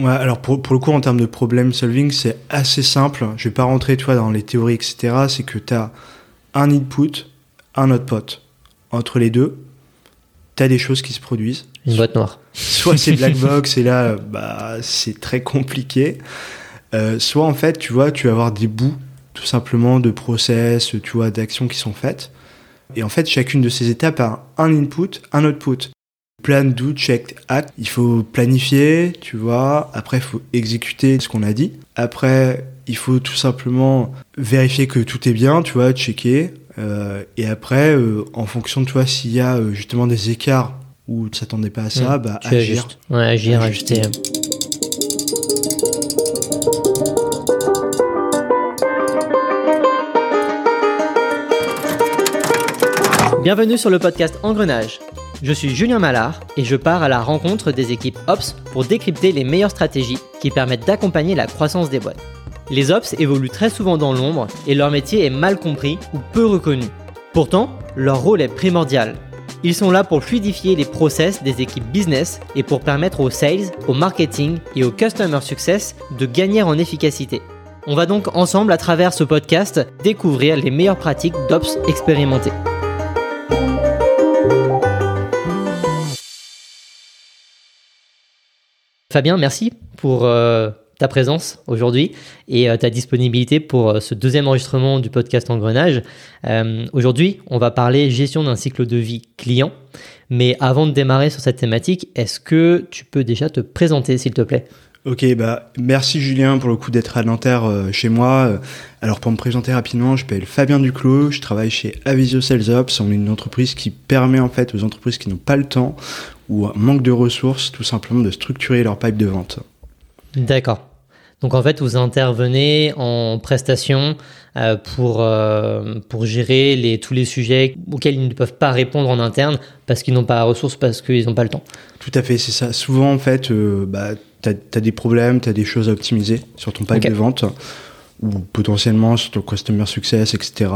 Ouais, alors pour, pour le coup, en termes de problem solving, c'est assez simple. Je vais pas rentrer, toi, dans les théories, etc. C'est que tu as un input, un output. Entre les deux, tu as des choses qui se produisent. Une boîte noire. Soit c'est black box et là, bah, c'est très compliqué. Euh, soit en fait, tu vois, tu vas avoir des bouts, tout simplement, de process, tu vois, d'actions qui sont faites. Et en fait, chacune de ces étapes a un input, un output. Plan, do, check, act. Il faut planifier, tu vois. Après, il faut exécuter ce qu'on a dit. Après, il faut tout simplement vérifier que tout est bien, tu vois, checker. Euh, et après, euh, en fonction de toi, s'il y a euh, justement des écarts où tu t'attendais pas à ça, Mmh, bah tu agir. ajustes. Ouais, agir, ajuster. Bienvenue sur le podcast Engrenage. Je suis Julien Mallard et je pars à la rencontre des équipes Ops pour décrypter les meilleures stratégies qui permettent d'accompagner la croissance des boîtes. Les Ops évoluent très souvent dans l'ombre et leur métier est mal compris ou peu reconnu. Pourtant, leur rôle est primordial. Ils sont là pour fluidifier les process des équipes business et pour permettre aux sales, au marketing et au customer success de gagner en efficacité. On va donc ensemble à travers ce podcast découvrir les meilleures pratiques d'Ops expérimentées. Fabien, merci pour euh, ta présence aujourd'hui et euh, ta disponibilité pour euh, ce deuxième enregistrement du podcast Engrenage. Aujourd'hui, on va parler gestion d'un cycle de vie client. Mais avant de démarrer sur cette thématique, est-ce que tu peux déjà te présenter, s'il te plaît? Ok, bah merci Julien pour le coup d'être à Nanterre chez moi. Alors pour me présenter rapidement, je m'appelle Fabien Duclos, je travaille chez Avisio Sales Ops. On est une entreprise qui permet en fait aux entreprises qui n'ont pas le temps ou un manque de ressources, tout simplement de structurer leur pipe de vente. D'accord. Donc en fait, vous intervenez en prestation euh, pour, euh, pour gérer les, tous les sujets auxquels ils ne peuvent pas répondre en interne parce qu'ils n'ont pas la ressource, parce qu'ils n'ont pas le temps. Tout à fait, c'est ça. Souvent en fait, euh, bah, t'as as des problèmes, t'as des choses à optimiser sur ton pipe de vente ou potentiellement sur ton customer success, etc.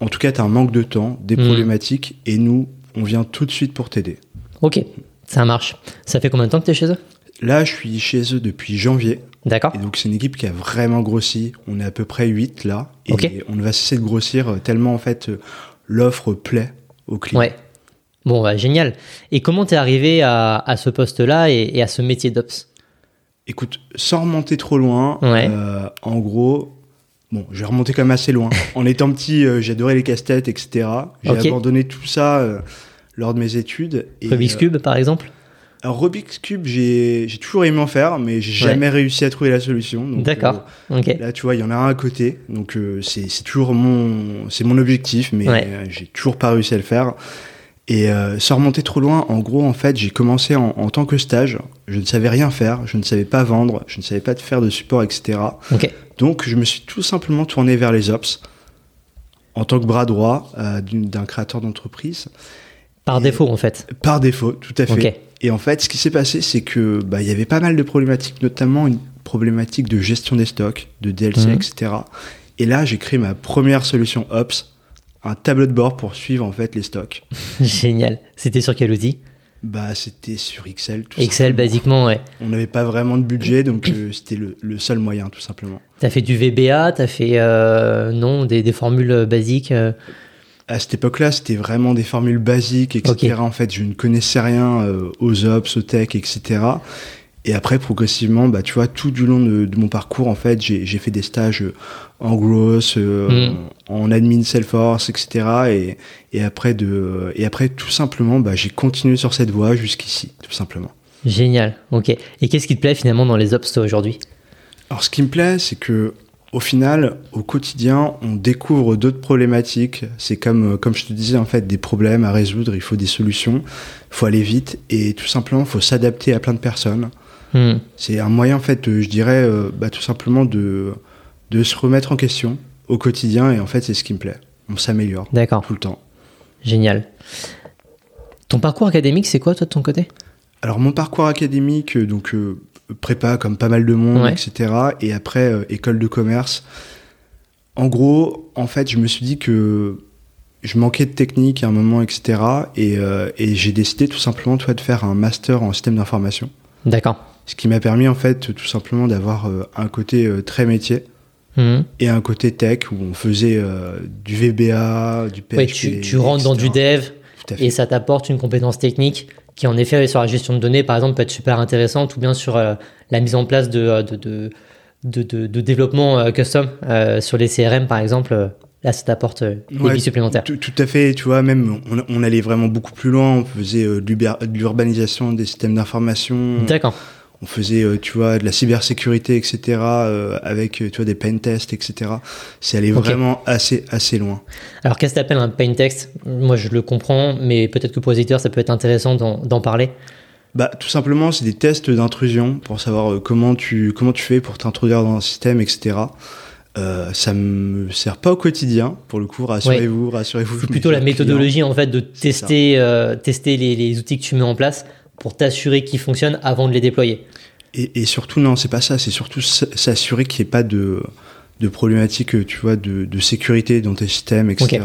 En tout cas, t'as un manque de temps, des Mhm. problématiques et nous, on vient tout de suite pour t'aider. Ok, ça marche. Ça fait combien de temps que tu es chez eux? Là, je suis chez eux depuis janvier. D'accord Et donc, c'est une équipe qui a vraiment grossi. On est à peu près 8 là. Et on va cesser de grossir euh, tellement, en fait, euh, l'offre plaît aux clients. Ouais. Bon, bah, génial. Et comment t'es arrivé à, à ce poste-là et, et à ce métier d'Ops? Écoute, sans remonter trop loin, Ouais. euh, en gros, bon, je vais remonter quand même assez loin. en étant petit, euh, j'adorais les casse-têtes, etc. J'ai abandonné tout ça euh, lors de mes études. Et, Rubik's euh, Cube, par exemple alors, Rubik's Cube, j'ai toujours aimé en faire, mais j'ai Ouais. jamais réussi à trouver la solution. D'accord. euh, Ok. Là, tu vois, il y en a un à côté, donc euh, c'est toujours mon, c'est mon objectif, mais Ouais. euh, j'ai toujours pas réussi à le faire. Et euh, sans remonter trop loin, en gros, en fait, j'ai commencé en, en tant que stage. Je ne savais rien faire, je ne savais pas vendre, je ne savais pas faire de support, etc. Donc, je me suis tout simplement tourné vers les ops en tant que bras droit euh, d'un créateur d'entreprise. Par défaut, en fait. Par défaut, tout à fait. Et en fait, ce qui s'est passé, c'est que bah, il y avait pas mal de problématiques, notamment une problématique de gestion des stocks, de DLC, Mhm. etc. Et là, j'ai créé ma première solution Ops, un tableau de bord pour suivre en fait les stocks. Génial. C'était sur quel outil? Bah, c'était sur Excel. Tout Excel, simplement. basiquement, ouais. On n'avait pas vraiment de budget, donc euh, c'était le, le seul moyen, tout simplement. T'as fait du VBA, t'as fait, euh, non, des, des formules basiques. euh, À cette époque-là, c'était vraiment des formules basiques, etc. En fait, je ne connaissais rien euh, aux ops, aux tech, etc. Et après, progressivement, bah, tu vois, tout du long de, de mon parcours, en fait, j'ai fait des stages euh, en growth, euh, Mm. en, en admin Salesforce, etc. Et, et après, de, et après, tout simplement, bah, j'ai continué sur cette voie jusqu'ici, tout simplement. Génial. Ok. Et qu'est-ce qui te plaît finalement dans les Ops, toi, aujourd'hui? Alors, ce qui me plaît, c'est que au final, au quotidien, on découvre d'autres problématiques. C'est comme, euh, comme je te disais, en fait, des problèmes à résoudre. Il faut des solutions. Il faut aller vite et tout simplement, il faut s'adapter à plein de personnes. Hmm. C'est un moyen, en fait, euh, je dirais, euh, bah, tout simplement de, de se remettre en question au quotidien. Et en fait, c'est ce qui me plaît. On s'améliore tout le temps. Génial. Ton parcours académique, c'est quoi, toi, de ton côté? Alors, mon parcours académique, donc euh, prépa comme pas mal de monde, Ouais. etc. Et après, euh, école de commerce. En gros, en fait, je me suis dit que je manquais de technique à un moment, etc. Et, euh, et j'ai décidé tout simplement toi, de faire un master en système d'information. D'accord. Ce qui m'a permis en fait tout simplement d'avoir un côté très métier Mhm. et un côté tech où on faisait euh, du VBA, du PHP. Ouais, tu, tu rentres dans du dev et ça t'apporte une compétence technique qui, en effet, sur la gestion de données, par exemple, peut être super intéressante ou bien sur euh, la mise en place de, euh, de, de, de, de- de développement euh, custom sur les CRM, par exemple. là, ça t'apporte des Ouais, supplémentaires. Tout, tout à fait, tu vois, même on, on allait vraiment beaucoup plus loin, on faisait euh, de l'urbanisation des systèmes d'information, D'accord. On faisait, euh, tu vois, de la cybersécurité, etc., euh, avec, euh, tu vois, des pen tests, etc. C'est allé Ok. vraiment assez, assez loin. Alors, qu'est-ce que t'appelles un pain text Moi, je le comprends, mais peut-être que pour les éditeurs, ça peut être intéressant d'en parler. Bah, tout simplement, c'est des tests d'intrusion pour savoir comment tu, comment tu fais pour t'introduire dans un système, etc. Euh, ça me sert pas au quotidien, pour le coup, rassurez-vous, rassurez-vous. C'est plutôt la clients. méthodologie, en fait, de tester, euh, tester les, les outils que tu mets en place pour t'assurer qu'ils fonctionnent avant de les déployer. Et, et surtout, non, c'est pas ça, c'est surtout s'assurer qu'il n'y ait pas de, de problématique, tu vois, de, de sécurité dans tes systèmes, etc.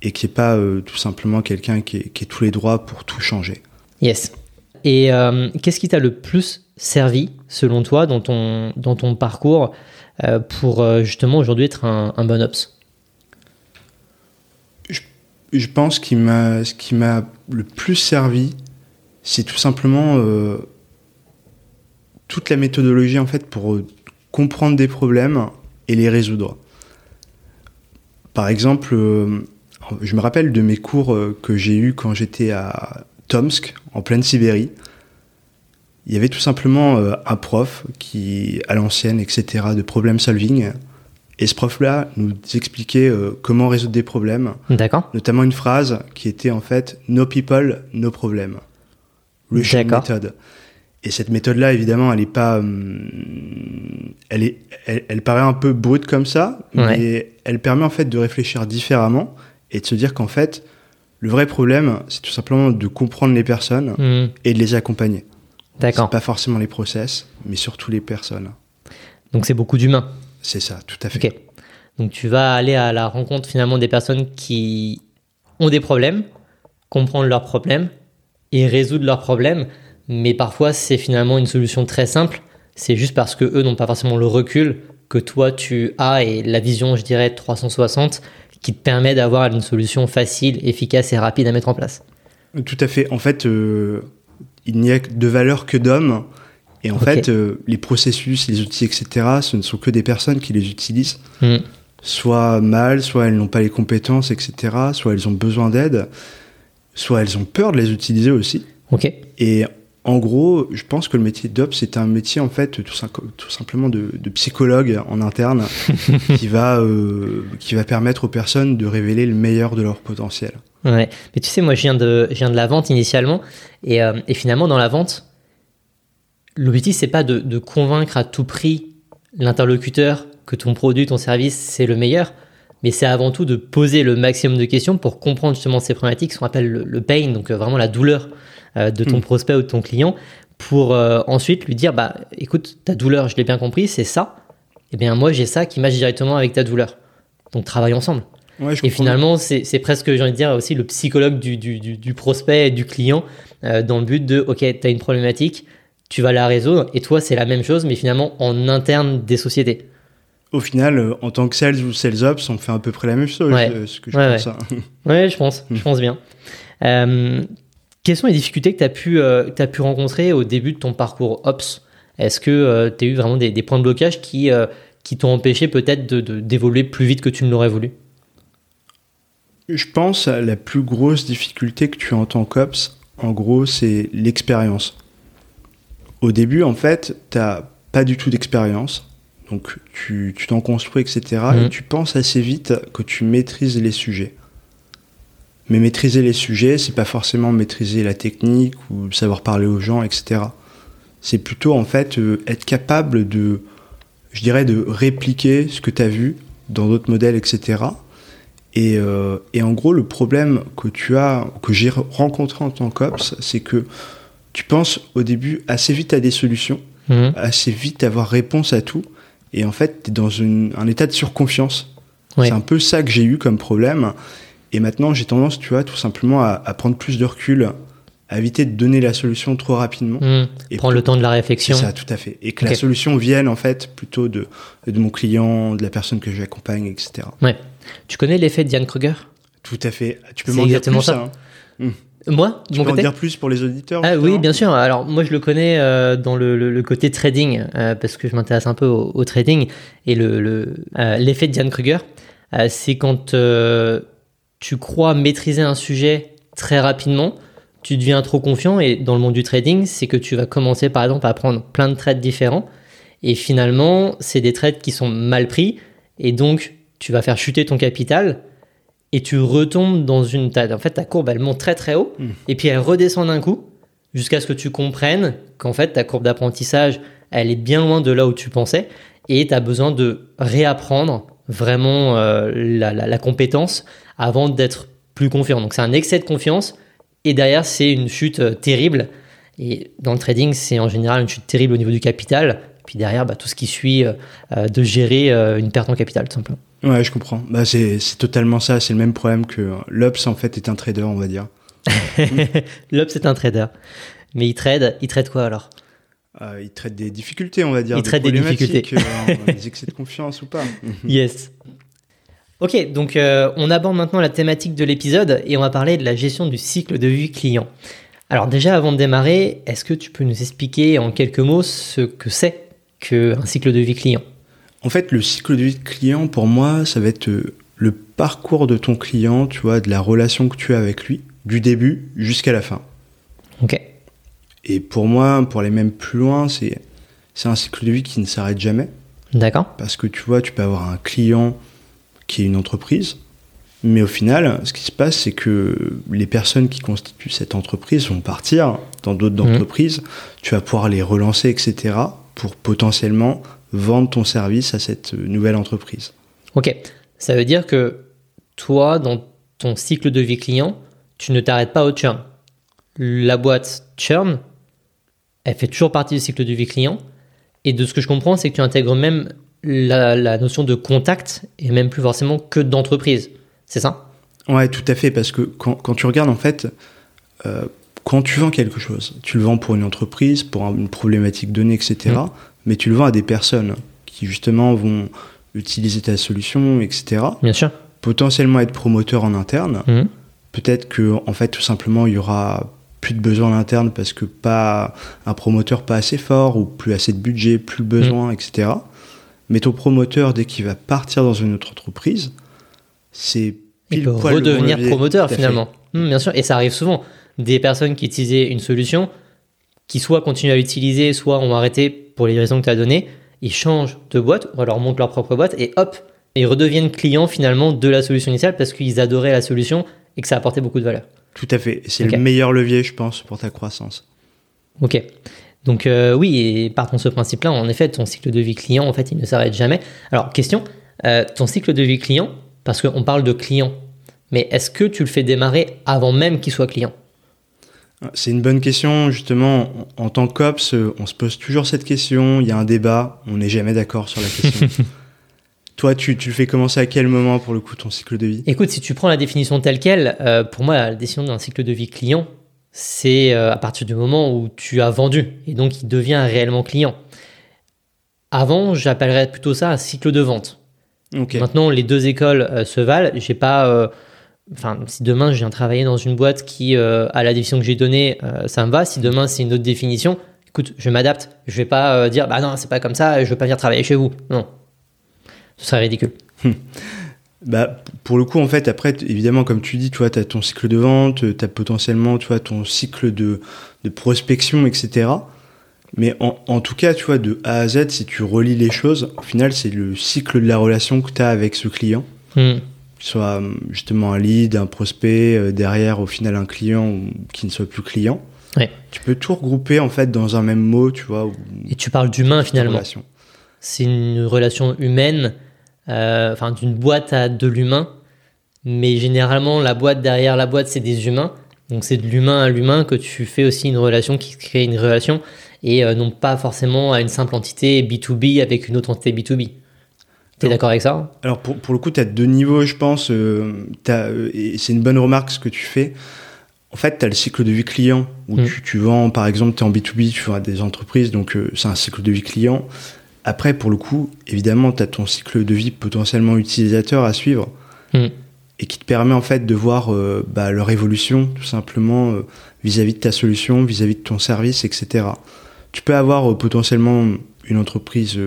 Et qu'il n'y ait pas euh, tout simplement quelqu'un qui ait, qui ait tous les droits pour tout changer. Yes. Et euh, qu'est-ce qui t'a le plus servi, selon toi, dans ton, dans ton parcours euh, pour euh, justement aujourd'hui être un, un bon ops? Je pense qu'il m'a, ce qui m'a le plus servi, c'est tout simplement euh, toute la méthodologie en fait pour euh, comprendre des problèmes et les résoudre. Par exemple, euh, je me rappelle de mes cours que j'ai eus quand j'étais à Tomsk, en pleine Sibérie. Il y avait tout simplement euh, un prof qui, à l'ancienne, etc., de problem solving. Et ce prof-là nous expliquait euh, comment résoudre des problèmes D'accord notamment une phrase qui était en fait No people, no problem. Russian method. Et cette méthode-là, évidemment, elle est pas, hum, elle est, elle, elle paraît un peu brute comme ça, Ouais. mais elle permet en fait de réfléchir différemment et de se dire qu'en fait, le vrai problème, c'est tout simplement de comprendre les personnes Hmm, et de les accompagner. D'accord. Pas forcément les process, mais surtout les personnes. Donc c'est beaucoup d'humains. C'est ça, tout à fait. Ok. Donc tu vas aller à la rencontre finalement des personnes qui ont des problèmes, comprendre leurs problèmes et résoudre leurs problèmes. Mais parfois c'est finalement une solution très simple. C'est juste parce que eux n'ont pas forcément le recul que toi tu as et la vision, je dirais 360, qui te permet d'avoir une solution facile, efficace et rapide à mettre en place. Tout à fait. En fait, euh, il n'y a de valeur que d'hommes. Et en fait, euh, les processus, les outils, etc., ce ne sont que des personnes qui les utilisent, Hmm. soit mal, soit elles n'ont pas les compétences, etc., soit elles ont besoin d'aide, soit elles ont peur de les utiliser aussi. Ok. Et en gros, je pense que le métier d'Ops, c'est un métier, en fait, tout, sim- tout simplement de, de psychologue en interne qui, va, euh, qui va permettre aux personnes de révéler le meilleur de leur potentiel. Ouais, mais tu sais, moi je viens de, je viens de la vente initialement, et, euh, et finalement dans la vente, l'objectif c'est pas de, de convaincre à tout prix l'interlocuteur que ton produit, ton service c'est le meilleur, mais c'est avant tout de poser le maximum de questions pour comprendre justement ces problématiques, ce qu'on appelle le, le pain, donc euh, vraiment la douleur euh, de ton Mm. prospect ou de ton client, pour euh, ensuite lui dire bah écoute, ta douleur, je l'ai bien compris, c'est ça, et bien moi j'ai ça qui matche directement avec ta douleur, donc travaille ensemble. Ouais, Et finalement, c'est presque, j'ai envie de dire, aussi le psychologue du, du, du, du prospect et du client euh, dans le but de, OK, tu as une problématique, tu vas la résoudre, et toi, c'est la même chose, mais finalement en interne des sociétés. Au final, euh, en tant que sales ou sales ops, on fait à peu près la même chose, Ouais. euh, ce que je Ouais, pense. hein. Ouais, je pense, je pense bien. Euh, quelles sont les difficultés que tu as, pu, euh, pu rencontrer au début de ton parcours Ops? Est-ce que tu as eu vraiment des, des points de blocage qui, euh, qui t'ont empêché peut-être de- de- d'évoluer plus vite que tu ne l'aurais voulu? Je pense à la plus grosse difficulté que tu as en tant qu'ops, en gros, c'est l'expérience. Au début, en fait, t'as pas du tout d'expérience. Donc, tu tu t'en construis, etc. Mhm. Et tu penses assez vite que tu maîtrises les sujets. Mais maîtriser les sujets, c'est pas forcément maîtriser la technique ou savoir parler aux gens, etc. C'est plutôt, en fait, euh, être capable de, je dirais, de répliquer ce que tu as vu dans d'autres modèles, etc. Et, euh, et en gros, le problème que tu as, que j'ai rencontré en tant qu'ops, c'est que tu penses au début assez vite à des solutions, Mhm. assez vite avoir réponse à tout, et en fait, tu es dans une- un état de surconfiance. Ouais. C'est un peu ça que j'ai eu comme problème. Et maintenant, j'ai tendance, tu vois, tout simplement à, à prendre plus de recul à éviter de donner la solution trop rapidement. Mmh. Et Prendre le temps de la réflexion. C'est ça, tout à fait. Et que la solution vienne en fait plutôt de, de mon client, de la personne que j'accompagne, etc. Ouais. Tu connais l'effet Diane Kruger? Tout à fait. Tu peux m'en dire exactement plus ça. hein Moi, de Tu mon peux en dire plus pour les auditeurs Ah oui, bien sûr. Alors moi, je le connais euh, dans le, le- le côté trading euh, parce que je m'intéresse un peu au, au trading. Et le le, euh, l'effet de Diane Kruger, c'est quand tu crois maîtriser un sujet très rapidement, tu deviens trop confiant. Et dans le monde du trading, c'est que tu vas commencer par exemple à prendre plein de trades différents. Et finalement, c'est des trades qui sont mal pris. Et donc tu vas faire chuter ton capital et tu retombes dans une en fait ta courbe elle monte très très haut Mm. et puis elle redescend d'un coup jusqu'à ce que tu comprennes qu'en fait ta courbe d'apprentissage elle est bien loin de là où tu pensais et tu as besoin de réapprendre vraiment euh, la, la- la compétence avant d'être plus confiant. Donc c'est un excès de confiance et derrière c'est une chute euh, terrible. Et dans le trading c'est en général une chute terrible au niveau du capital. Puis derrière bah, tout ce qui suit euh, de gérer une perte en capital tout simplement. Ouais, je comprends. Bah, c'est totalement ça. C'est le même problème que l'Ops, en fait, est un trader, on va dire. L'Op c'est un trader. Mais il trade, il trade quoi alors? Euh, il traite des difficultés, on va dire. Il traite des problématiques, euh, des excès de confiance ou pas. Yes. Ok, donc euh, on aborde maintenant la thématique de l'épisode et on va parler de la gestion du cycle de vie client. Alors déjà, avant de démarrer, est-ce que tu peux nous expliquer en quelques mots ce que c'est qu'un cycle de vie client? En fait, le cycle de vie de client, pour moi, ça va être euh, le parcours de ton client, tu vois, de la relation que tu as avec lui, du début jusqu'à la fin. Ok. Et pour moi, pour aller même plus loin, c'est c'est un cycle de vie qui ne s'arrête jamais. D'accord Parce que tu vois, tu peux avoir un client qui est une entreprise, mais au final, ce qui se passe, c'est que les personnes qui constituent cette entreprise vont partir dans d'autres Mhm. entreprises. Tu vas pouvoir les relancer, etc., pour potentiellement vendre ton service à cette nouvelle entreprise. Ok. Ça veut dire que toi, dans ton cycle de vie client, tu ne t'arrêtes pas au churn. La boîte churn, elle fait toujours partie du cycle de vie client. Et de ce que je comprends, c'est que tu intègres même la, la notion de contact et même plus forcément que d'entreprise. C'est ça? Ouais, tout à fait, parce que quand, quand tu regardes, en fait, euh, quand tu vends quelque chose, tu le vends pour une entreprise, pour un- une problématique donnée, etc.. mais tu le vends à des personnes qui, justement, vont utiliser ta solution, etc., Bien sûr. potentiellement être promoteurs en interne. Mhm. Peut-être que, en fait, tout simplement, il y aura plus de besoin en interne parce que pas un promoteur pas assez fort ou plus assez de budget, plus le besoin, etc. Mais ton promoteur, dès qu'il va partir dans une autre entreprise, c'est Il peut redevenir promoteur finalement. Hmm, bien sûr, et ça arrive souvent. Des personnes qui utilisaient une solution, qui soit continuent à l'utiliser, soit ont arrêté pour les raisons que tu as données, ils changent de boîte, ou alors montent leur propre boîte, et hop, ils redeviennent clients finalement de la solution initiale parce qu'ils adoraient la solution et que ça apportait beaucoup de valeur. Tout à fait. C'est le meilleur levier, je pense, pour ta croissance. Ok. Donc euh, oui, et partons de ce principe-là, en effet, ton cycle de vie client, en fait, il ne s'arrête jamais. Alors, question, euh, ton cycle de vie client, parce qu'on parle de client, mais est-ce que tu le fais démarrer avant même qu'il soit client? C'est une bonne question, justement. En tant qu'ops, on se pose toujours cette question. Il y a un débat, on n'est jamais d'accord sur la question. Toi, tu, tu le fais commencer à quel moment, pour le coup, ton cycle de vie? Écoute, si tu prends la définition telle qu'elle, euh, pour moi, la définition d'un cycle de vie client, c'est euh, à partir du moment où tu as vendu et donc il devient réellement client. Avant, j'appellerais plutôt ça un cycle de vente. Maintenant, les deux écoles euh, se valent. J'ai pas, euh, enfin, si demain je viens travailler dans une boîte qui, euh, à la définition que j'ai donnée, euh, ça me va. Si demain c'est une autre définition, écoute, je m'adapte. Je vais pas euh, dire, bah non, c'est pas comme ça, je veux pas venir travailler chez vous. Non, ce serait ridicule. Bah, pour le coup, en fait, après, évidemment, comme tu dis, tu vois, as ton cycle de vente, tu as potentiellement, tu vois, ton cycle de, de prospection, etc. Mais en, en tout cas, tu vois, de A à Z, si tu relis les choses, au final, c'est le cycle de la relation que tu as avec ce client. Hmm. Soit hum, justement un lead, un prospect, euh, derrière, au final, un client ou qui ne soit plus client. Ouais. Tu peux tout regrouper, en fait, dans un même mot, tu vois. Et tu parles d'humain finalement. c'est une relation humaine, euh, enfin d'une boîte à de l'humain, mais généralement la boîte derrière la boîte c'est des humains, donc c'est de l'humain à l'humain que tu fais aussi une relation qui crée une relation et euh, non pas forcément à une simple entité B2B avec une autre entité B2B. T'es d'accord avec ça Alors pour, pour le coup, tu as deux niveaux, je pense. euh, euh, et c'est une bonne remarque ce que tu fais. en fait, tu as le cycle de vie client où Mm. tu, tu vends, par exemple, tu es en B2B, tu vends à des entreprises, donc euh, c'est un cycle de vie client. Après, pour le coup, évidemment, tu as ton cycle de vie potentiellement utilisateur à suivre Mm. et qui te permet en fait de voir euh, bah, leur évolution tout simplement vis-à-vis de ta solution, vis-à-vis de ton service, etc. Tu peux avoir potentiellement une entreprise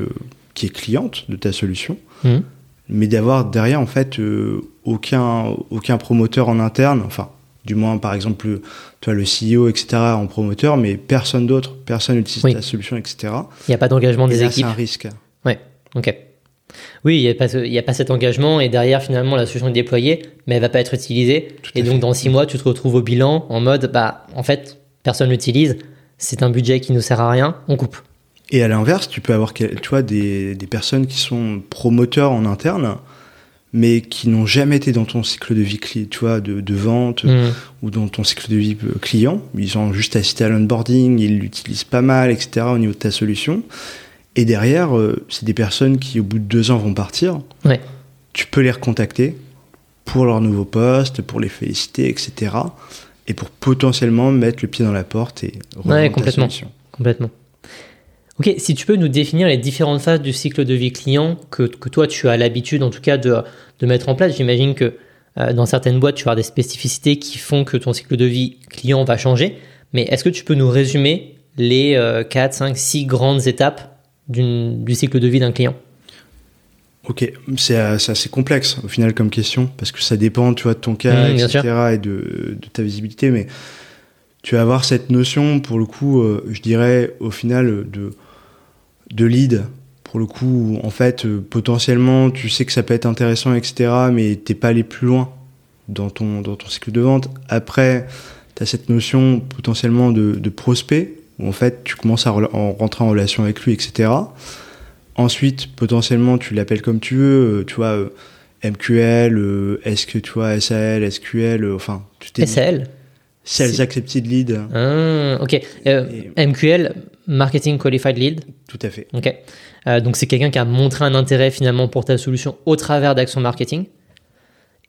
qui est cliente de ta solution, Mm. mais d'avoir derrière en fait euh, aucun, aucun promoteur en interne, enfin du moins par exemple le- toi le CEO etc en promoteur, mais personne d'autre, personne n'utilise Oui. ta solution etc. Il n'y a pas d'engagement des là, équipes. c'est un risque. Ok. Oui, il n'y a, pas il y a pas cet engagement et derrière, finalement, la solution est déployée, mais elle va pas être utilisée. Tout Et donc, fait. dans six mois, tu te retrouves au bilan en mode, bah, en fait, personne l'utilise, c'est un budget qui ne sert à rien, on coupe. Et à l'inverse, tu peux avoir tu vois, des, des personnes qui sont promoteurs en interne, mais qui n'ont jamais été dans ton cycle de vie tu vois, de, de vente Mm. ou dans ton cycle de vie euh, client. Ils ont juste assisté à l'onboarding, ils l'utilisent pas mal, etc. au niveau de ta solution. Et derrière, euh, c'est des personnes qui, au bout de deux ans, vont partir. Ouais. Tu peux les recontacter pour leur nouveau poste, pour les féliciter, etc. Et pour potentiellement mettre le pied dans la porte et ta complètement. solution. Complètement. Ok, si tu peux nous définir les différentes phases du cycle de vie client que, que toi tu as l'habitude en tout cas de, de mettre en place. J'imagine que euh, dans certaines boîtes tu avoir des spécificités qui font que ton cycle de vie client va changer. Mais est-ce que tu peux nous résumer les euh, 4, 5, 6 grandes étapes du cycle de vie d'un client? Ok, c'est euh, c'est assez complexe au final comme question parce que ça dépend, tu vois, de ton cas, bien etc. et de, de ta visibilité, mais tu vas avoir cette notion, pour le coup, euh, je dirais au final de de lead. Pour le coup, en fait, euh, potentiellement, tu sais que ça peut être intéressant, etc. Mais t'es pas allé plus loin dans ton dans ton cycle de vente. Après, tu as cette notion potentiellement de, de prospect où en fait tu commences à en rentrer en relation avec lui, etc. Ensuite, potentiellement, tu l'appelles comme tu veux, euh, tu vois, euh, MQL, est-ce que tu vois, SAL, SQL, enfin, tu t'es SAL Sales Accepted Lead, Ah, Ok. Et- MQL, Marketing Qualified Lead. tout à fait. Ok. Euh, donc c'est quelqu'un qui a montré un intérêt finalement pour ta solution au travers d'actions marketing.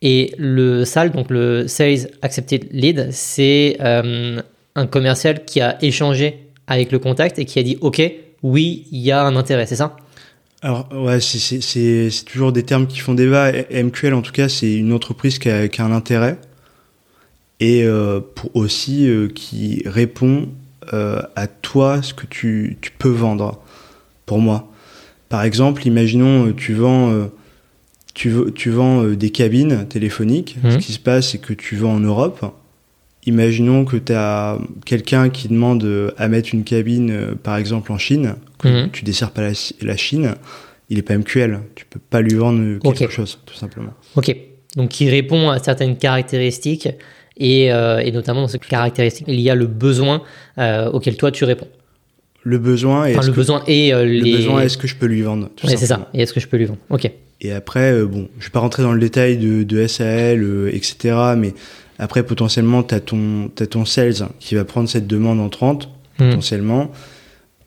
Et le SAL, donc le Sales Accepted Lead, c'est euh, un commercial qui a échangé avec le contact et qui a dit OK, oui, il y a un intérêt, c'est ça? Alors, ouais, c'est- toujours des termes qui font débat. MQL, en tout cas, c'est une entreprise qui a, qui a un intérêt et euh, pour aussi euh, qui répond euh, à toi ce que tu, tu peux vendre pour moi. Par exemple, imaginons euh, tu vends, euh, tu, vends des cabines téléphoniques. Mhm. Ce qui se passe, c'est que tu vends en Europe. Imaginons que tu as quelqu'un qui demande à mettre une cabine, par exemple en Chine, que Mhm. tu desserres pas la, la Chine, il est pas MQL. Tu peux pas lui vendre quelque chose, tout simplement. Ok. Donc qui répond à certaines caractéristiques et, euh, et notamment dans ces caractéristiques, il y a le besoin euh, auquel toi tu réponds. Le besoin et Enfin, le besoin et euh, le les. besoin, est-ce que je peux lui vendre Ouais, c'est ça. Et est-ce que je peux lui vendre? Ok. Et après, bon, je vais pas rentrer dans le détail de, de SAL, etc. Mais après, potentiellement, tu as ton, t'as ton sales qui va prendre cette demande entrante, Hmm. potentiellement.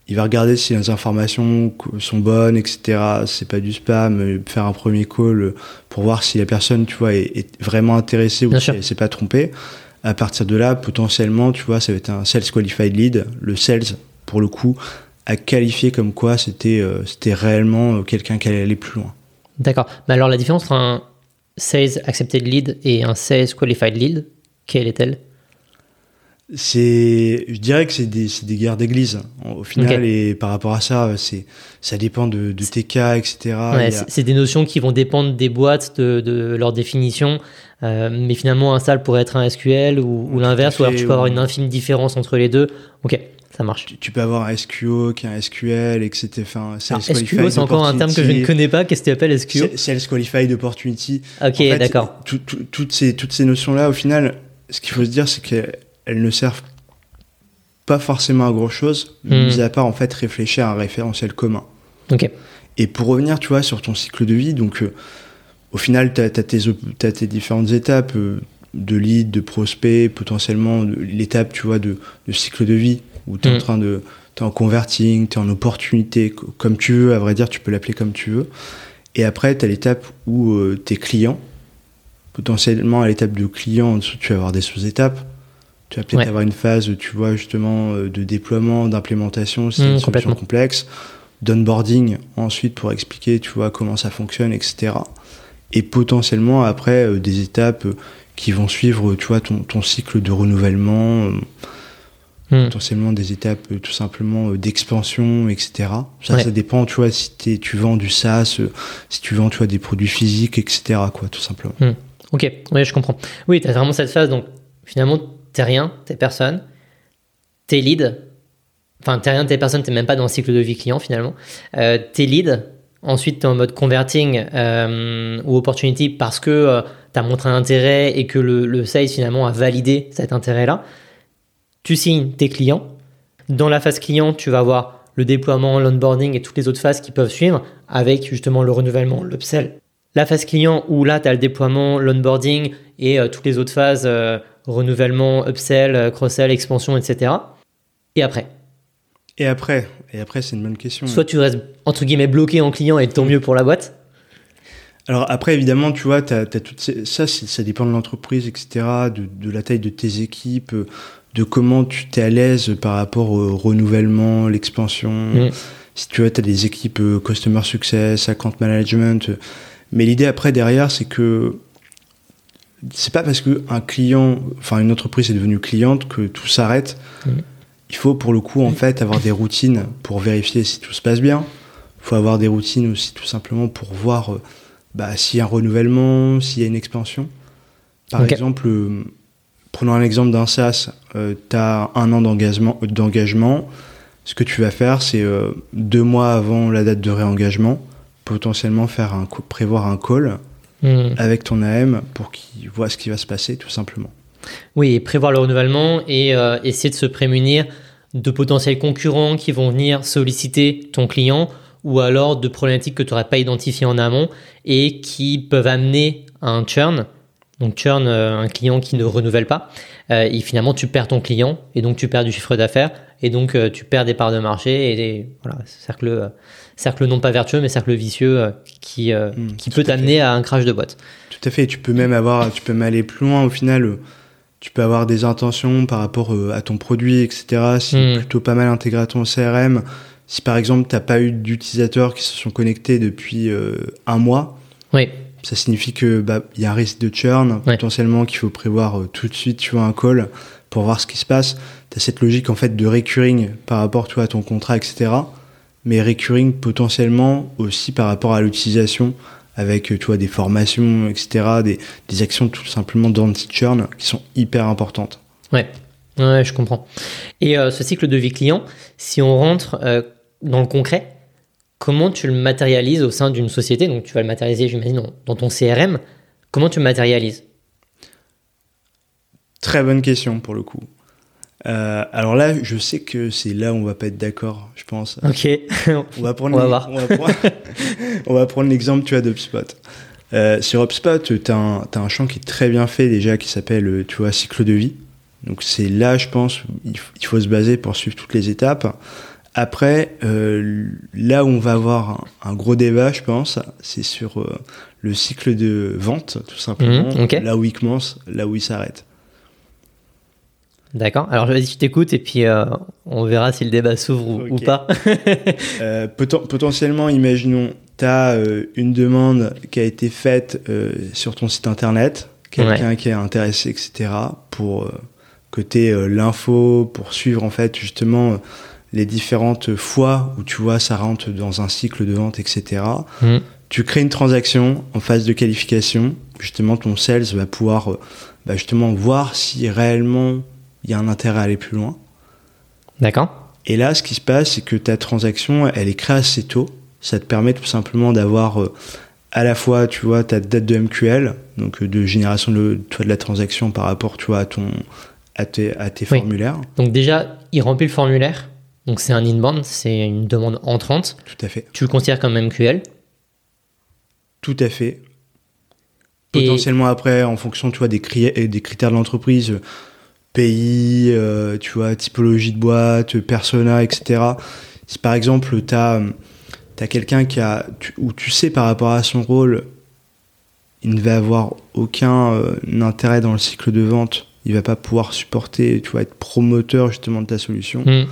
Il va regarder si les informations sont bonnes, etc. C'est pas du spam. euh, Faire un premier call euh, pour voir si la personne, tu vois, est, est vraiment intéressée ou Bien si sûr. elle s'est pas trompée. À partir de là, potentiellement, tu vois, ça va être un sales qualified lead. Le sales, pour le coup, a qualifié comme quoi c'était euh, c'était réellement quelqu'un qui allait aller plus loin. D'accord. Mais alors la différence entre un Sales Accepted Lead et un Sales Qualified Lead, quelle est-elle? C'est, je dirais que c'est des, des guerres d'église hein, au final et par rapport à ça, c'est, ça dépend de, de tes cas, etc. Ouais, Ah, a- c'est- des notions qui vont dépendre des boîtes, de, de leur définition, euh, mais finalement un SAL pourrait être un SQL ou, l'inverse, ou alors tu peux avoir une infime différence entre les deux. Ok, ça marche. tu, tu peux avoir un SQO qui est un SQL, etc. Enfin, SQO, Qualified c'est encore un terme que je ne connais pas. Qu'est-ce que tu appelles SQO Sa- Sales Qualified Opportunity. Ok, En fait, d'accord. tout- tout- toutes ces, toutes ces notions-là, au final, ce qu'il faut se dire, c'est qu'elles elles ne servent pas forcément à grand chose, Hmm. mis à part en fait réfléchir à un référentiel commun. Et pour revenir, tu vois, sur ton cycle de vie, donc euh, au final, tu as, tes, différentes étapes euh, de lead, de prospect, potentiellement l'étape, tu vois, de, de cycle de vie, où tu es en train de. Tu en converting, tu es en opportunité, co- comme tu veux, à vrai dire, tu peux l'appeler comme tu veux. Et après, tu as l'étape où tes clients, potentiellement à l'étape de client, en dessous, tu vas avoir des sous-étapes. Tu vas peut-être avoir une phase, tu vois, justement, euh, de déploiement, d'implémentation, c'est une solution complexe, d'onboarding ensuite pour expliquer, tu vois, comment ça fonctionne, etc. Et potentiellement, après, euh, des étapes qui vont suivre, tu vois, ton, ton cycle de renouvellement, hmm. potentiellement des étapes tout simplement d'expansion, etc. Ça, ça dépend, tu vois, si tu vends du SaaS, si tu vends, tu vois, des produits physiques, etc., quoi, tout simplement. Hmm. Ok, oui, je comprends. Oui, tu as vraiment cette phase, donc finalement, t'es rien, t'es personne, t'es lead, enfin t'es rien, t'es personne, t'es même pas dans le cycle de vie client finalement, euh, t'es lead, ensuite t'es en mode converting euh, ou opportunity parce que euh, t'as montré un intérêt et que le, le sales finalement a validé cet intérêt-là, tu signes tes clients, dans la phase client, tu vas avoir le déploiement, l'onboarding et toutes les autres phases qui peuvent suivre avec justement le renouvellement, l'upsell. La phase client où là, tu le déploiement, l'onboarding et toutes les autres phases renouvellement, upsell, euh, cross-sell, expansion, etc. Et après? Et après Et après, c'est une bonne question. Soit tu restes, entre guillemets, bloqué en client et tant mieux pour la boîte. Alors après, évidemment, tu vois, as, ça, ça dépend de l'entreprise, etc., de, la taille de tes équipes, de comment tu t'es à l'aise par rapport au renouvellement, l'expansion. Mm. Si tu vois, tu as des équipes euh, Customer Success, Account Management. Mais l'idée après, derrière, c'est que c'est pas parce qu'un client, enfin une entreprise est devenue cliente que tout s'arrête. Mmh. Il faut pour le coup en fait avoir des routines pour vérifier si tout se passe bien. Il faut avoir des routines aussi tout simplement pour voir euh, bah, s'il y a un renouvellement, s'il y a une expansion. Par exemple, euh, prenons un exemple d'un SaaS, euh, tu as un an d'engagement, d'engagement. Ce que tu vas faire, c'est deux mois avant la date de réengagement, potentiellement faire un, prévoir un call Hmm. avec ton AM pour qu'il voit ce qui va se passer tout simplement. Oui, prévoir le renouvellement et euh, essayer de se prémunir de potentiels concurrents qui vont venir solliciter ton client ou alors de problématiques que tu n'aurais pas identifiées en amont et qui peuvent amener à un churn. Donc churn, euh, un client qui ne renouvelle pas. Euh, et finalement, tu perds ton client et donc tu perds du chiffre d'affaires et donc tu perds des parts de marché et des, voilà, cercle cercle non pas vertueux, mais cercle vicieux euh, qui, euh, hmm, qui peut t'amener à un crash de boîte. Tout à fait. Tu peux même avoir, tu peux même aller plus loin. Au final, euh, tu peux avoir des intentions par rapport à ton produit, etc. Si hmm. plutôt pas mal intégré à ton CRM. Si par exemple, tu n'as pas eu d'utilisateurs qui se sont connectés depuis un mois, oui. Ça signifie que bah, y a un risque de churn, potentiellement qu'il faut prévoir tout de suite, tu vois, un call pour voir ce qui se passe. Tu as cette logique en fait de recurring par rapport tu vois, à ton contrat, etc mais recurring potentiellement aussi par rapport à l'utilisation avec tu vois, des formations, etc., des, des actions tout simplement d'anti-churn qui sont hyper importantes. Ouais. ouais, je comprends. Et euh, ce cycle de vie client, si on rentre euh, dans le concret, comment tu le matérialises au sein d'une société Donc tu vas le matérialiser, j'imagine, dans ton CRM. Comment tu le matérialises? Très bonne question pour le coup. Euh, alors là, je sais que c'est là où on va pas être d'accord, je pense. Ok. on va prendre. voir. On va prendre, l'exemple, tu vois, d'UpSpot. Euh, sur HubSpot, tu as, un champ qui est très bien fait déjà, qui s'appelle, euh, tu vois, cycle de vie. Donc c'est là, je pense, il faut, se baser pour suivre toutes les étapes. Après, euh, là où on va avoir un, gros débat, je pense, c'est sur le cycle de vente, tout simplement. Mhm, là où il commence, là où il s'arrête. D'accord. Alors vas-y, je t'écoute et puis euh, on verra si le débat s'ouvre ou, pas. euh, potentiellement, imaginons, tu as euh, une demande qui a été faite euh, sur ton site internet, quelqu'un qui est intéressé, etc. pour que tu l'info, pour suivre en fait justement les différentes fois où tu vois ça rentre dans un cycle de vente, etc. Mmh. Tu crées une transaction en phase de qualification. Justement, ton sales va pouvoir bah, justement voir si réellement il y a un intérêt à aller plus loin. D'accord. Et là, ce qui se passe, c'est que ta transaction, elle est créée assez tôt. Ça te permet tout simplement d'avoir euh, à la fois, tu vois, ta date de MQL, donc euh, de génération de, toi, de la transaction par rapport, tu vois, à, ton, à tes, à tes formulaires. Donc déjà, il remplit le formulaire. Donc c'est un inbound, c'est une demande entrante. Tout à fait. Tu le considères comme MQL Tout à fait. Potentiellement après, en fonction, tu vois, des, des critères de l'entreprise, pays, euh, tu vois, typologie de boîte, persona, etc. Si par exemple, tu as, as quelqu'un qui a, où tu sais par rapport à son rôle, il ne va avoir aucun euh, intérêt dans le cycle de vente il va pas pouvoir supporter, tu vas être promoteur justement de ta solution. Hmm.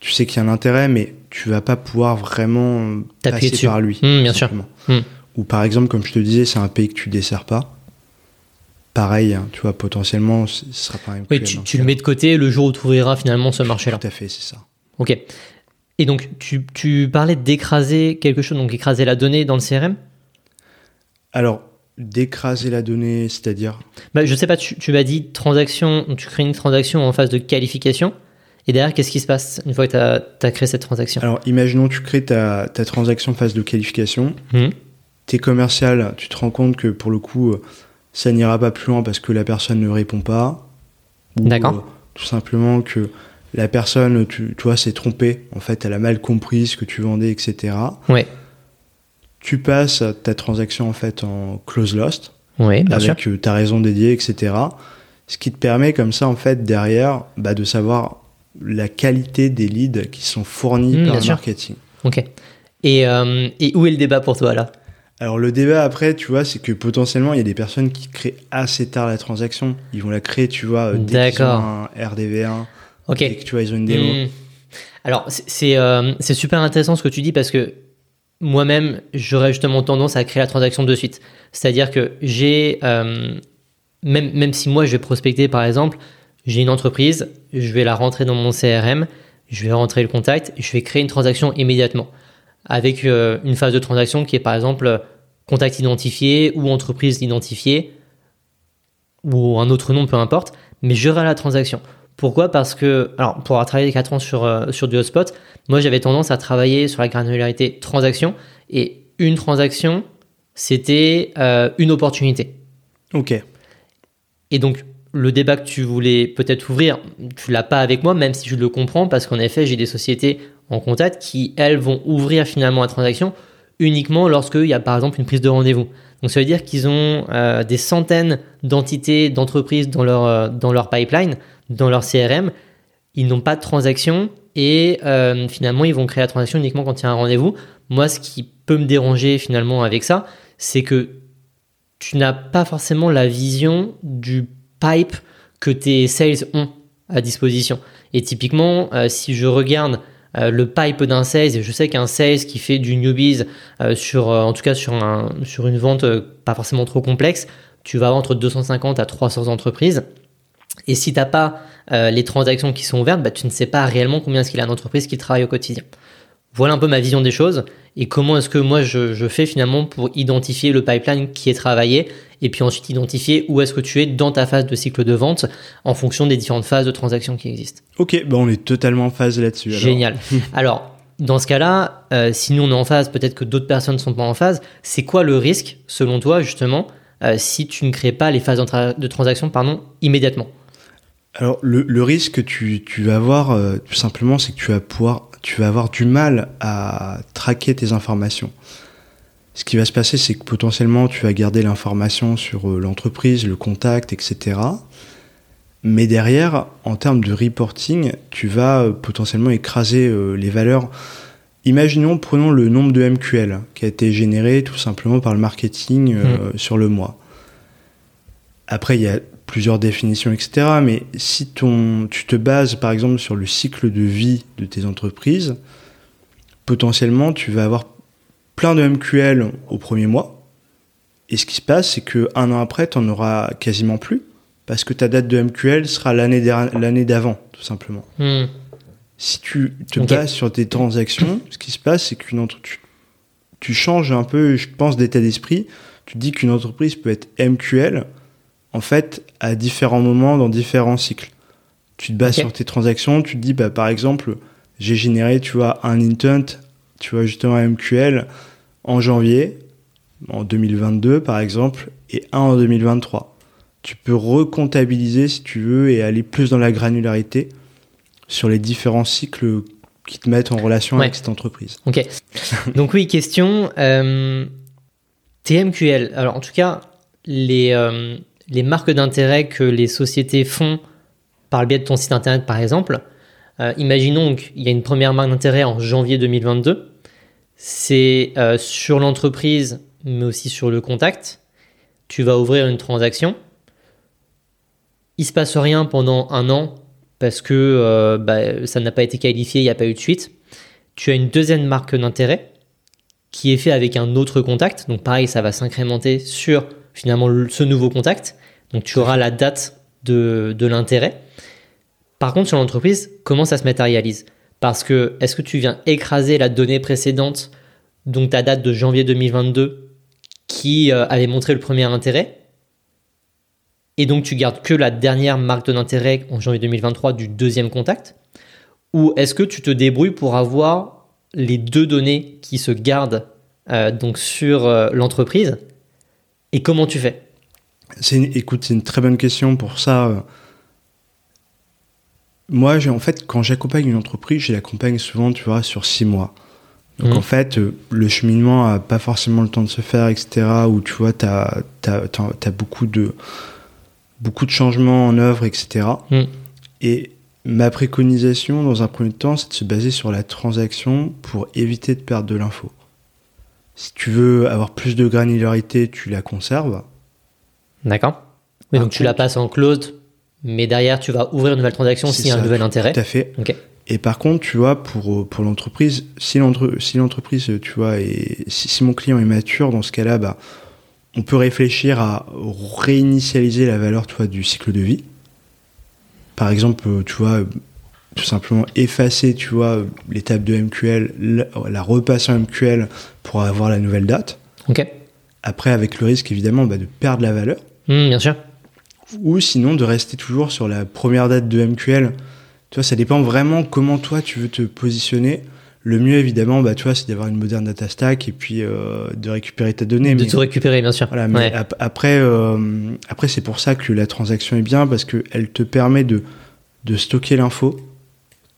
Tu sais qu'il y a un intérêt, mais tu vas pas pouvoir vraiment passer dessus. par lui. Hmm, bien sûr. Hmm. Ou par exemple, comme je te disais, c'est un pays que tu desserres pas. Pareil, hein, tu vois, potentiellement, ce sera pas un Oui, MQL tu, le mets de côté le jour où tu ouvriras finalement ce marché-là. Tout à fait, c'est ça. Ok. Et donc, tu, tu parlais d'écraser quelque chose, donc écraser la donnée dans le CRM Alors, d'écraser la donnée, c'est-à-dire? Bah, Je sais pas, tu, tu m'as dit transaction, tu crées une transaction en phase de qualification. Et derrière, qu'est-ce qui se passe une fois que tu as, créé cette transaction? Alors, imaginons tu crées ta, ta transaction phase de qualification. Mhm. T'es commercial, tu te rends compte que pour le coup, euh, ça n'ira pas plus loin parce que la personne ne répond pas. D'accord. euh, tout simplement que la personne, tu, tu vois, s'est trompée. En fait, elle a mal compris ce que tu vendais, etc. Ouais, Tu passes ta transaction en fait en close lost ouais, bien sûr. avec euh, ta raison dédiée, etc. Ce qui te permet comme ça en fait derrière bah, de savoir la qualité des leads qui sont fournis Mmh, par le marketing. Ok. Et, euh, et où est le débat pour toi là? Alors le débat après, tu vois, c'est que potentiellement il y a des personnes qui créent assez tard la transaction. Ils vont la créer, tu vois, dès qu'ils ont un RDV1, Ok. dès que tu vois ils ont une démo. Hmm. Alors, c'est- euh, super intéressant ce que tu dis parce que moi-même, j'aurais justement tendance à créer la transaction de suite. C'est-à-dire que j'ai, euh, même, même si moi je vais prospecter par exemple, j'ai une entreprise, je vais la rentrer dans mon CRM, je vais rentrer le contact, je vais créer une transaction immédiatement avec euh, une phase de transaction qui est par exemple contact identifié ou entreprise identifiée ou un autre nom, peu importe, mais j'aurai la transaction. Pourquoi? Parce que, alors, pour avoir travaillé 4 ans sur, euh, sur du hotspot, moi j'avais tendance à travailler sur la granularité transaction et une transaction, c'était euh, une opportunité. Ok. Et donc, le débat que tu voulais peut-être ouvrir, tu l'as pas avec moi, même si je le comprends, parce qu'en effet, j'ai des sociétés en contact qui, elles, vont ouvrir finalement la transaction uniquement lorsqu'il y a par exemple une prise de rendez-vous. Donc, ça veut dire qu'ils ont euh, des centaines d'entités, d'entreprises dans leur, euh, pipeline, dans leur CRM. Ils n'ont pas de transaction et euh, finalement, ils vont créer la transaction uniquement quand il y a un rendez-vous. Moi, ce qui peut me déranger finalement avec ça, c'est que tu n'as pas forcément la vision du pipe que tes sales ont à disposition. Et typiquement, euh, si je regarde euh, le pipe d'un sales, et je sais qu'un sales qui fait du newbies euh, sur, en tout cas sur, un, sur une vente pas forcément trop complexe, tu vas avoir entre 250 à 300 entreprises. Et si tu n'as pas les transactions qui sont ouvertes, bah, tu ne sais pas réellement combien est-ce qu'il a d'entreprises qui travaillent au quotidien. Voilà un peu ma vision des choses et comment est-ce que moi je fais finalement pour identifier le pipeline qui est travaillé et puis ensuite identifier où est-ce que tu es dans ta phase de cycle de vente en fonction des différentes phases de transactions qui existent. Ok, on est totalement en phase là-dessus. Génial. Alors, dans ce cas-là, euh, si nous on est en phase, peut-être que d'autres personnes ne sont pas en phase, c'est quoi le risque, selon toi, justement, euh, si tu ne crées pas les phases de transaction pardon, immédiatement? Alors le, le risque que tu, tu vas avoir, euh, tout simplement, c'est que tu vas pouvoir, tu vas avoir du mal à traquer tes informations. Ce qui va se passer, c'est que potentiellement, tu vas garder l'information sur euh, l'entreprise, le contact, etc. Mais derrière, en termes de reporting, tu vas euh, potentiellement écraser euh, les valeurs. Imaginons, prenons le nombre de MQL qui a été généré tout simplement par le marketing euh, sur le mois. Après, il y a plusieurs définitions, etc. Mais si ton, tu te bases par exemple sur le cycle de vie de tes entreprises, potentiellement tu vas avoir plein de MQL au premier mois. Et ce qui se passe, c'est que un an après, tu n'en auras quasiment plus. Parce que ta date de MQL sera l'année d'avant, tout simplement. Hmm. Si tu te bases sur tes transactions, ce qui se passe, c'est qu'une entre- tu, changes un peu, je pense, d'état d'esprit. Tu te dis qu'une entreprise peut être MQL, en fait, à différents moments, dans différents cycles. Tu te bases sur tes transactions, tu te dis, bah, par exemple, j'ai généré, tu vois, un intent, tu vois, justement, MQL en janvier, en 2022, par exemple, et un en 2023. Tu peux recomptabiliser, si tu veux, et aller plus dans la granularité sur les différents cycles qui te mettent en relation Ouais. avec cette entreprise. Ok. Donc oui, question. Euh, TMQL. Alors en tout cas, les, euh, les marques d'intérêt que les sociétés font par le biais de ton site internet, par exemple. Euh, imaginons qu'il y a une première marque d'intérêt en janvier 2022. C'est euh, sur l'entreprise, mais aussi sur le contact. Tu vas ouvrir une transaction. il se passe rien pendant un an parce que euh, bah, ça n'a pas été qualifié, il n'y a pas eu de suite. Tu as une deuxième marque d'intérêt qui est fait avec un autre contact. Donc pareil, ça va s'incrémenter sur finalement ce nouveau contact. Donc tu auras la date de, de l'intérêt. Par contre, sur l'entreprise, comment ça se matérialise? Parce que est-ce que tu viens écraser la donnée précédente, donc ta date de janvier 2022, qui euh, avait montré le premier intérêt? Et donc tu gardes que la dernière marque d'intérêt en janvier 2023 du deuxième contact? Ou est-ce que tu te débrouilles pour avoir les deux données qui se gardent euh, donc sur euh, l'entreprise? Et comment tu fais? C'est Écoute, c'est une très bonne question pour ça. Euh. Moi, en fait, quand j'accompagne une entreprise, je l'accompagne souvent, tu vois, sur six mois. Donc mmh. en fait, le cheminement a pas forcément le temps de se faire, etc. Où tu vois, tu as, as, beaucoup de beaucoup de changements en œuvre, etc. Mm. Et ma préconisation, dans un premier temps, c'est de se baser sur la transaction pour éviter de perdre de l'info. Si tu veux avoir plus de granularité, tu la conserves. D'accord. Oui, donc tu la passes en closed, mais derrière, tu vas ouvrir une nouvelle transaction s'il y a un nouvel intérêt. Tout à fait. Et par contre, tu vois, pour, pour l'entreprise, si l'entreprise, tu vois, et si, si, mon client est mature, dans ce cas-là, bah, on peut réfléchir à réinitialiser la valeur tu du cycle de vie. Par exemple, tu vois, tout simplement effacer tu vois, l'étape de MQL, la, repasser en MQL pour avoir la nouvelle date. Ok. Après, avec le risque évidemment bah, de perdre la valeur. Mmh, bien sûr. Ou sinon de rester toujours sur la première date de MQL. Tu vois, ça dépend vraiment comment toi tu veux te positionner. Le mieux, évidemment, bah, tu vois, c'est d'avoir une moderne data stack et puis euh, de récupérer ta donnée. De tout récupérer, bien sûr. Voilà, mais après, euh, après c'est pour ça que la transaction est bien parce qu'elle te permet de, de stocker l'info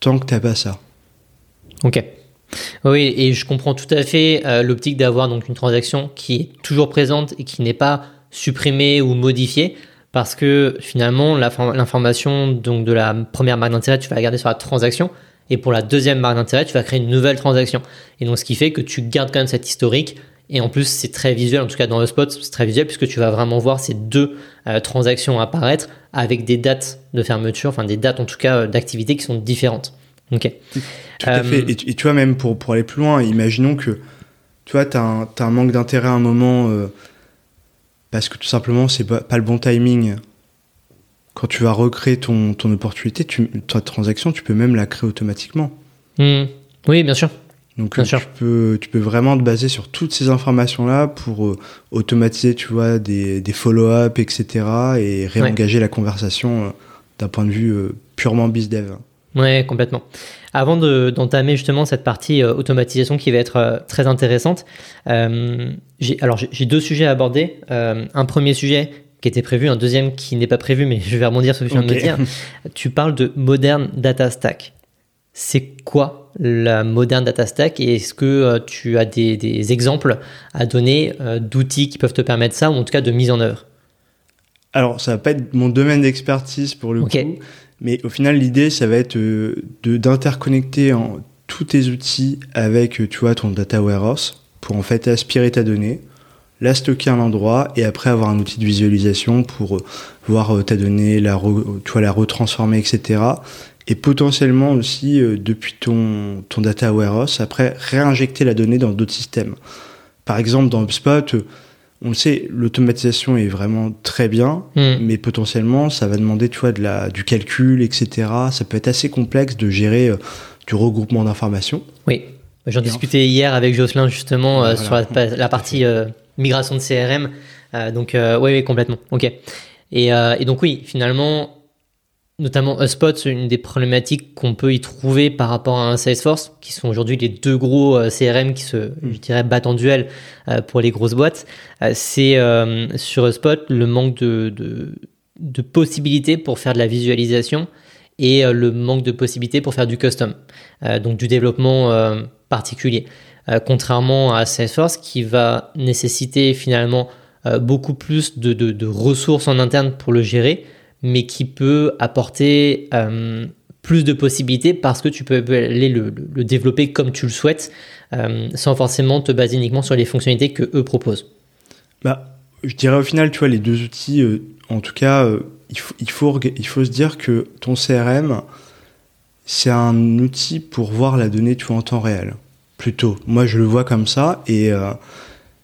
tant que tu n'as pas ça. Ok. Oui, et je comprends tout à fait euh, l'optique d'avoir donc une transaction qui est toujours présente et qui n'est pas supprimée ou modifiée parce que finalement l'information donc de la première marque d'intérêt tu vas la garder sur la transaction et pour la deuxième marque d'intérêt, tu vas créer une nouvelle transaction. Et donc, ce qui fait que tu gardes quand même cet historique. Et en plus, c'est très visuel, en tout cas dans le spot, c'est très visuel puisque tu vas vraiment voir ces deux euh, transactions apparaître avec des dates de fermeture, enfin des dates en tout cas euh, d'activité qui sont différentes. Ok. Tout à fait. Euh, et tu, vois, même pour, pour aller plus loin, imaginons que tu vois, tu as, un manque d'intérêt à un moment parce que tout simplement, c'est pas, pas le bon timing quand tu vas recréer ton, ton opportunité, tu, ta transaction, tu peux même la créer automatiquement. Hmm. Oui, bien sûr. Donc tu, Peux, tu peux vraiment te baser sur toutes ces informations-là pour euh, automatiser, tu vois, des, des follow-up, etc. et réengager la conversation euh, d'un point de vue euh, purement bizdev. Ouais, complètement. Avant d'entamer justement cette partie automatisation qui va être très intéressante, alors j'ai deux sujets à aborder. un premier sujet qui était prévu, un deuxième qui n'est pas prévu, mais je vais rebondir sur ce que tu viens de me dire. Tu parles de Modern Data Stack. C'est quoi la Modern Data Stack et est-ce que euh, tu as des, exemples à donner euh, d'outils qui peuvent te permettre ça ou en tout cas de mise en œuvre? Alors, ça va pas être mon domaine d'expertise pour le coup, mais au final, l'idée, ça va être euh, d'interconnecter tous tes outils avec, tu vois, ton data warehouse pour en fait aspirer ta donnée la stocker à un endroit et après avoir un outil de visualisation pour euh, voir euh, ta donnée, la, tu vois, la retransformer, etc. Et potentiellement aussi, euh, depuis ton, ton data warehouse, après réinjecter la donnée dans d'autres systèmes. Par exemple, dans HubSpot, on le sait, l'automatisation est vraiment très bien, hmm. mais potentiellement, ça va demander, tu vois, de la, du calcul, etc. Ça peut être assez complexe de gérer du regroupement d'informations. Oui. J'en discutais hier avec Jocelyn justement sur la, partie migration de CRM. Euh, donc, euh, oui, complètement. Ok. Et, euh, et, donc, oui, finalement, notamment HubSpot, c'est une des problématiques qu'on peut y trouver par rapport à un Salesforce, qui sont aujourd'hui les deux gros CRM qui se, mm. je dirais, battent en duel pour les grosses boîtes. c'est sur HubSpot le manque de, de, de, possibilités pour faire de la visualisation et le manque de possibilités pour faire du custom, donc du développement particulier. Euh, contrairement à Salesforce qui va nécessiter finalement euh, beaucoup plus de, ressources en interne pour le gérer, mais qui peut apporter euh, plus de possibilités parce que tu peux aller le, développer comme tu le souhaites, sans forcément te baser uniquement sur les fonctionnalités que eux proposent. Bah, je dirais au final, tu vois, les deux outils, euh, en tout cas, euh, il, faut, il, faut, il faut se dire que ton CRM, c'est un outil pour voir la donnée, tu vois, en temps réel. Plutôt. Moi, je le vois comme ça. Et euh,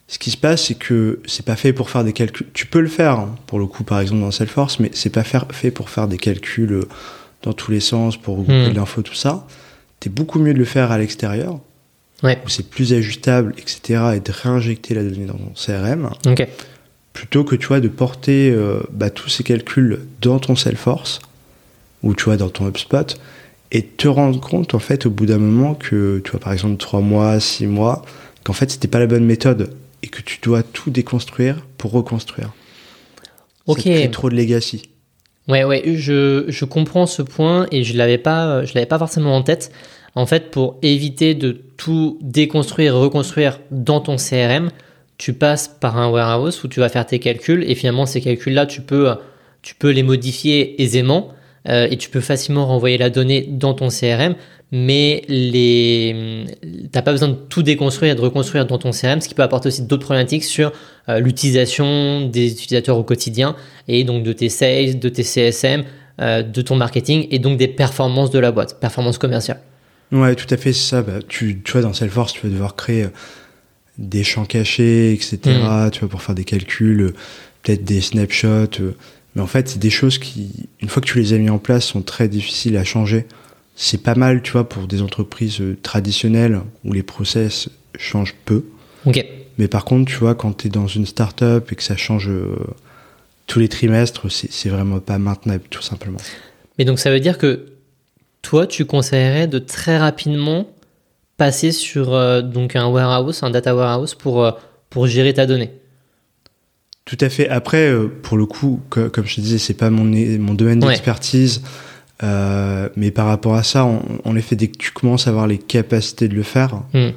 ce qui se passe, c'est que c'est pas fait pour faire des calculs. Tu peux le faire, hein, pour le coup, par exemple, dans Salesforce, mais c'est pas fait pour faire des calculs dans tous les sens, pour regrouper Hmm. l'info, tout ça. C'est beaucoup mieux de le faire à l'extérieur, Ouais. où c'est plus ajustable, etc., et de réinjecter la donnée dans ton CRM plutôt que tu vois de porter euh, bah, tous ces calculs dans ton Salesforce ou tu vois dans ton HubSpot et te rendre compte en fait au bout d'un moment que tu vois par exemple trois mois, six mois, qu'en fait c'était pas la bonne méthode et que tu dois tout déconstruire pour reconstruire. Ok. Ça te crée trop de legacy. Ouais, ouais, je, je comprends ce point et je l'avais pas, je l'avais pas forcément en tête. En fait, pour éviter de tout déconstruire et reconstruire dans ton CRM, tu passes par un warehouse où tu vas faire tes calculs et finalement ces calculs-là, tu peux, tu peux les modifier aisément euh, et tu peux facilement renvoyer la donnée dans ton CRM. Mais les, t'as pas besoin de tout déconstruire et de reconstruire dans ton CRM, ce qui peut apporter aussi d'autres problématiques sur euh, l'utilisation des utilisateurs au quotidien et donc de tes sales, de tes CSM, euh, de ton marketing et donc des performances de la boîte, performances commerciales. Ouais, tout à fait, c'est ça. Bah, tu, tu vois, dans Salesforce, tu vas devoir créer euh, des champs cachés, etc. Tu vois, pour faire des calculs, peut-être des snapshots. mais en fait, c'est des choses qui, une fois que tu les as mis en place, sont très difficiles à changer. C'est pas mal, tu vois, pour des entreprises euh, traditionnelles où les process changent peu. Mais par contre, tu vois, quand tu es dans une start-up et que ça change euh, tous les trimestres, c'est vraiment pas maintenable, tout simplement. Mais donc ça veut dire que toi, tu conseillerais de très rapidement passer sur euh, donc un warehouse, un data warehouse pour, euh, pour gérer ta donnée? Tout à fait. Après, pour le coup, co- comme je te disais, c'est pas mon, mon domaine Ouais. Euh, mais par rapport à ça, en, en effet, dès que tu commences à avoir les capacités de le faire. Hmm.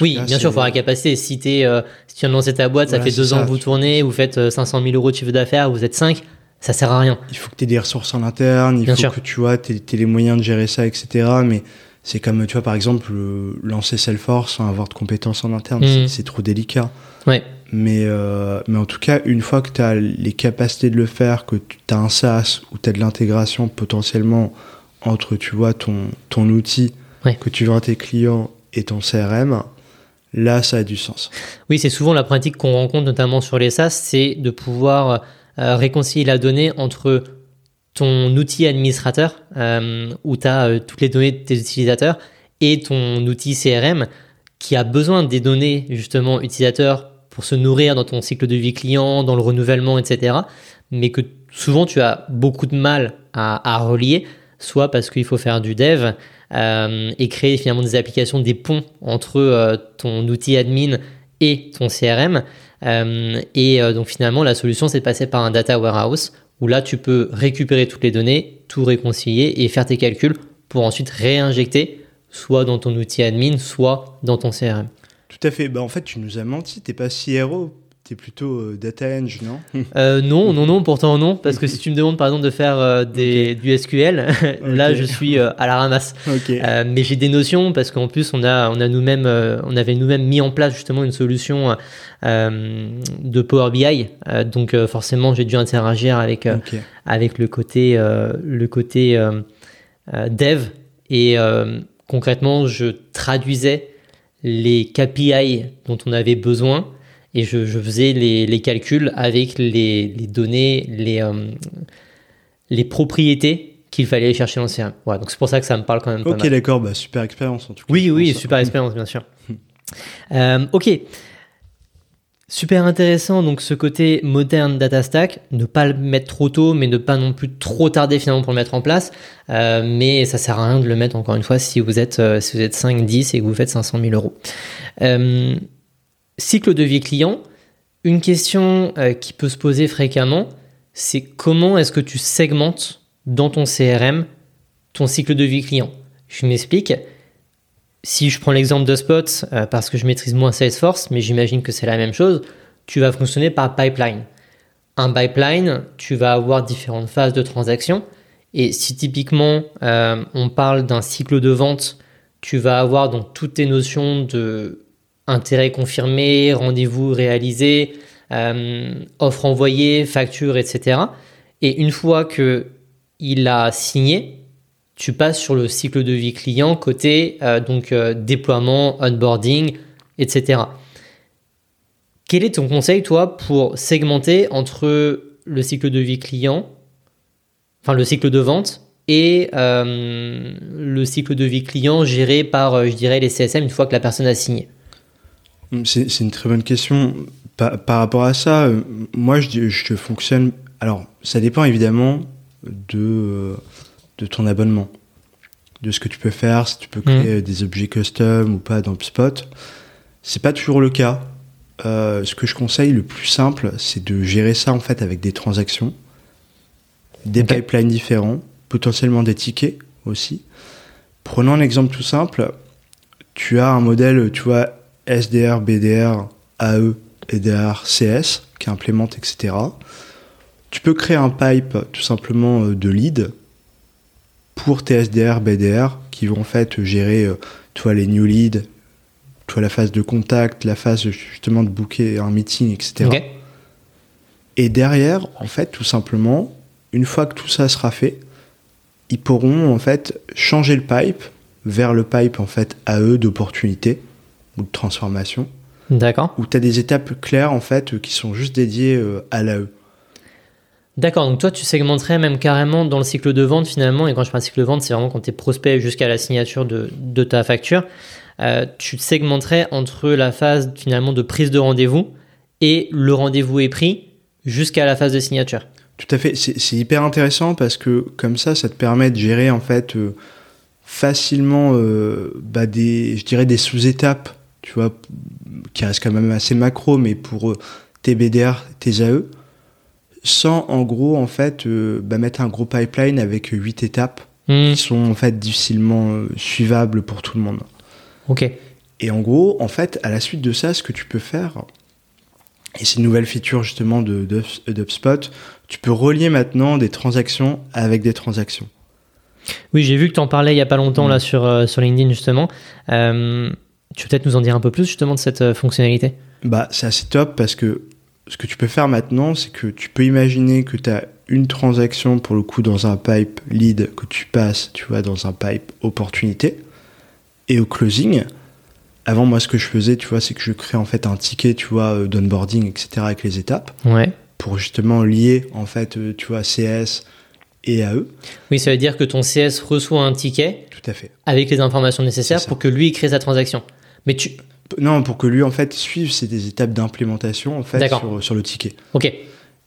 Oui, cas, bien sûr, il faudra la capacité. Si, t'es, euh, si tu viens de lancer ta boîte, ça fait deux ça. ans que vous tournez, vous faites euh, 500 000 euros de chiffre d'affaires, vous êtes 5, ça sert à rien. Il faut que tu aies des ressources en interne, il Bien faut sûr. que tu vois, aies, les moyens de gérer ça, etc. Mais c'est comme, tu vois, par exemple, euh, lancer Salesforce sans avoir de compétences en interne, c'est- c'est trop délicat. Ouais. Mais, euh, mais en tout cas, une fois que tu as les capacités de le faire, que tu as un SaaS ou tu as de l'intégration potentiellement entre, tu vois, ton, ton outil Ouais. que tu vends à tes clients et ton CRM, là, ça a du sens. Oui, c'est souvent la pratique qu'on rencontre, notamment sur les SaaS, c'est de pouvoir euh, réconcilier la donnée entre ton outil administrateur, euh, où tu as toutes les données de tes utilisateurs, et ton outil CRM, qui a besoin des données, justement, utilisateurs pour se nourrir dans ton cycle de vie client, dans le renouvellement, etc. Mais que souvent, tu as beaucoup de mal à, relier, soit parce qu'il faut faire du dev, euh, et créer finalement des applications, des ponts entre euh, ton outil admin et ton CRM. Euh, et donc finalement, la solution, c'est de passer par un data warehouse où là, tu peux récupérer toutes les données, tout réconcilier et faire tes calculs pour ensuite réinjecter soit dans ton outil admin, soit dans ton CRM. Tout à fait. Bah, en fait, tu nous as menti. T'es pas CRO, t'es plutôt euh, data eng, non? Euh, non, non, non, pourtant non, parce que si tu me demandes par exemple de faire euh, des, du SQL, là je suis euh, à la ramasse. Mais j'ai des notions parce qu'en plus on a on a nous-mêmes on avait nous-mêmes mis en place justement une solution de Power BI donc forcément j'ai dû interagir avec avec le côté le côté dev. Et concrètement je traduisais les KPI dont on avait besoin et je, je faisais les, les calculs avec les, les données les euh, les propriétés qu'il fallait aller chercher dans le CRM. Voilà, donc c'est pour ça que ça me parle quand même Ok, d'accord. Bah, super expérience en tout cas. Oui, oui, super expérience, bien sûr. Euh, ok. Super intéressant, donc ce côté moderne data stack, ne pas le mettre trop tôt, mais ne pas non plus trop tarder finalement pour le mettre en place. Euh, mais ça sert à rien de le mettre encore une fois si vous êtes, euh, si vous êtes 5, 10 et que vous faites 500 000 euros. Euh, cycle de vie client, une question qui peut se poser fréquemment, c'est comment est-ce que tu segmentes dans ton CRM ton cycle de vie client? Je m'explique. Si je prends l'exemple de Spot, euh, parce que je maîtrise moins Salesforce, mais j'imagine que c'est la même chose, tu vas fonctionner par pipeline. Un pipeline, tu vas avoir différentes phases de transaction. Et si typiquement euh, on parle d'un cycle de vente, tu vas avoir donc toutes tes notions de intérêt confirmé, rendez-vous réalisé, euh, offre envoyée, facture, etc. Et une fois que il a signé, tu passes sur le cycle de vie client côté euh, donc euh, déploiement, onboarding, etc. Quel est ton conseil toi pour segmenter entre le cycle de vie client, enfin le cycle de vente et euh, le cycle de vie client géré par, je dirais, les CSM une fois que la personne a signé? C'est une très bonne question. Par, par rapport à ça, moi je, je fonctionne. Alors, ça dépend évidemment de de ton abonnement, de ce que tu peux faire, si tu peux créer mmh. des objets custom ou pas dans HubSpot. C'est pas toujours le cas. Euh, ce que je conseille le plus simple, c'est de gérer ça en fait avec des transactions, des pipelines différents, potentiellement des tickets aussi. Prenons un exemple tout simple. Tu as un modèle, tu vois, SDR, BDR, AE, EDR, CS qui implémente, etc. Tu peux créer un pipe tout simplement euh, de lead pour TSDR, BDR, qui vont en fait gérer euh, toi, les new leads, toi, la phase de contact, la phase justement de booker un meeting, etc. Et derrière, en fait, tout simplement, une fois que tout ça sera fait, ils pourront en fait changer le pipe vers le pipe en fait AE d'opportunité ou de transformation. D'accord. Où tu as des étapes claires en fait qui sont juste dédiées euh, à l'AE. D'accord, donc toi tu segmenterais même carrément dans le cycle de vente finalement, et quand je parle cycle de vente, c'est vraiment quand tu es prospect jusqu'à la signature de, de ta facture, euh, tu segmenterais entre la phase finalement de prise de rendez-vous et le rendez-vous est pris jusqu'à la phase de signature. Tout à fait, c'est hyper intéressant parce que comme ça, ça te permet de gérer en fait euh, facilement euh, bah, des, je dirais des sous-étapes, tu vois, qui restent quand même assez macro, mais pour tes BDR, tes AE sans en gros en fait euh, bah, mettre un gros pipeline avec huit étapes hmm. qui sont en fait difficilement euh, suivables pour tout le monde. Ok. Et en gros, en fait, à la suite de ça, ce que tu peux faire, et c'est une nouvelle feature justement de, d'UpSpot, tu peux relier maintenant des transactions avec des transactions. Oui, j'ai vu que tu en parlais il y a pas longtemps là hmm. sur, euh, sur LinkedIn justement. tu peux peut-être nous en dire un peu plus justement de cette fonctionnalité? Bah, c'est assez top parce que ce que tu peux faire maintenant, c'est que tu peux imaginer que tu as une transaction pour le coup dans un pipe lead que tu passes, tu vois, dans un pipe opportunité. Et au closing, avant moi ce que je faisais, tu vois, c'est que je crée en fait un ticket, tu vois, euh, d'onboarding, etc. avec les étapes. Ouais. Pour justement lier en fait, euh, tu vois, CS et AE. Oui, ça veut dire que ton CS reçoit un ticket. Tout à fait. Avec les informations nécessaires pour que lui crée sa transaction. Mais tu, non, pour que lui, en fait, suive, c'est des étapes d'implémentation, en fait, sur, le ticket. Ok.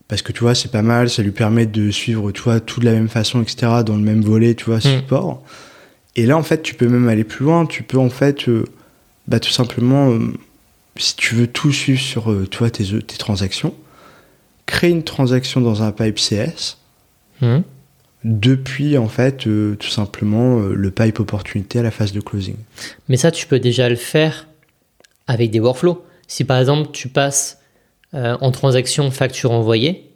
Parce que, tu vois, c'est pas mal, ça lui permet de suivre, tu vois, tout de la même façon, etc., dans le même volet, tu vois, hmm. support. Et là, en fait, tu peux même aller plus loin, tu peux, en fait, euh, bah, tout simplement, euh, si tu veux tout suivre sur, euh, tu vois, tes, tes transactions, créer une transaction dans un pipe CS, hmm. depuis, en fait, tout simplement, le pipe opportunité à la phase de closing. Mais ça, tu peux déjà le faire avec des workflows. Si par exemple tu passes euh, en transaction facture envoyée,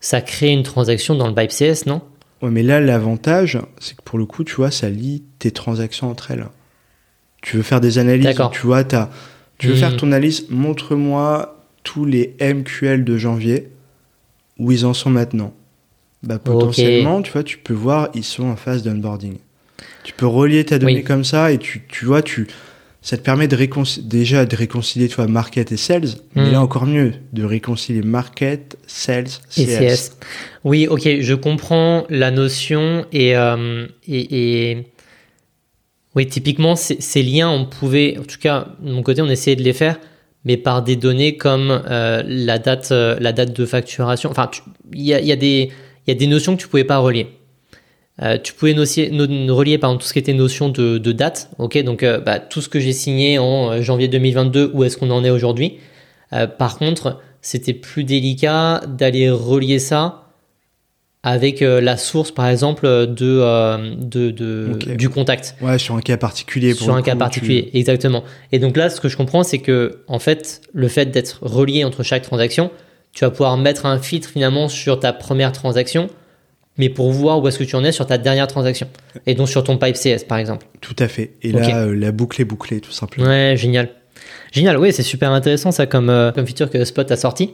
ça crée une transaction dans le pipe CS, non? Ouais, mais là, l'avantage, c'est que pour le coup, tu vois, ça lie tes transactions entre elles. Tu veux faire des analyses, tu vois, as, tu veux faire hmm. ton analyse, montre-moi tous les MQL de janvier, où ils en sont maintenant. Bah, potentiellement, tu vois, tu peux voir, ils sont en phase d'onboarding. Tu peux relier ta donnée comme ça et tu, tu vois, tu, ça te permet de déjà de réconcilier toi market et sales, mais là encore mieux, de réconcilier market, sales, CS. Et CS. Oui, ok, je comprends la notion et, euh, et, oui, typiquement ces liens, on pouvait, en tout cas de mon côté, on essayait de les faire, mais par des données comme euh, la date, euh, la date de facturation. Enfin, il y a, y, a y a des notions que tu pouvais pas relier. Euh, tu pouvais relier par exemple tout ce qui était notion de, date, ok? Donc euh, bah, tout ce que j'ai signé en euh, janvier 2022, où est-ce qu'on en est aujourd'hui? Par contre, c'était plus délicat d'aller relier ça avec la source, par exemple, de, de, du contact. Ouais, sur un cas particulier. sur un cas particulier, exactement. Et donc là, ce que je comprends, c'est que en fait, le fait d'être relié entre chaque transaction, tu vas pouvoir mettre un filtre finalement sur ta première transaction mais pour voir où est-ce que tu en es sur ta dernière transaction. Et donc sur ton pipe CS, par exemple. Tout à fait. Et là, euh, la boucle est bouclée, tout simplement. Ouais, génial. Génial, oui, c'est super intéressant ça comme, euh, comme feature que Spot a sorti.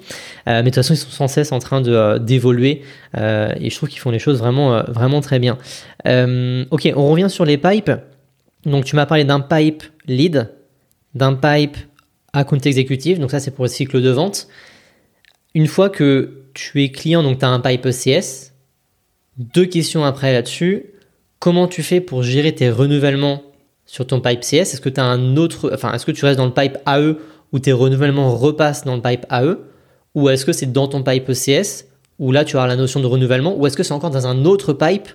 Euh, mais de toute façon, ils sont sans cesse en train de, d'évoluer et je trouve qu'ils font les choses vraiment, vraiment très bien. ok, on revient sur les pipes. Donc, tu m'as parlé d'un pipe lead, d'un pipe account exécutif. Donc, ça, c'est pour le cycle de vente. Une fois que tu es client, donc tu as un pipe ECS, deux questions après là-dessus. Comment tu fais pour gérer tes renouvellements sur ton pipe CS Est-ce que tu as un autre, enfin, est-ce que tu restes dans le pipe AE où tes renouvellements repassent dans le pipe AE Ou est-ce que c'est dans ton pipe CS où là tu as la notion de renouvellement? Ou est-ce que c'est encore dans un autre pipe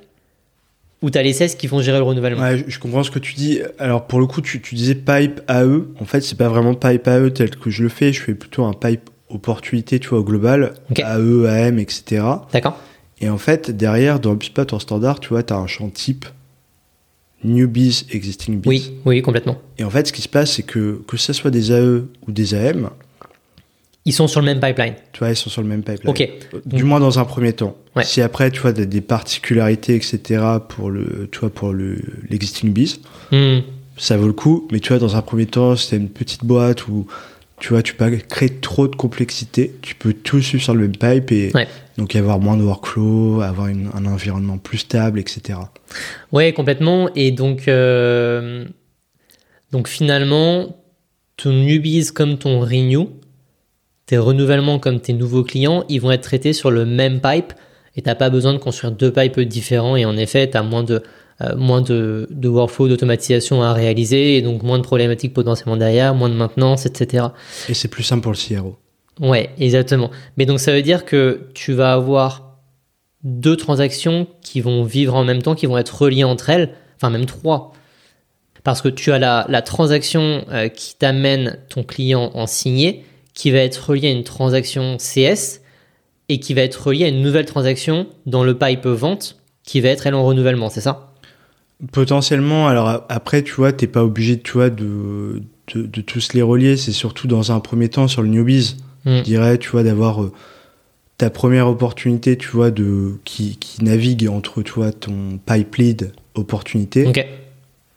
où tu as les CS qui vont gérer le renouvellement? Ouais, je comprends ce que tu dis. Alors pour le coup, tu, disais pipe AE. En fait, c'est pas vraiment pipe AE tel que je le fais. Je fais plutôt un pipe opportunité, tu vois, au global. AE, AM, etc. D'accord. Et en fait, derrière, dans HubSpot en standard, tu vois, tu as un champ type newbies, existing biz. Oui, oui, complètement. Et en fait, ce qui se passe, c'est que que ce soit des AE ou des AM, ils sont sur le même pipeline. Tu vois, ils sont sur le même pipeline. Ok. Du moins dans un premier temps. Si après, tu vois, des, des particularités, etc. pour le, tu vois, pour le l'existing biz, hmm. ça vaut le coup. Mais tu vois, dans un premier temps, si une petite boîte où tu vois, tu peux pas créer trop de complexité. Tu peux tout suivre sur le même pipe et donc avoir moins de workflow, avoir un environnement plus stable, etc. Ouais, complètement. Et donc, euh, donc finalement, ton newbies comme ton renew, tes renouvellements comme tes nouveaux clients, ils vont être traités sur le même pipe et t'as pas besoin de construire deux pipes différents. Et en effet, tu as moins de moins de, de workflow, d'automatisation à réaliser, et donc moins de problématiques potentiellement derrière, moins de maintenance, etc. Et c'est plus simple pour le CRO. Ouais, exactement. Mais donc ça veut dire que tu vas avoir deux transactions qui vont vivre en même temps, qui vont être reliées entre elles, enfin même trois. Parce que tu as la, la transaction euh, qui t'amène ton client en signé, qui va être reliée à une transaction CS, et qui va être reliée à une nouvelle transaction dans le pipe vente, qui va être elle en renouvellement, c'est ça? Potentiellement, alors après, tu vois, t'es pas obligé, tu vois, de, de, de, tous les relier. C'est surtout dans un premier temps sur le newbies. Mm. Je dirais, tu vois, d'avoir euh, ta première opportunité, tu vois, de qui, qui navigue entre, tu vois, ton pipe lead opportunité.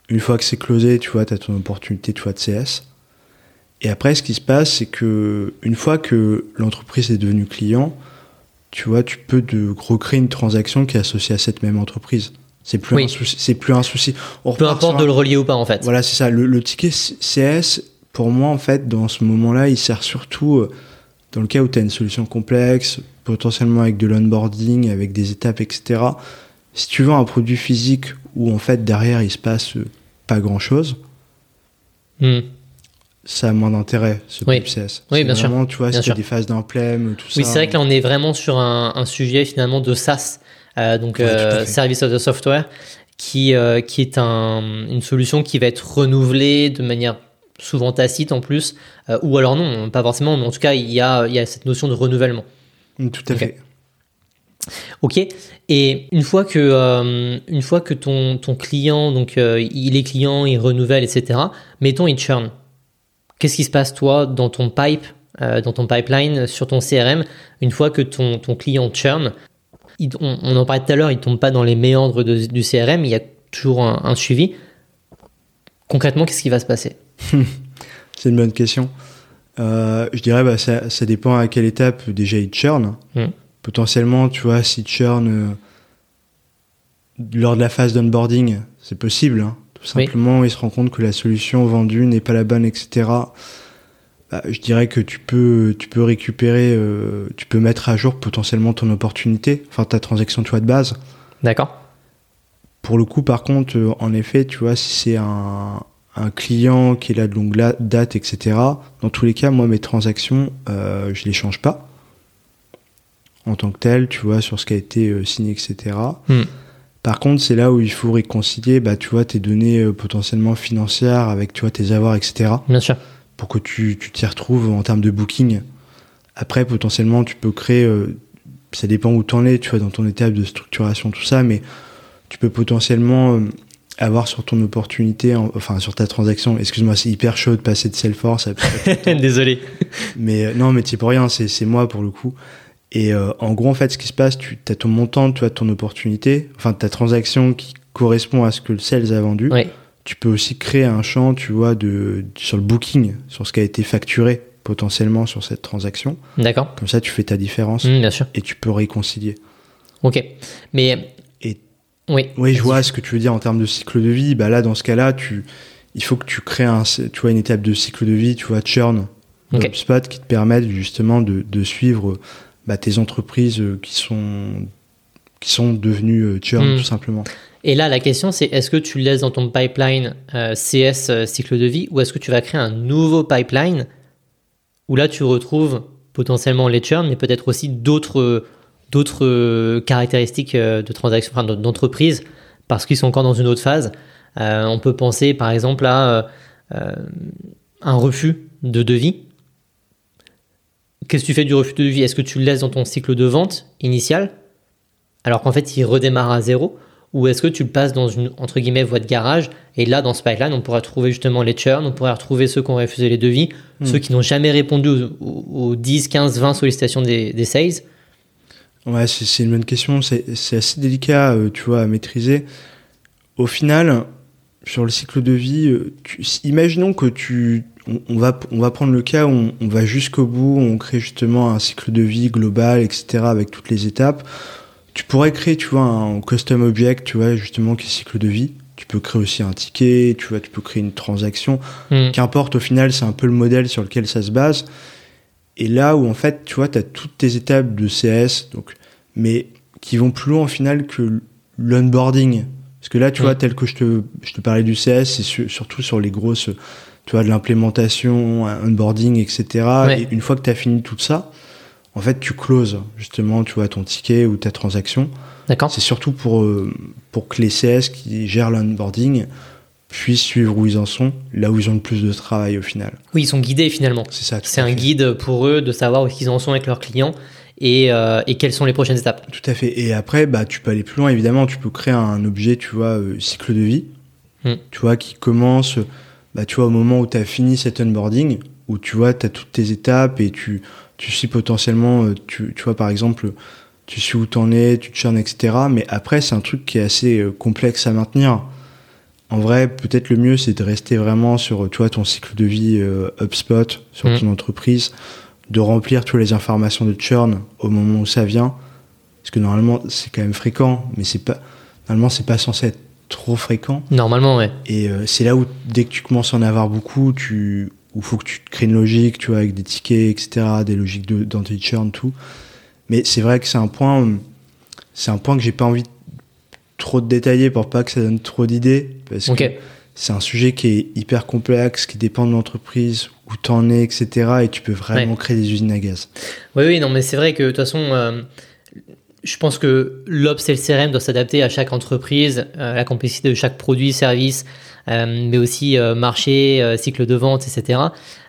Une fois que c'est closé, tu vois, t'as ton opportunité, tu vois, de CS. Et après, ce qui se passe, c'est que une fois que l'entreprise est devenue client, tu vois, tu peux de recréer une transaction qui est associée à cette même entreprise. C'est plus, un souci, c'est plus un souci. Peu importe de le relier ou pas, en fait. Voilà, c'est ça. Le, ticket CS, pour moi, en fait, dans ce moment-là, il sert surtout euh, dans le cas où tu as une solution complexe, potentiellement avec de l'onboarding, avec des étapes, etc. Si tu veux un produit physique où, en fait, derrière, il se passe euh, pas grand-chose, hmm. ça a moins d'intérêt, ce oui. CS. Oui, bien vraiment, sûr. tu vois, c'est des phases d'implème, tout ça. Oui, c'est vrai que là, on est vraiment sur un, un sujet, finalement, de SaaS donc euh, Service of the Software, qui, euh, qui est un, une solution qui va être renouvelée de manière souvent tacite en plus, ou alors non, pas forcément, mais en tout cas, il y a, il y a cette notion de renouvellement. Mm, tout à fait. Ok. Et une fois que, une fois que ton, ton client, donc il est client, il renouvelle, etc. Mettons il churn. Qu'est-ce qui se passe toi dans ton pipe, dans ton pipeline, sur ton CRM, une fois que ton, ton client churn? On, en parlait tout à l'heure, il tombe pas dans les méandres du CRM, il y a toujours un, suivi. Concrètement, qu'est-ce qui va se passer? C'est une bonne question. Euh, je dirais, bah, ça, dépend à quelle étape déjà il churn. Hmm. Potentiellement, tu vois, si churn euh, lors de la phase d'onboarding, c'est possible. Hein. Tout simplement, il se rend compte que la solution vendue n'est pas la bonne, etc. Bah, je dirais que tu peux, tu peux récupérer, euh, tu peux mettre à jour potentiellement ton opportunité, enfin ta transaction tu vois, de base. D'accord. Pour le coup, par contre, euh, en effet, tu vois, si c'est un, un, client qui est là de longue date, etc., dans tous les cas, moi, mes transactions, euh, je les change pas en tant que tel, tu vois, sur ce qui a été euh, signé, etc. Hmm. Par contre, c'est là où il faut réconcilier, bah, tu vois, tes données potentiellement financières avec, tu vois, tes avoirs, etc. Bien sûr pour que tu t'y retrouves en termes de booking. Après, potentiellement, tu peux créer, euh, ça dépend où tu en es, tu vois, dans ton étape de structuration, tout ça, mais tu peux potentiellement euh, avoir sur ton opportunité, enfin sur ta transaction, excuse-moi, c'est hyper chaud de passer de Salesforce. Désolé. Mais euh, non, mais tu pour rien, c'est moi pour le coup. Et en gros, en fait, ce qui se passe, tu as ton montant, tu as ton opportunité, enfin ta transaction qui correspond à ce que le sales a vendu. Tu peux aussi créer un champ, tu vois, de, sur le booking, sur ce qui a été facturé potentiellement sur cette transaction. D'accord. Comme ça, tu fais ta différence Mmh, bien sûr. et tu peux réconcilier. Ok. Mais. Et- Oui. Oui, je vois ce que tu veux dire en termes de cycle de vie. Bah là, dans ce cas-là, tu, il faut que tu crées un, tu vois, une étape de cycle de vie, tu vois, churn, Ok. HubSpot, qui te permettent justement de, de suivre bah, tes entreprises euh, qui sont, qui sont devenues euh, churn, Mm. tout simplement. Et là, la question, c'est est-ce que tu le laisses dans ton pipeline euh, CS euh, cycle de vie ou est-ce que tu vas créer un nouveau pipeline où là, tu retrouves potentiellement les churn, mais peut-être aussi d'autres caractéristiques euh, de transaction, enfin, d'entreprise, parce qu'ils sont encore dans une autre phase. On peut penser, par exemple, à un refus de devis. Qu'est-ce que tu fais du refus de devis? Est-ce que tu le laisses dans ton cycle de vente initial, alors qu'en fait, il redémarre à zéro? Ou est-ce que tu le passes dans une entre guillemets voie de garage et là dans ce pipeline on pourra trouver justement les churn, on pourra retrouver ceux qui ont refusé les devis, Hmm. ceux qui n'ont jamais répondu aux, aux- aux 10, 15, 20 sollicitations des, des sales? Ouais, c'est une bonne question. C'est assez délicat, euh, tu vois, à maîtriser. Au final, sur le cycle de vie, euh, tu- imaginons que tu, on, on va, on va prendre le cas où on, on va jusqu'au bout, on crée justement un cycle de vie global, etc., avec toutes les étapes. Tu pourrais créer, tu vois, un custom object, tu vois, justement, qui est cycle de vie. Tu peux créer aussi un ticket, tu vois, tu peux créer une transaction Hmm. qu'importe au final c'est un peu le modèle sur lequel ça se base et là où en fait tu vois tu as toutes tes étapes de CS donc mais qui vont plus loin au final que l'onboarding parce que là tu Mm. vois tel que je te je te parlais du CS c'est su- surtout sur les grosses tu vois de l'implémentation onboarding etc Ouais. et une fois que tu as fini tout ça en fait tu closes justement tu vois ton ticket ou ta transaction D'accord c'est surtout pour, euh, pour que les CS qui gèrent l'onboarding puissent suivre où ils en sont, là où ils ont le plus de travail au final. Oui, ils sont guidés finalement. C'est ça. C'est un fait. guide pour eux de savoir où ils en sont avec leurs clients et, euh, et quelles sont les prochaines étapes. Tout à fait. Et après, bah, tu peux aller plus loin, évidemment. Tu peux créer un objet, tu vois, euh, cycle de vie, Hmm. tu vois, qui commence, bah, tu vois, au moment où tu as fini cet onboarding, où tu vois, tu as toutes tes étapes et tu, tu suis potentiellement, euh, tu, tu vois, par exemple, tu suis où t'en es, tu te churnes, etc. Mais après, c'est un truc qui est assez euh, complexe à maintenir. En vrai, peut-être le mieux, c'est de rester vraiment sur, tu vois, ton cycle de vie euh, HubSpot, sur Mm. ton entreprise, de remplir toutes les informations de churn au moment où ça vient. Parce que normalement, c'est quand même fréquent, mais c'est pas, normalement, c'est pas censé être trop fréquent. Normalement, ouais. Et euh, c'est là où, dès que tu commences à en avoir beaucoup, tu, où faut que tu crées une logique, tu vois, avec des tickets, etc., des logiques de- tout. Mais c'est vrai que c'est un point, euh, c'est un point que j'ai pas envie de trop de détailler pour pas que ça donne trop d'idées. Parce que c'est un sujet qui est hyper complexe, qui dépend de l'entreprise, où t'en es, etc. Et tu peux vraiment Ouais. créer des usines à gaz. Oui, oui, non, mais c'est vrai que de toute façon, euh, je pense que l'Ops et le CRM doivent s'adapter à chaque entreprise, euh, à la complexité de chaque produit, service, euh, mais aussi euh, marché, euh, cycle de vente, etc.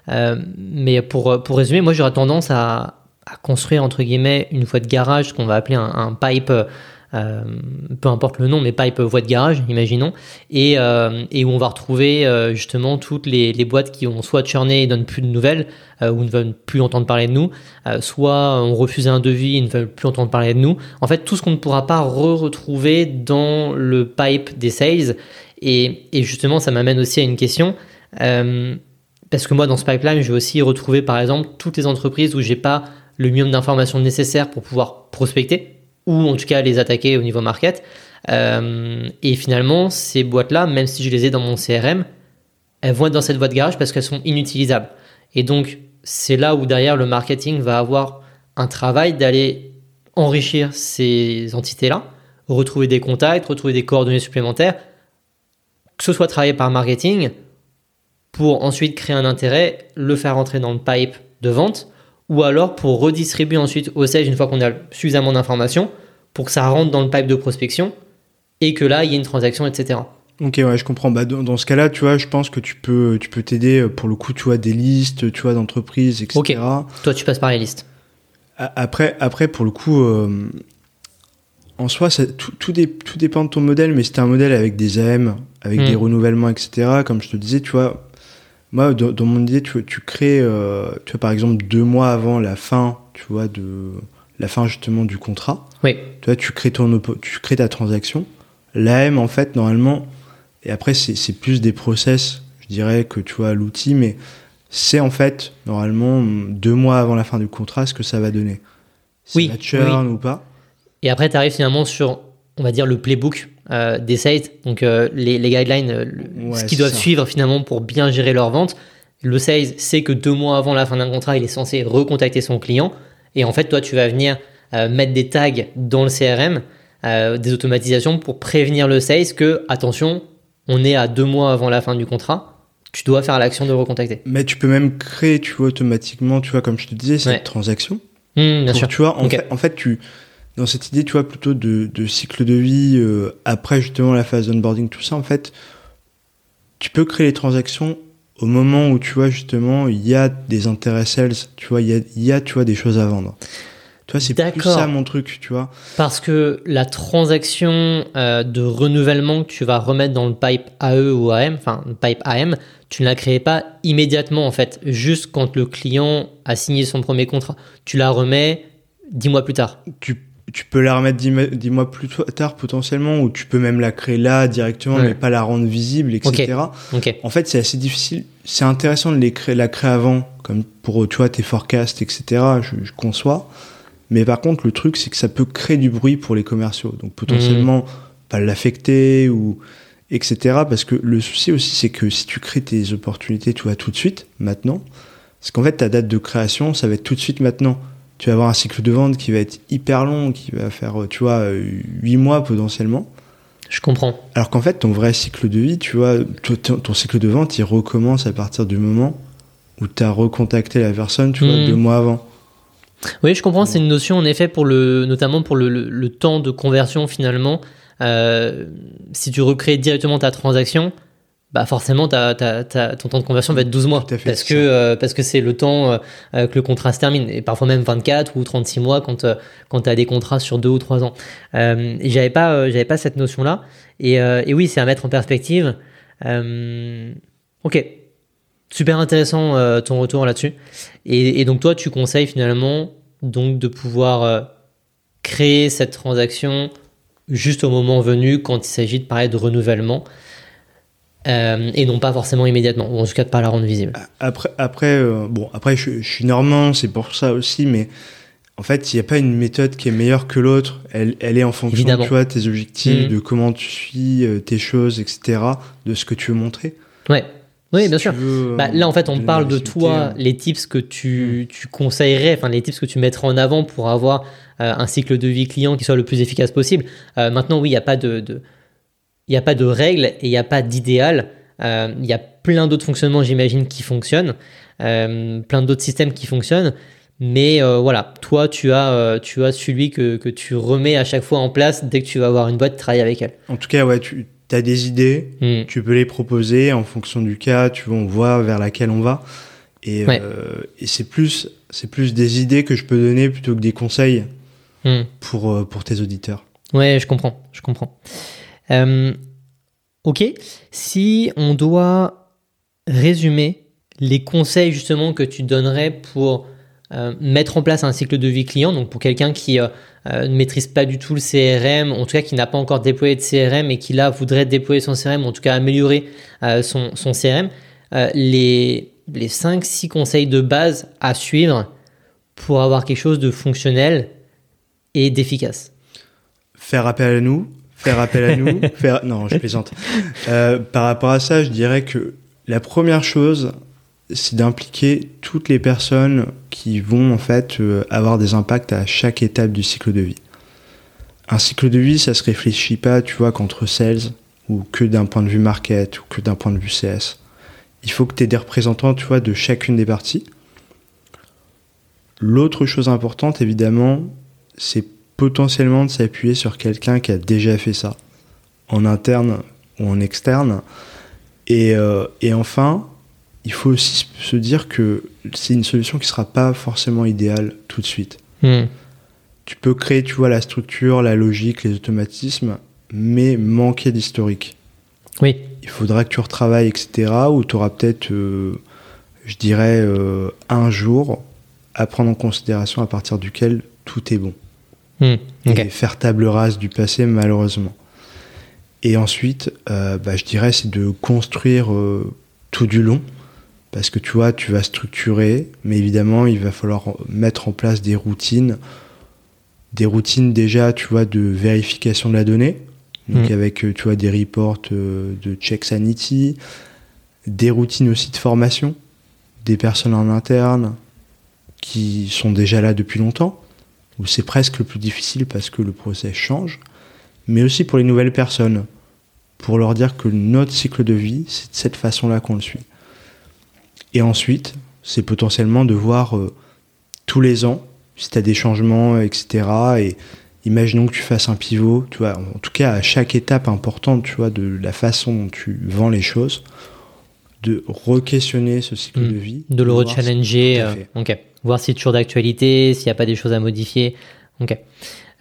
Euh, mais pour, pour résumer, moi j'aurais tendance à, construire entre guillemets une voie de garage, ce qu'on va appeler un, pipe. euh, peu importe le nom, mais pipe voie de garage, imaginons, et, euh, et où on va retrouver euh, justement toutes les, les boîtes qui ont soit churné et donnent plus de nouvelles, euh, ou ne veulent plus entendre parler de nous, euh, soit ont refusé un devis et ne veulent plus entendre parler de nous. En fait, tout ce qu'on ne pourra pas re-retrouver dans le pipe des sales. Et, justement, ça m'amène aussi à une question. euh, parce que moi, dans ce pipeline, je vais aussi retrouver, par exemple, toutes les entreprises où j'ai pas le minimum d'informations nécessaires pour pouvoir prospecter, ou en tout cas les attaquer au niveau market. Euh, et finalement, ces boîtes-là, même si je les ai dans mon CRM, elles vont être dans cette de garage parce qu'elles sont inutilisables. Et donc, c'est là où derrière le marketing va avoir un travail d'aller enrichir ces entités-là, retrouver des contacts, retrouver des coordonnées supplémentaires, que ce soit travaillé par marketing pour ensuite créer un intérêt, le faire rentrer dans le pipe de vente, ou alors pour redistribuer ensuite au sales une fois qu'on a suffisamment d'informations pour que ça rentre dans le pipe de prospection et que là il y ait une transaction, etc. Ok, ouais, je comprends. Bah, dans, ce cas-là, tu vois, je pense que tu peux, tu peux t'aider euh, pour le coup, tu vois, des listes, tu vois, d'entreprises, etc. Ok. Toi tu passes par les listes. Après, après, pour le coup, euh, en soi, ça- tout, tout, dé- tout dépend de ton modèle, mais c'est un modèle avec des AM, avec Mm. des renouvellements, etc. Comme je te disais, tu vois, moi, dans, dans mon idée, tu, crées, euh, tu vois, par exemple, deux mois avant la fin, tu vois, de la fin justement du contrat. Oui. Tu vois, tu crées ton, tu crées ta transaction. L'AM, en fait, normalement, Et après, c'est plus des process, je dirais, que tu vois, l'outil, mais c'est en fait, normalement, deux mois avant la fin du contrat, ce que ça va donner. Si oui, ça churn ou pas. Et après, tu arrives finalement sur, on va dire, le playbook euh, des sales, donc euh, les, les, guidelines, euh, ce qu'ils doivent suivre finalement pour bien gérer leur vente. Le sales sait que deux mois avant la fin d'un contrat, il est censé recontacter son client. Et en fait, toi, tu vas venir mettre des tags dans le CRM, des automatisations pour prévenir le sales que, attention, on est à deux mois avant la fin du contrat, tu dois faire l'action de recontacter. Mais tu peux même créer, tu vois, automatiquement, tu vois, comme je te disais, cette transaction. Mmh, bien sûr. Tu vois, en, fait, en fait, tu, dans cette idée, tu vois, plutôt de, de cycle de vie, euh, après justement la phase onboarding, tout ça, en fait, tu peux créer les transactions au moment où, tu vois, justement, il y a des intérêts sales, tu vois, il y a, il y a, tu vois, des choses à vendre. Tu vois, c'est plus ça mon truc, tu vois. Parce que la transaction euh, de renouvellement que tu vas remettre dans le pipe AE ou AM, enfin, le pipe AM, tu ne la crées pas immédiatement, en fait, juste quand le client a signé son premier contrat. Tu la remets dix mois plus tard. Tu tu peux la remettre dix, mois plus tard potentiellement, ou tu peux même la créer là directement, mais pas la rendre visible, etc. En fait, c'est assez difficile. C'est intéressant de les créer, la créer avant, comme pour tu vois tes forecasts, etc. Je, conçois. Mais par contre, le truc, c'est que ça peut créer du bruit pour les commerciaux. Donc potentiellement, mmh. pas l'affecter ou etc. Parce que le souci aussi, c'est que si tu crées tes opportunités, tu vois, tout de suite, maintenant, parce qu'en fait, ta date de création, ça va être tout de suite maintenant tu vas avoir un cycle de vente qui va être hyper long, qui va faire, tu vois, 8 mois potentiellement. Je comprends. Alors qu'en fait, ton vrai cycle de vie, tu vois, ton, cycle de vente, il recommence à partir du moment où tu as recontacté la personne, tu vois, hmm. deux mois avant. Oui, je comprends. C'est une notion, en effet, pour le, notamment pour le, temps de conversion, finalement. Euh, si tu recrées directement ta transaction, bah forcément ton temps de conversion va être 12 mois parce que euh, parce que c'est le temps euh, que le contrat se termine et parfois même 24 ou 36 mois quand euh, quand tu as des contrats sur 2 ou 3 ans. Euh, j'avais pas j'avais pas cette notion là et, et oui, c'est à mettre en perspective. OK. Super intéressant ton retour là-dessus. Et, et, donc toi tu conseilles finalement donc de pouvoir créer cette transaction juste au moment venu quand il s'agit de parler de renouvellement. Euh, et non pas forcément immédiatement, ou en tout cas de pas la rendre visible. Après, après euh, bon, après je, suis normand, c'est pour ça aussi, mais en fait, il n'y a pas une méthode qui est meilleure que l'autre. Elle, elle est en fonction de toi, tes objectifs, mmh. de comment tu suis euh, tes choses, etc., de ce que tu veux montrer. Ouais. Oui, bien sûr. bah, là, en fait, on parle de toi, les tips que tu, mmh. tu conseillerais, enfin, les tips que tu mettrais en avant pour avoir un cycle de vie client qui soit le plus efficace possible. maintenant, oui, il n'y a pas de, de il n'y a pas de règles et il n'y a pas d'idéal. Euh, il y a plein d'autres fonctionnements, j'imagine, qui fonctionnent, euh, plein d'autres systèmes qui fonctionnent. Mais euh, voilà, toi, tu as, tu as celui que, que, tu remets à chaque fois en place dès que tu vas avoir une boîte, travailler avec elle. En tout cas, ouais, tu as des idées, hmm. tu peux les proposer en fonction du cas, tu vois, on voit vers laquelle on va. Et, et c'est plus, c'est plus des idées que je peux donner plutôt que des conseils hmm. pour, pour tes auditeurs. Ouais, je comprends, je comprends. Euh, ok, si on doit résumer les conseils justement que tu donnerais pour euh, mettre en place un cycle de vie client, donc pour quelqu'un qui euh, ne maîtrise pas du tout le CRM, en tout cas qui n'a pas encore déployé de CRM et qui là voudrait déployer son CRM, en tout cas améliorer son, CRM, les, les 5-6 conseils de base à suivre pour avoir quelque chose de fonctionnel et d'efficace. Faire appel à nous, faire appel à nous. faire... Non, je plaisante. Euh, par rapport à ça, je dirais que la première chose, c'est d'impliquer toutes les personnes qui vont en fait euh, avoir des impacts à chaque étape du cycle de vie. Un cycle de vie, ça se réfléchit pas, tu vois, qu'entre sales ou que d'un point de vue market ou que d'un point de vue CS. Il faut que tu aies des représentants, tu vois, de chacune des parties. L'autre chose importante, évidemment, c'est potentiellement de s'appuyer sur quelqu'un qui a déjà fait ça, en interne ou en externe. Et, euh, et enfin, il faut aussi se dire que c'est une solution qui sera pas forcément idéale tout de suite. Hmm. Tu peux créer, tu vois, la structure, la logique, les automatismes, mais manquer d'historique. Oui. Il faudra que tu retravailles, etc. Ou tu auras peut-être, euh, je dirais, euh, un jour à prendre en considération à partir duquel tout est bon. Hmm, et faire table rase du passé, malheureusement. Et ensuite, euh, bah, je dirais, c'est de construire euh, tout du long. Parce que tu vois, tu vas structurer, mais évidemment, il va falloir mettre en place des routines. Des routines déjà, tu vois, de vérification de la donnée. Donc Mhm. avec, euh, tu vois, des reports euh, de check sanity, des routines aussi de formation, des personnes en interne qui sont déjà là depuis longtemps, où c'est presque le plus difficile parce que le process change, mais aussi pour les nouvelles personnes, pour leur dire que notre cycle de vie, c'est de cette façon-là qu'on le suit. Et ensuite, c'est potentiellement de voir euh, tous les ans si tu as des changements, etc. Et imaginons que tu fasses un pivot, tu vois, en tout cas à chaque étape importante, tu vois, de la façon dont tu vends les choses, de re-questionner ce cycle Mm. de vie. De le si- rechallenger. À euh, ok. Voir si c'est toujours d'actualité, s'il n'y a pas des choses à modifier. Ok.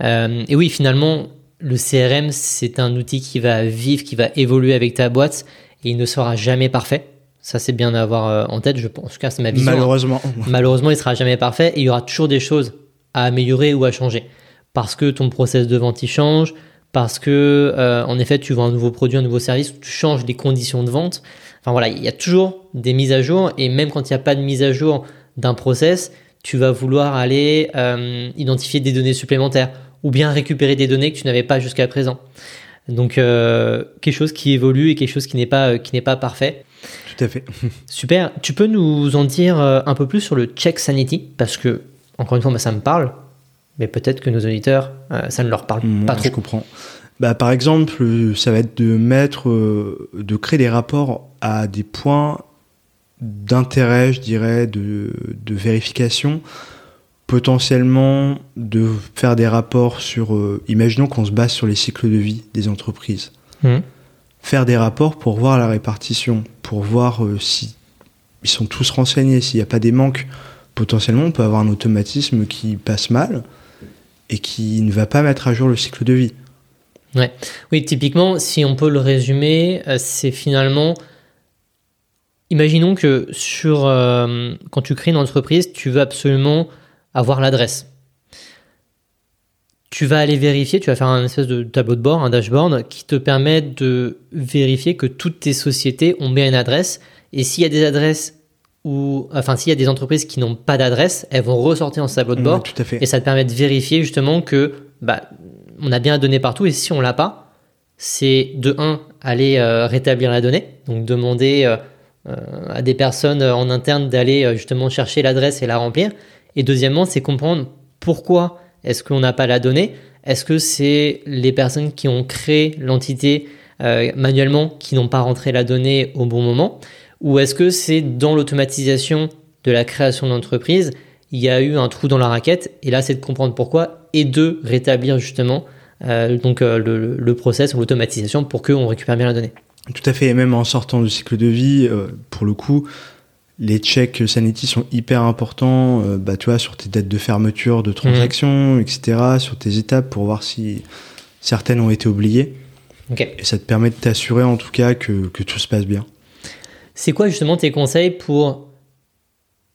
Euh, et oui, finalement, le CRM, c'est un outil qui va vivre, qui va évoluer avec ta boîte et il ne sera jamais parfait. Ça, c'est bien à avoir euh, en tête. Je pense, en tout cas, c'est ma vision. hein. Malheureusement. Malheureusement, il sera jamais parfait et il y aura toujours des choses à améliorer ou à changer. Parce que ton process de vente il change, parce que euh, en effet tu vends un nouveau produit, un nouveau service, tu changes les conditions de vente. Enfin voilà, il y a toujours des mises à jour et même quand il n'y a pas de mise à jour d'un process, tu vas vouloir aller euh, identifier des données supplémentaires ou bien récupérer des données que tu n'avais pas jusqu'à présent. Donc euh, quelque chose qui évolue et quelque chose qui n'est pas euh, qui n'est pas parfait. Tout à fait. Super. Tu peux nous en dire un peu plus sur le check sanity? Parce que, encore une fois, ça me parle, mais peut-être que nos auditeurs, euh, ça ne leur parle pas trop. je comprends. Bah, par exemple, ça va être de mettre, de créer des rapports à des points d'intérêt, je dirais, de, de vérification, potentiellement de faire des rapports sur, euh, imaginons qu'on se base sur les cycles de vie des entreprises, Mhm. faire des rapports pour voir la répartition, pour voir euh, si ils sont tous renseignés, s'il n'y a pas des manques. Potentiellement, on peut avoir un automatisme qui passe mal et qui ne va pas mettre à jour le cycle de vie. Oui, typiquement, si on peut le résumer, euh, c'est finalement. Imaginons que sur, euh, quand tu crées une entreprise, tu veux absolument avoir l'adresse. Tu vas aller vérifier, tu vas faire un espèce de tableau de bord, un dashboard qui te permet de vérifier que toutes tes sociétés ont bien une adresse. Et s'il y a des adresses ou, enfin, s'il y a des entreprises qui n'ont pas d'adresse, elles vont ressortir dans ce tableau de bord. Ouais, tout à fait. Et ça te permet de vérifier justement que bah, on a bien la donnée partout et si on l'a pas, c'est de 1 aller euh, rétablir la donnée, donc demander euh, à des personnes euh, en interne d'aller euh, justement chercher l'adresse et la remplir. Et deuxièmement, c'est comprendre pourquoi est-ce qu'on n'a pas la donnée. Est-ce que c'est les personnes qui ont créé l'entité euh, manuellement qui n'ont pas rentré la donnée au bon moment? Ou est-ce que c'est dans l'automatisation de la création d'entreprise il y a eu un trou dans la raquette et là c'est de comprendre pourquoi et de rétablir justement euh, donc euh, le, le process ou l'automatisation pour qu'on récupère bien la donnée. Tout à fait. Et même en sortant du cycle de vie, euh, pour le coup, les checks sanity sont hyper importants. euh, bah, tu vois, sur tes dates de fermeture de transactions, etc., sur tes étapes pour voir si certaines ont été oubliées. Et ça te permet de t'assurer en tout cas que, que tout se passe bien. C'est quoi justement tes conseils pour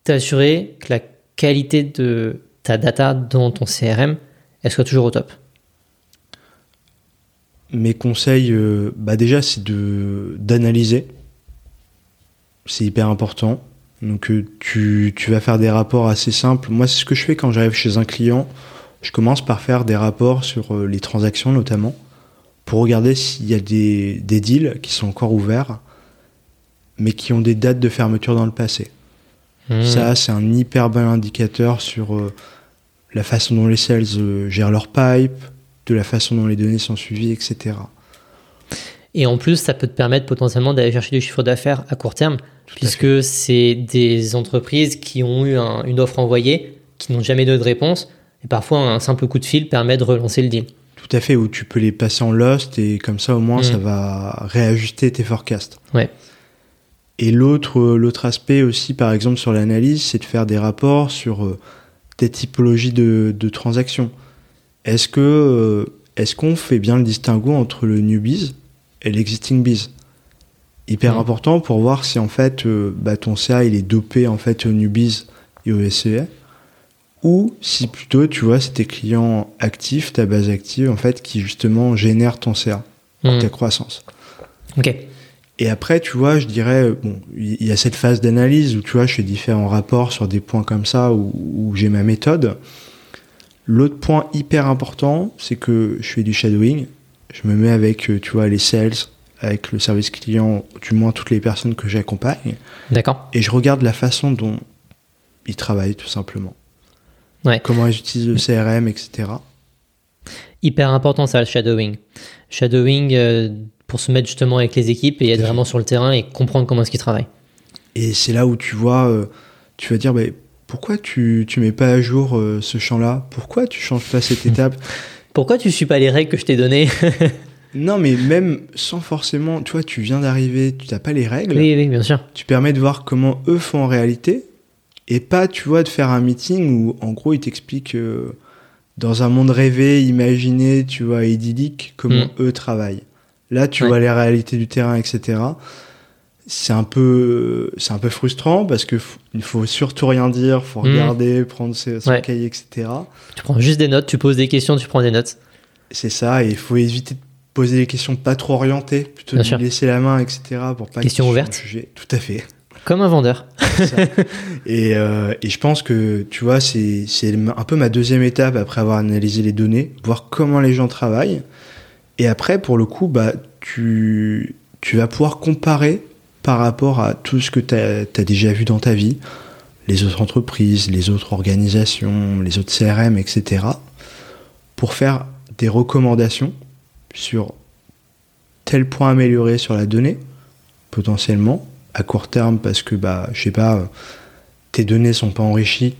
t'assurer que la qualité de ta data dans ton CRM elle soit toujours au top? Mes conseils, euh, bah déjà, c'est de d'analyser. C'est hyper important. Donc, euh, tu, tu vas faire des rapports assez simples. Moi, c'est ce que je fais quand j'arrive chez un client. Je commence par faire des rapports sur euh, les transactions, notamment, pour regarder s'il y a des, des deals qui sont encore ouverts, mais qui ont des dates de fermeture dans le passé. Hmm. Ça, c'est un hyper bon indicateur sur la façon dont les sales gèrent leur pipe, de la façon dont les données sont suivies, etc. Et en plus, ça peut te permettre potentiellement d'aller chercher du chiffre d'affaires à court terme, Tout puisque c'est des entreprises qui ont eu un- une offre envoyée, qui n'ont jamais donné de réponse, et parfois un simple coup de fil permet de relancer le deal. Tout à fait, où tu peux les passer en lost et comme ça au moins Mm. ça va réajuster tes forecasts. Ouais. Et l'autre euh, l'autre aspect aussi, par exemple sur l'analyse, c'est de faire des rapports sur euh, des typologies de, de transactions. Est-ce que euh, est-ce qu'on fait bien le distinguo entre le new biz et l'existing biz? Hyper important pour voir si en fait euh, bah, ton CA il est dopé en fait au new biz et au SEA ou si plutôt tu vois c'est tes clients actifs, ta base active en fait qui justement génère ton CA. Mhm. ta croissance. Ok. Et après, tu vois, je dirais, bon, il y a cette phase d'analyse où, tu vois, je fais différents rapports sur des points comme ça où, où j'ai ma méthode. L'autre point hyper important, c'est que je fais du shadowing. Je me mets avec, euh, tu vois, les sales, avec le service client, du moins toutes les personnes que j'accompagne, D'accord. et je regarde la façon dont ils travaillent, tout simplement. Ouais. Comment ils utilisent le CRM, etc. Hyper important ça, le shadowing. Shadowing euh, pour se mettre justement avec les équipes et être vraiment sur le terrain et comprendre comment est-ce qu'ils travaillent. Et c'est là où tu vois, euh, tu vas dire, bah, pourquoi tu, tu mets pas à jour euh, ce champ-là? Pourquoi tu changes pas cette étape? Pourquoi tu suis pas les règles que je t'ai données? Non, mais même sans forcément, tu vois, tu viens d'arriver, tu n'as pas les règles, Oui, oui, bien sûr. tu permets de voir comment eux font en réalité, et pas, tu vois, de faire un meeting où, en gros, ils t'expliquent euh, dans un monde rêvé, imaginé, tu vois, idyllique, comment eux travaillent. Là, tu Ouais. vois les réalités du terrain, etc. C'est un peu, c'est un peu frustrant parce que il faut surtout rien dire, faut Mm. regarder, prendre ses- son Ouais. cahier, etc. Tu prends juste des notes, tu poses des questions, tu prends des notes. C'est ça, et il faut éviter de poser des questions pas trop orientées, plutôt Bien de sûr. laisser la main, etc. pour pas Questions ouvertes. Tout à fait. Comme un vendeur. Et, euh, et je pense que, tu vois, c'est c'est un peu ma deuxième étape après avoir analysé les données, voir comment les gens travaillent. Et après, pour le coup, bah, tu, tu vas pouvoir comparer par rapport à tout ce que tu as, déjà vu dans ta vie, les autres entreprises, les autres organisations, les autres CRM, etc. pour faire des recommandations sur tel point amélioré sur la donnée, potentiellement, à court terme, parce que, bah, je sais pas, tes données sont pas enrichies.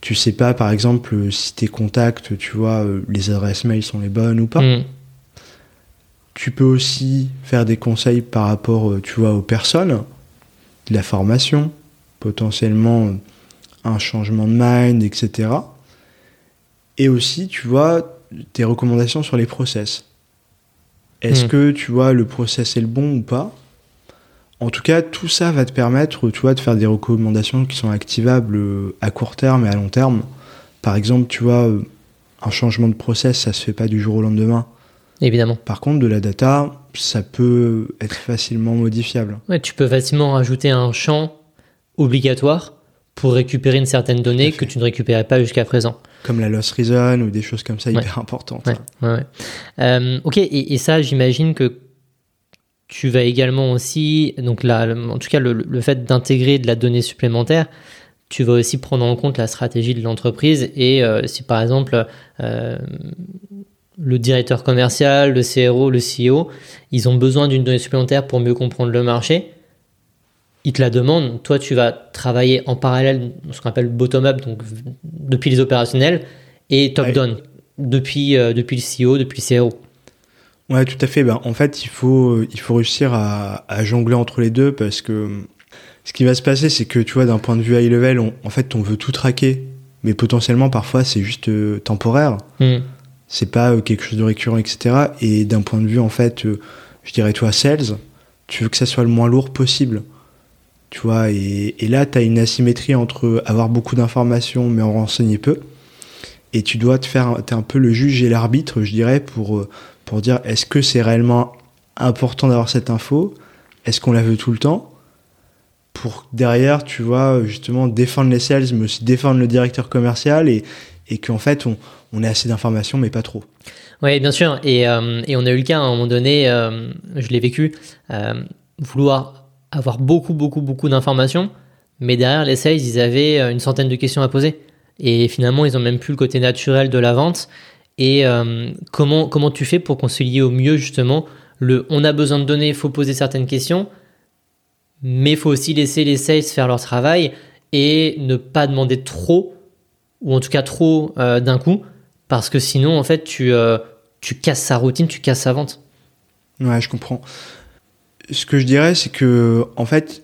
Tu sais pas, par exemple, si tes contacts, tu vois, euh, les adresses mail sont les bonnes ou pas. Mm. Tu peux aussi faire des conseils par rapport, euh, tu vois, aux personnes, de la formation, potentiellement un changement de mind, etc. Et aussi, tu vois, tes recommandations sur les process. Est-ce Mm. que, tu vois, le process est le bon ou pas? En tout cas, tout ça va te permettre, tu vois, de faire des recommandations qui sont activables euh, à court terme et à long terme. Par exemple, tu vois, euh, un changement de process, ça se fait pas du jour au lendemain. Évidemment. Par contre, de la data, ça peut être facilement modifiable. Ouais, tu peux facilement rajouter un champ obligatoire pour récupérer une certaine donnée que tu ne récupérais pas jusqu'à présent. Comme la loss reason ou des choses comme ça Ouais. hyper importantes. Ouais. Euh, ok, et, et ça, j'imagine que tu vas également aussi, donc là, en tout cas, le, le fait d'intégrer de la donnée supplémentaire, tu vas aussi prendre en compte la stratégie de l'entreprise et euh, si par exemple euh, le directeur commercial, le CRO, le CEO, ils ont besoin d'une donnée supplémentaire pour mieux comprendre le marché, ils te la demandent, toi tu vas travailler en parallèle, ce qu'on appelle bottom-up, donc depuis les opérationnels, et top-down, depuis, euh, depuis le CEO, depuis le CRO. Ouais, tout à fait. Ben, en fait, il faut, il faut réussir à, à jongler entre les deux parce que euh, ce qui va se passer, c'est que tu vois, d'un point de vue high level, on- en fait, on veut tout traquer, mais potentiellement, parfois, c'est juste euh, temporaire. Hmm. C'est pas euh, quelque chose de récurrent, etc. Et d'un point de vue, en fait, euh, je dirais, toi, sales, tu veux que ça soit le moins lourd possible. Tu vois, et, là, tu as une asymétrie entre avoir beaucoup d'informations, mais en renseigner peu. Et tu dois te faire, t'es un peu le juge et l'arbitre, je dirais, pour, euh, pour dire est-ce que c'est réellement important d'avoir cette info? Est-ce qu'on la veut tout le temps? Pour derrière, tu vois, justement, défendre les sales, mais aussi défendre le directeur commercial et qu'en fait, on, on ait assez d'informations, mais pas trop. Oui, bien sûr. Et, euh, et on a eu le cas à un moment donné, euh, je l'ai vécu, euh, vouloir avoir beaucoup, beaucoup, beaucoup d'informations, mais derrière les sales, ils avaient une centaine de questions à poser. Et finalement, ils ont même plus le côté naturel de la vente. Et comment, comment tu fais pour concilier au mieux justement le on a besoin de données, il faut poser certaines questions, mais il faut aussi laisser les sales faire leur travail et ne pas demander trop, ou en tout cas trop euh, d'un coup, parce que sinon, en fait, tu, euh, tu casses sa routine, tu casses sa vente. Ouais, je comprends. Ce que je dirais, c'est que, en fait,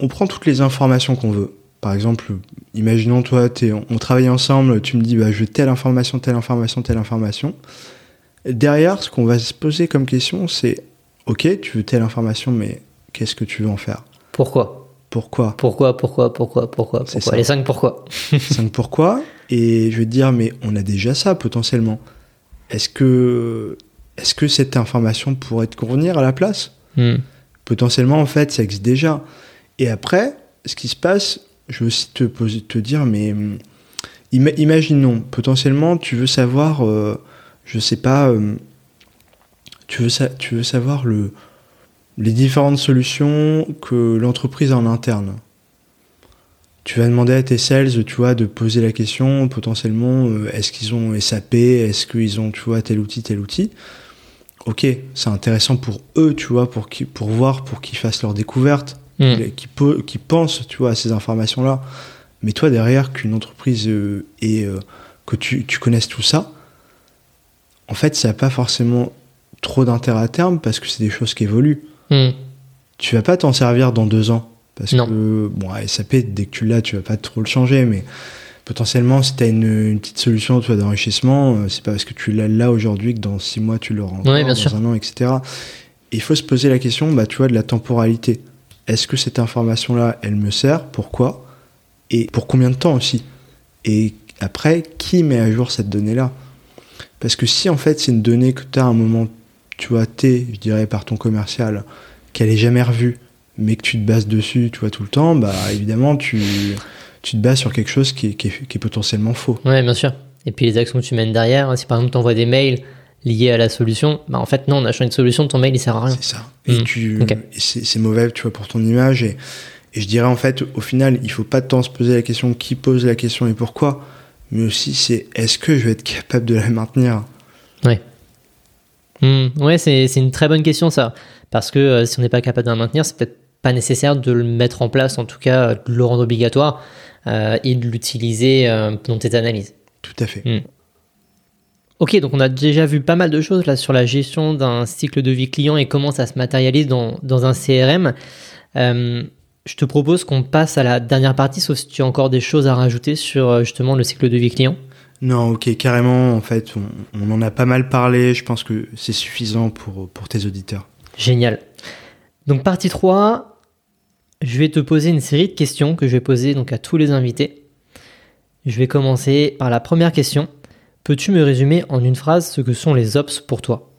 on prend toutes les informations qu'on veut. Par exemple, imaginons toi, t'es- on travaille ensemble, tu me dis, bah, je veux telle information, telle information, telle information. Derrière, ce qu'on va se poser comme question, c'est, ok, tu veux telle information, mais qu'est-ce que tu veux en faire? Pourquoi? Pourquoi Pourquoi Pourquoi Pourquoi Pourquoi Pourquoi. Les cinq pourquoi. Cinq pourquoi Et je vais te dire, mais on a déjà ça potentiellement. Est-ce que est-ce que cette information pourrait te convenir à la place? Hmm. Potentiellement, en fait, ça existe déjà. Et après, ce qui se passe, je veux aussi te, poser, te dire, mais hum, ima- imaginons, potentiellement, tu veux savoir, euh, je sais pas, euh, tu, veux tu veux savoir le, les différentes solutions que l'entreprise a en interne. Tu vas demander à tes sales, tu vois, de poser la question, potentiellement, euh, est-ce qu'ils ont SAP, est-ce qu'ils ont, tu vois, tel outil, tel outil. Ok, c'est intéressant pour eux, tu vois, pour, qu'ils- pour voir, pour qu'ils fassent leur découverte Hmm. qui, peut, qui pense tu vois, à ces informations-là. Mais toi, derrière, qu'une entreprise euh, et euh, que tu, tu connaisses tout ça, en fait, ça n'a pas forcément trop d'intérêt à terme parce que c'est des choses qui évoluent. Hmm. Tu vas pas t'en servir dans deux ans. Parce Non. que, bon, à SAP, dès que tu l'as, tu vas pas trop le changer, mais potentiellement, si tu as une, une petite solution d'enrichissement, euh, c'est pas parce que tu l'as là aujourd'hui que dans six mois, tu l'auras encore, Ouais, bien dans sûr. un an, etc. Et il faut se poser la question, bah, tu vois, de la temporalité. Est-ce que cette information-là, elle me sert? Pourquoi? Et pour combien de temps aussi? Et après, qui met à jour cette donnée-là? Parce que si en fait c'est une donnée que tu as à un moment, tu vois, T, je dirais par ton commercial, qu'elle est jamais revue, mais que tu te bases dessus, tu vois, tout le temps, bah évidemment, tu, tu te bases sur quelque chose qui est, qui est- qui est potentiellement faux. Ouais, bien sûr. Et puis les actions que tu mènes derrière, si par exemple tu envoies des mails liés à la solution, bah en fait non, on a changé de solution, ton mail il sert à rien. C'est ça. Et Mm. tu, c'est mauvais, tu vois, pour ton image. Et, et je dirais en fait, au final, il faut pas tant se poser la question qui pose la question et pourquoi, mais aussi c'est est-ce que je vais être capable de la maintenir? Hmm, Ouais, c'est une très bonne question ça. Parce que euh, si on n'est pas capable de la maintenir, c'est peut-être pas nécessaire de le mettre en place, en tout cas euh, de le rendre obligatoire euh, et de l'utiliser dans tes analyses. Tout à fait. Ok, donc on a déjà vu pas mal de choses là sur la gestion d'un cycle de vie client et comment ça se matérialise dans, dans un CRM. Euh, je te propose qu'on passe à la dernière partie, sauf si tu as encore des choses à rajouter sur justement le cycle de vie client. Non, ok, carrément, en fait, on, on en a pas mal parlé. Je pense que c'est suffisant pour, pour tes auditeurs. Génial. Donc partie 3, je vais te poser une série de questions que je vais poser donc à tous les invités. Je vais commencer par la première question. Peux-tu me résumer en une phrase ce que sont les ops pour toi?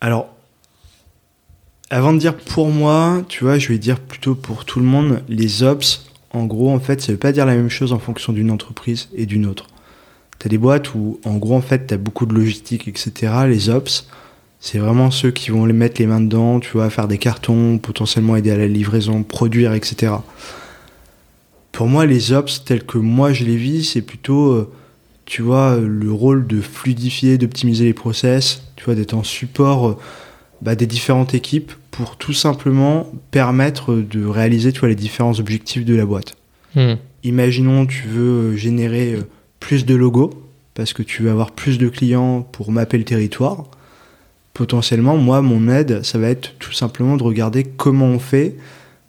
Alors, avant de dire pour moi, tu vois, je vais dire plutôt pour tout le monde, les ops, en gros, en fait, ça veut pas dire la même chose en fonction d'une entreprise et d'une autre. T'as des boîtes où, en gros, en fait, t'as beaucoup de logistique, etc. Les ops, c'est vraiment ceux qui vont les mettre les mains dedans, tu vois, faire des cartons, potentiellement aider à la livraison, produire, etc. Pour moi, les ops, tels que moi je les vis, c'est plutôt, euh, tu vois, le rôle de fluidifier, d'optimiser les process, tu vois, d'être en support euh, bah, des différentes équipes pour tout simplement permettre de réaliser, tu vois, les différents objectifs de la boîte. Hmm. Imaginons, tu veux euh, générer plus de logos parce que tu veux avoir plus de clients pour mapper le territoire. Potentiellement, moi, mon aide, ça va être tout simplement de regarder comment on fait.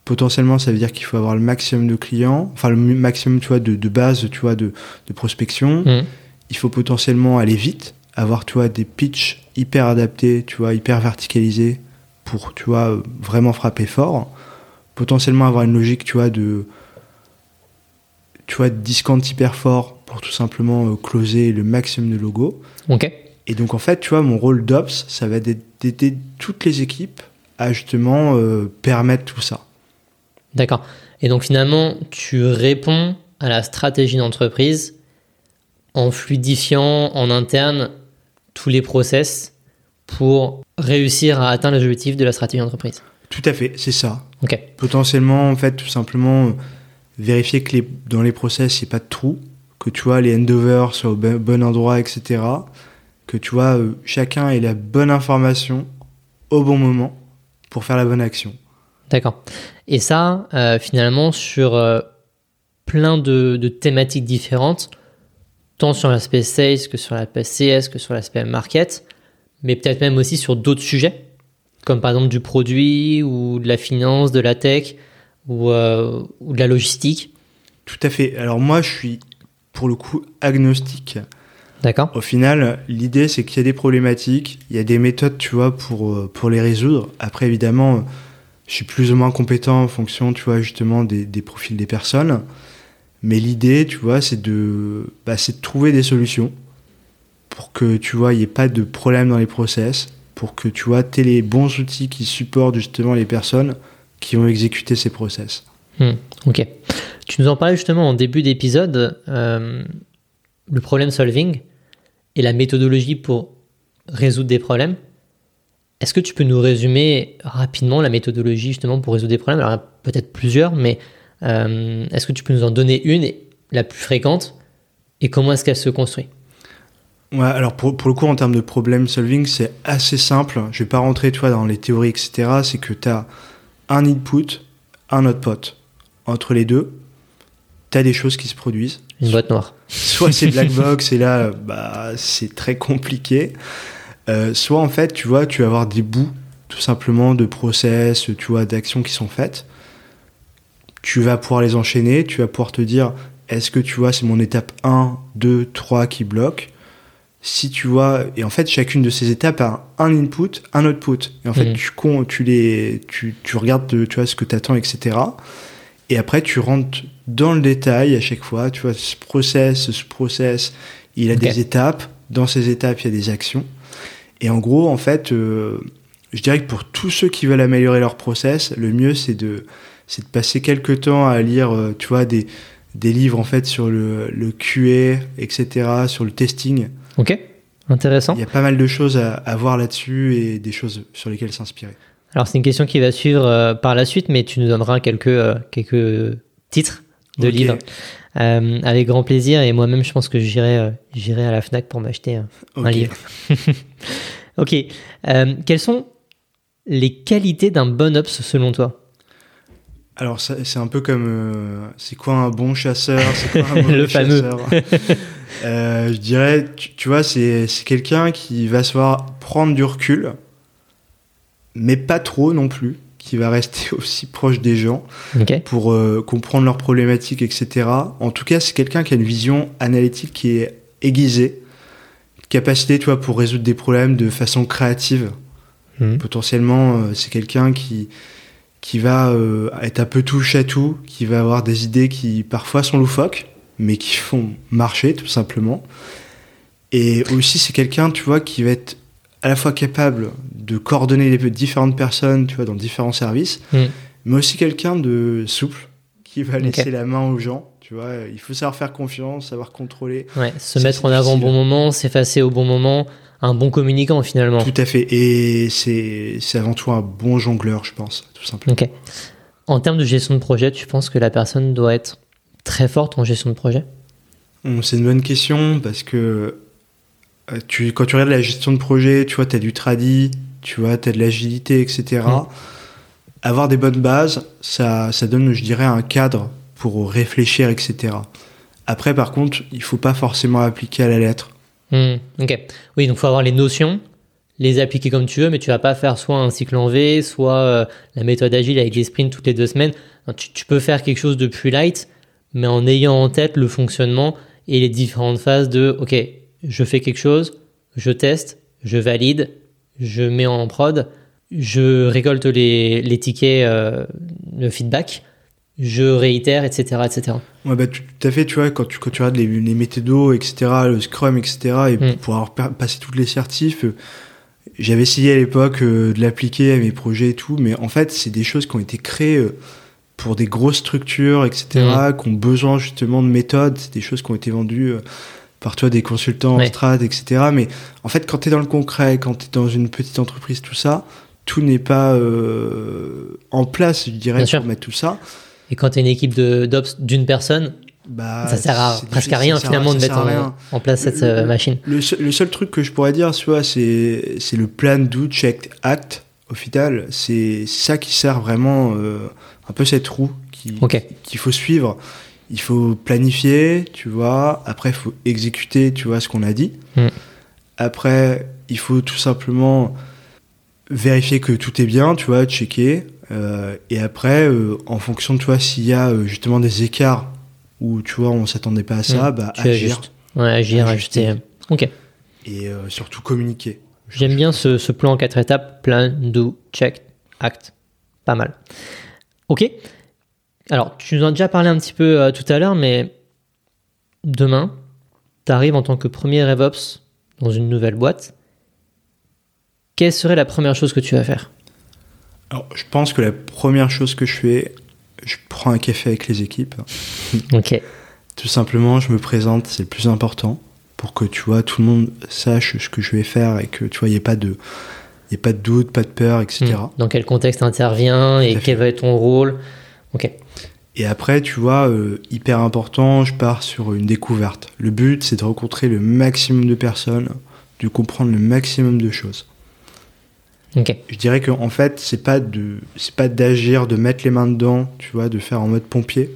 Potentiellement, ça veut dire qu'il faut avoir le maximum de clients, enfin le mu- maximum, tu vois, de, de base, tu vois, de, de prospection. Hmm. Il faut potentiellement aller vite, avoir, tu vois, des pitchs hyper adaptés, tu vois, hyper verticalisés pour, tu vois, vraiment frapper fort. Potentiellement avoir une logique, tu vois, de, tu vois, de discount hyper fort pour tout simplement euh, closer le maximum de logos. Ok. Et donc, en fait, tu vois, mon rôle d'Ops, ça va être d'aider toutes les équipes à justement euh, permettre tout ça. D'accord. Et donc finalement, tu réponds à la stratégie d'entreprise en fluidifiant en interne tous les process pour réussir à atteindre les objectifs de la stratégie d'entreprise. Tout à fait, c'est ça. Ok. Potentiellement, en fait, tout simplement, euh, vérifier que les, dans les process, il n'y ait pas de trous, que tu vois, les handovers soient au bon endroit, etc. Que tu vois, euh, chacun ait la bonne information au bon moment pour faire la bonne action. D'accord. Et ça, euh, finalement, sur euh, plein de, de thématiques différentes, tant sur l'aspect sales que sur l'aspect CS, que sur l'aspect market, mais peut-être même aussi sur d'autres sujets, comme par exemple du produit ou de la finance, de la tech ou, euh, ou de la logistique. Tout à fait. Alors moi, je suis pour le coup agnostique. D'accord Au final, l'idée, c'est qu'il y a des problématiques, il y a des méthodes, tu vois, pour, euh, pour les résoudre. Après, évidemment, je suis plus ou moins compétent en fonction, tu vois, justement, des, des profils des personnes. Mais l'idée, tu vois, c'est de, bah, c'est de trouver des solutions pour que tu vois, il n'y ait pas de problème dans les process, pour que tu vois, aies les bons outils qui supportent justement les personnes qui vont exécuter ces process. Hmm, ok. Tu nous en parlais justement en début d'épisode, euh, le problem solving et la méthodologie pour résoudre des problèmes. Est-ce que tu peux nous résumer rapidement la méthodologie justement pour résoudre des problèmes? Alors peut-être plusieurs, mais euh, est-ce que tu peux nous en donner une, la plus fréquente, et comment est-ce qu'elle se construit? Ouais, alors pour, le coup, en termes de problem solving, c'est assez simple. Je vais pas rentrer, tu vois, dans les théories, etc. C'est que tu as un input, un output. Entre les deux, tu as des choses qui se produisent. Une boîte noire. Soit c'est black box et là, bah, c'est très compliqué. Euh, soit en fait, tu vois, tu vas avoir des bouts, tout simplement, de process, tu vois, d'actions qui sont faites. Tu vas pouvoir les enchaîner, tu vas pouvoir te dire, est-ce que tu vois, c'est mon étape 1, 2, 3 qui bloque? Si tu vois, et en fait, chacune de ces étapes a un input, un output. Et en fait, mmh. tu, tu, les, tu, tu regardes, tu vois, ce que tu attends, etc. Et après, tu rentres dans le détail à chaque fois. Tu vois, ce process, ce process, il a des étapes. Dans ces étapes, il y a des actions. Et en gros, en fait, euh, je dirais que pour tous ceux qui veulent améliorer leur process, le mieux, c'est de, c'est de passer quelques temps à lire, euh, tu vois, des, des livres, en fait, sur le, le QA, etc., sur le testing. Ok, intéressant. Il y a pas mal de choses à, à voir là-dessus et des choses sur lesquelles s'inspirer. Alors c'est une question qui va suivre euh, par la suite, mais tu nous donneras quelques, quelques titres de okay. livres euh, avec grand plaisir. Et moi-même, je pense que j'irai j'irai à la Fnac pour m'acheter un, okay. un livre. ok. quelles sont les qualités d'un bon ops selon toi? Alors c'est un peu comme c'est quoi un bon chasseur, c'est quoi un mauvais le fameux. chasseur? euh, je dirais, tu, tu vois, c'est quelqu'un qui va savoir prendre du recul, mais pas trop non plus, qui va rester aussi proche des gens okay. pour euh, comprendre leurs problématiques, etc. En tout cas, c'est quelqu'un qui a une vision analytique qui est aiguisée, capacité, tu vois, pour résoudre des problèmes de façon créative. Mmh. Potentiellement, euh, c'est quelqu'un qui qui va euh, être un peu touche à tout, qui va avoir des idées qui parfois sont loufoques, mais qui font marcher tout simplement. Et aussi, c'est quelqu'un, tu vois, qui va être à la fois capable de coordonner les différentes personnes, tu vois, dans différents services, mm. mais aussi quelqu'un de souple qui va laisser Okay. la main aux gens. Tu vois, il faut savoir faire confiance, savoir contrôler. Ouais, se Ça, mettre en avant au bon moment, s'effacer au bon moment, un bon communicant finalement. Tout à fait. Et c'est avant tout un bon jongleur, je pense, tout simplement. En termes de gestion de projet, tu penses que la personne doit être très forte en gestion de projet? Hum, C'est une bonne question parce que euh, tu, quand tu regardes la gestion de projet, tu vois, tu as du tradi, tu vois, tu as de l'agilité, etc. Mm. Avoir des bonnes bases, ça, ça donne, je dirais, un cadre pour réfléchir, etc. Après, par contre, il faut pas forcément appliquer à la lettre. Hmm, Ok. Oui, donc faut avoir les notions, les appliquer comme tu veux, mais tu vas pas faire soit un cycle en V, soit euh, la méthode agile avec des sprints toutes les deux semaines. Tu, tu peux faire quelque chose de plus light, mais en ayant en tête le fonctionnement et les différentes phases de OK, je fais quelque chose, je teste, je valide, je mets en prod, je récolte les, les tickets, euh, le feedback, je réitère, etc., etc. Ouais, bah, tout, à fait, tu vois, quand tu, quand tu regardes les, les méthodos, etc., le Scrum, etc., et Mm. pour avoir pa- passé toutes les certifs, euh, j'avais essayé à l'époque euh, de l'appliquer à mes projets et tout, mais en fait, c'est des choses qui ont été créées euh, pour des grosses structures, etc., qui ont besoin justement de méthodes, c'est des choses qui ont été vendues euh, par toi, des consultants en strat, etc. Mais en fait, quand tu es dans le concret, quand tu es dans une petite entreprise, tout ça, tout n'est pas euh, en place, je dirais, Bien pour sûr. mettre tout ça. Et quand tu as une équipe de- d'ops d'une personne, Bah, ça sert à presque à rien ça finalement de mettre en, en place cette euh, machine. Le seul, le seul truc que je pourrais dire, c'est c'est le plan, do, check, act. Au final, c'est ça qui sert vraiment euh, un peu cette roue qu'il faut suivre. Il faut planifier, tu vois. Après, il faut exécuter, tu vois, ce qu'on a dit. Mm. Après, il faut tout simplement vérifier que tout est bien, tu vois, checker. Euh, et après, euh, en fonction, tu vois, s'il y a euh, justement des écarts où, tu vois, on s'attendait pas à ça, Mm. bah, Tu agir. Ouais, agir, Ajuster. ajuster. Ok. Et surtout communiquer. J'aime bien ce, ce plan en quatre étapes. Plan, do, check, act. Pas mal. Ok. Alors, tu nous en as déjà parlé un petit peu euh, tout à l'heure, mais demain, tu arrives en tant que premier RevOps dans une nouvelle boîte, quelle serait la première chose que tu vas faire? Alors, je pense que la première chose que je fais, je prends un café avec les équipes. Ok. Tout simplement, je me présente, c'est le plus important, pour que tu vois, tout le monde sache ce que je vais faire et que tu vois, il n'y ait pas de, y ait pas de doute, pas de peur, etc. Hmm. Dans quel contexte intervient et quel va être ton rôle? Ok. Et après, tu vois, euh, hyper important, je pars sur une découverte. Le but, c'est de rencontrer le maximum de personnes, de comprendre le maximum de choses. Je dirais que en fait, c'est pas de, c'est pas d'agir, de mettre les mains dedans, tu vois, de faire en mode pompier.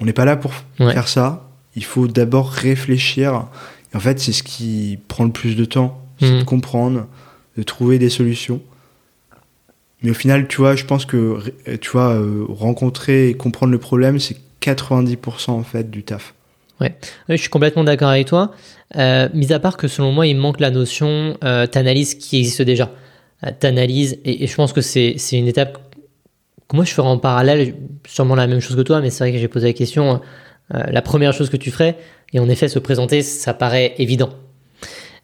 On n'est pas là pour Ouais. faire ça. Il faut d'abord réfléchir. Et en fait, c'est ce qui prend le plus de temps, c'est Mhm. de comprendre, de trouver des solutions. Mais au final, tu vois, je pense que tu vois, euh, rencontrer et comprendre le problème, c'est 90% en fait du taf. Oui, je suis complètement d'accord avec toi. Euh, mis à part que selon moi, il manque la notion euh, t'analyse qui existe déjà. Euh, t'analyses, et, et je pense que c'est une étape que moi je ferais en parallèle, sûrement la même chose que toi, mais c'est vrai que j'ai posé la question. euh, la première chose que tu ferais, et en effet, se présenter, ça paraît évident.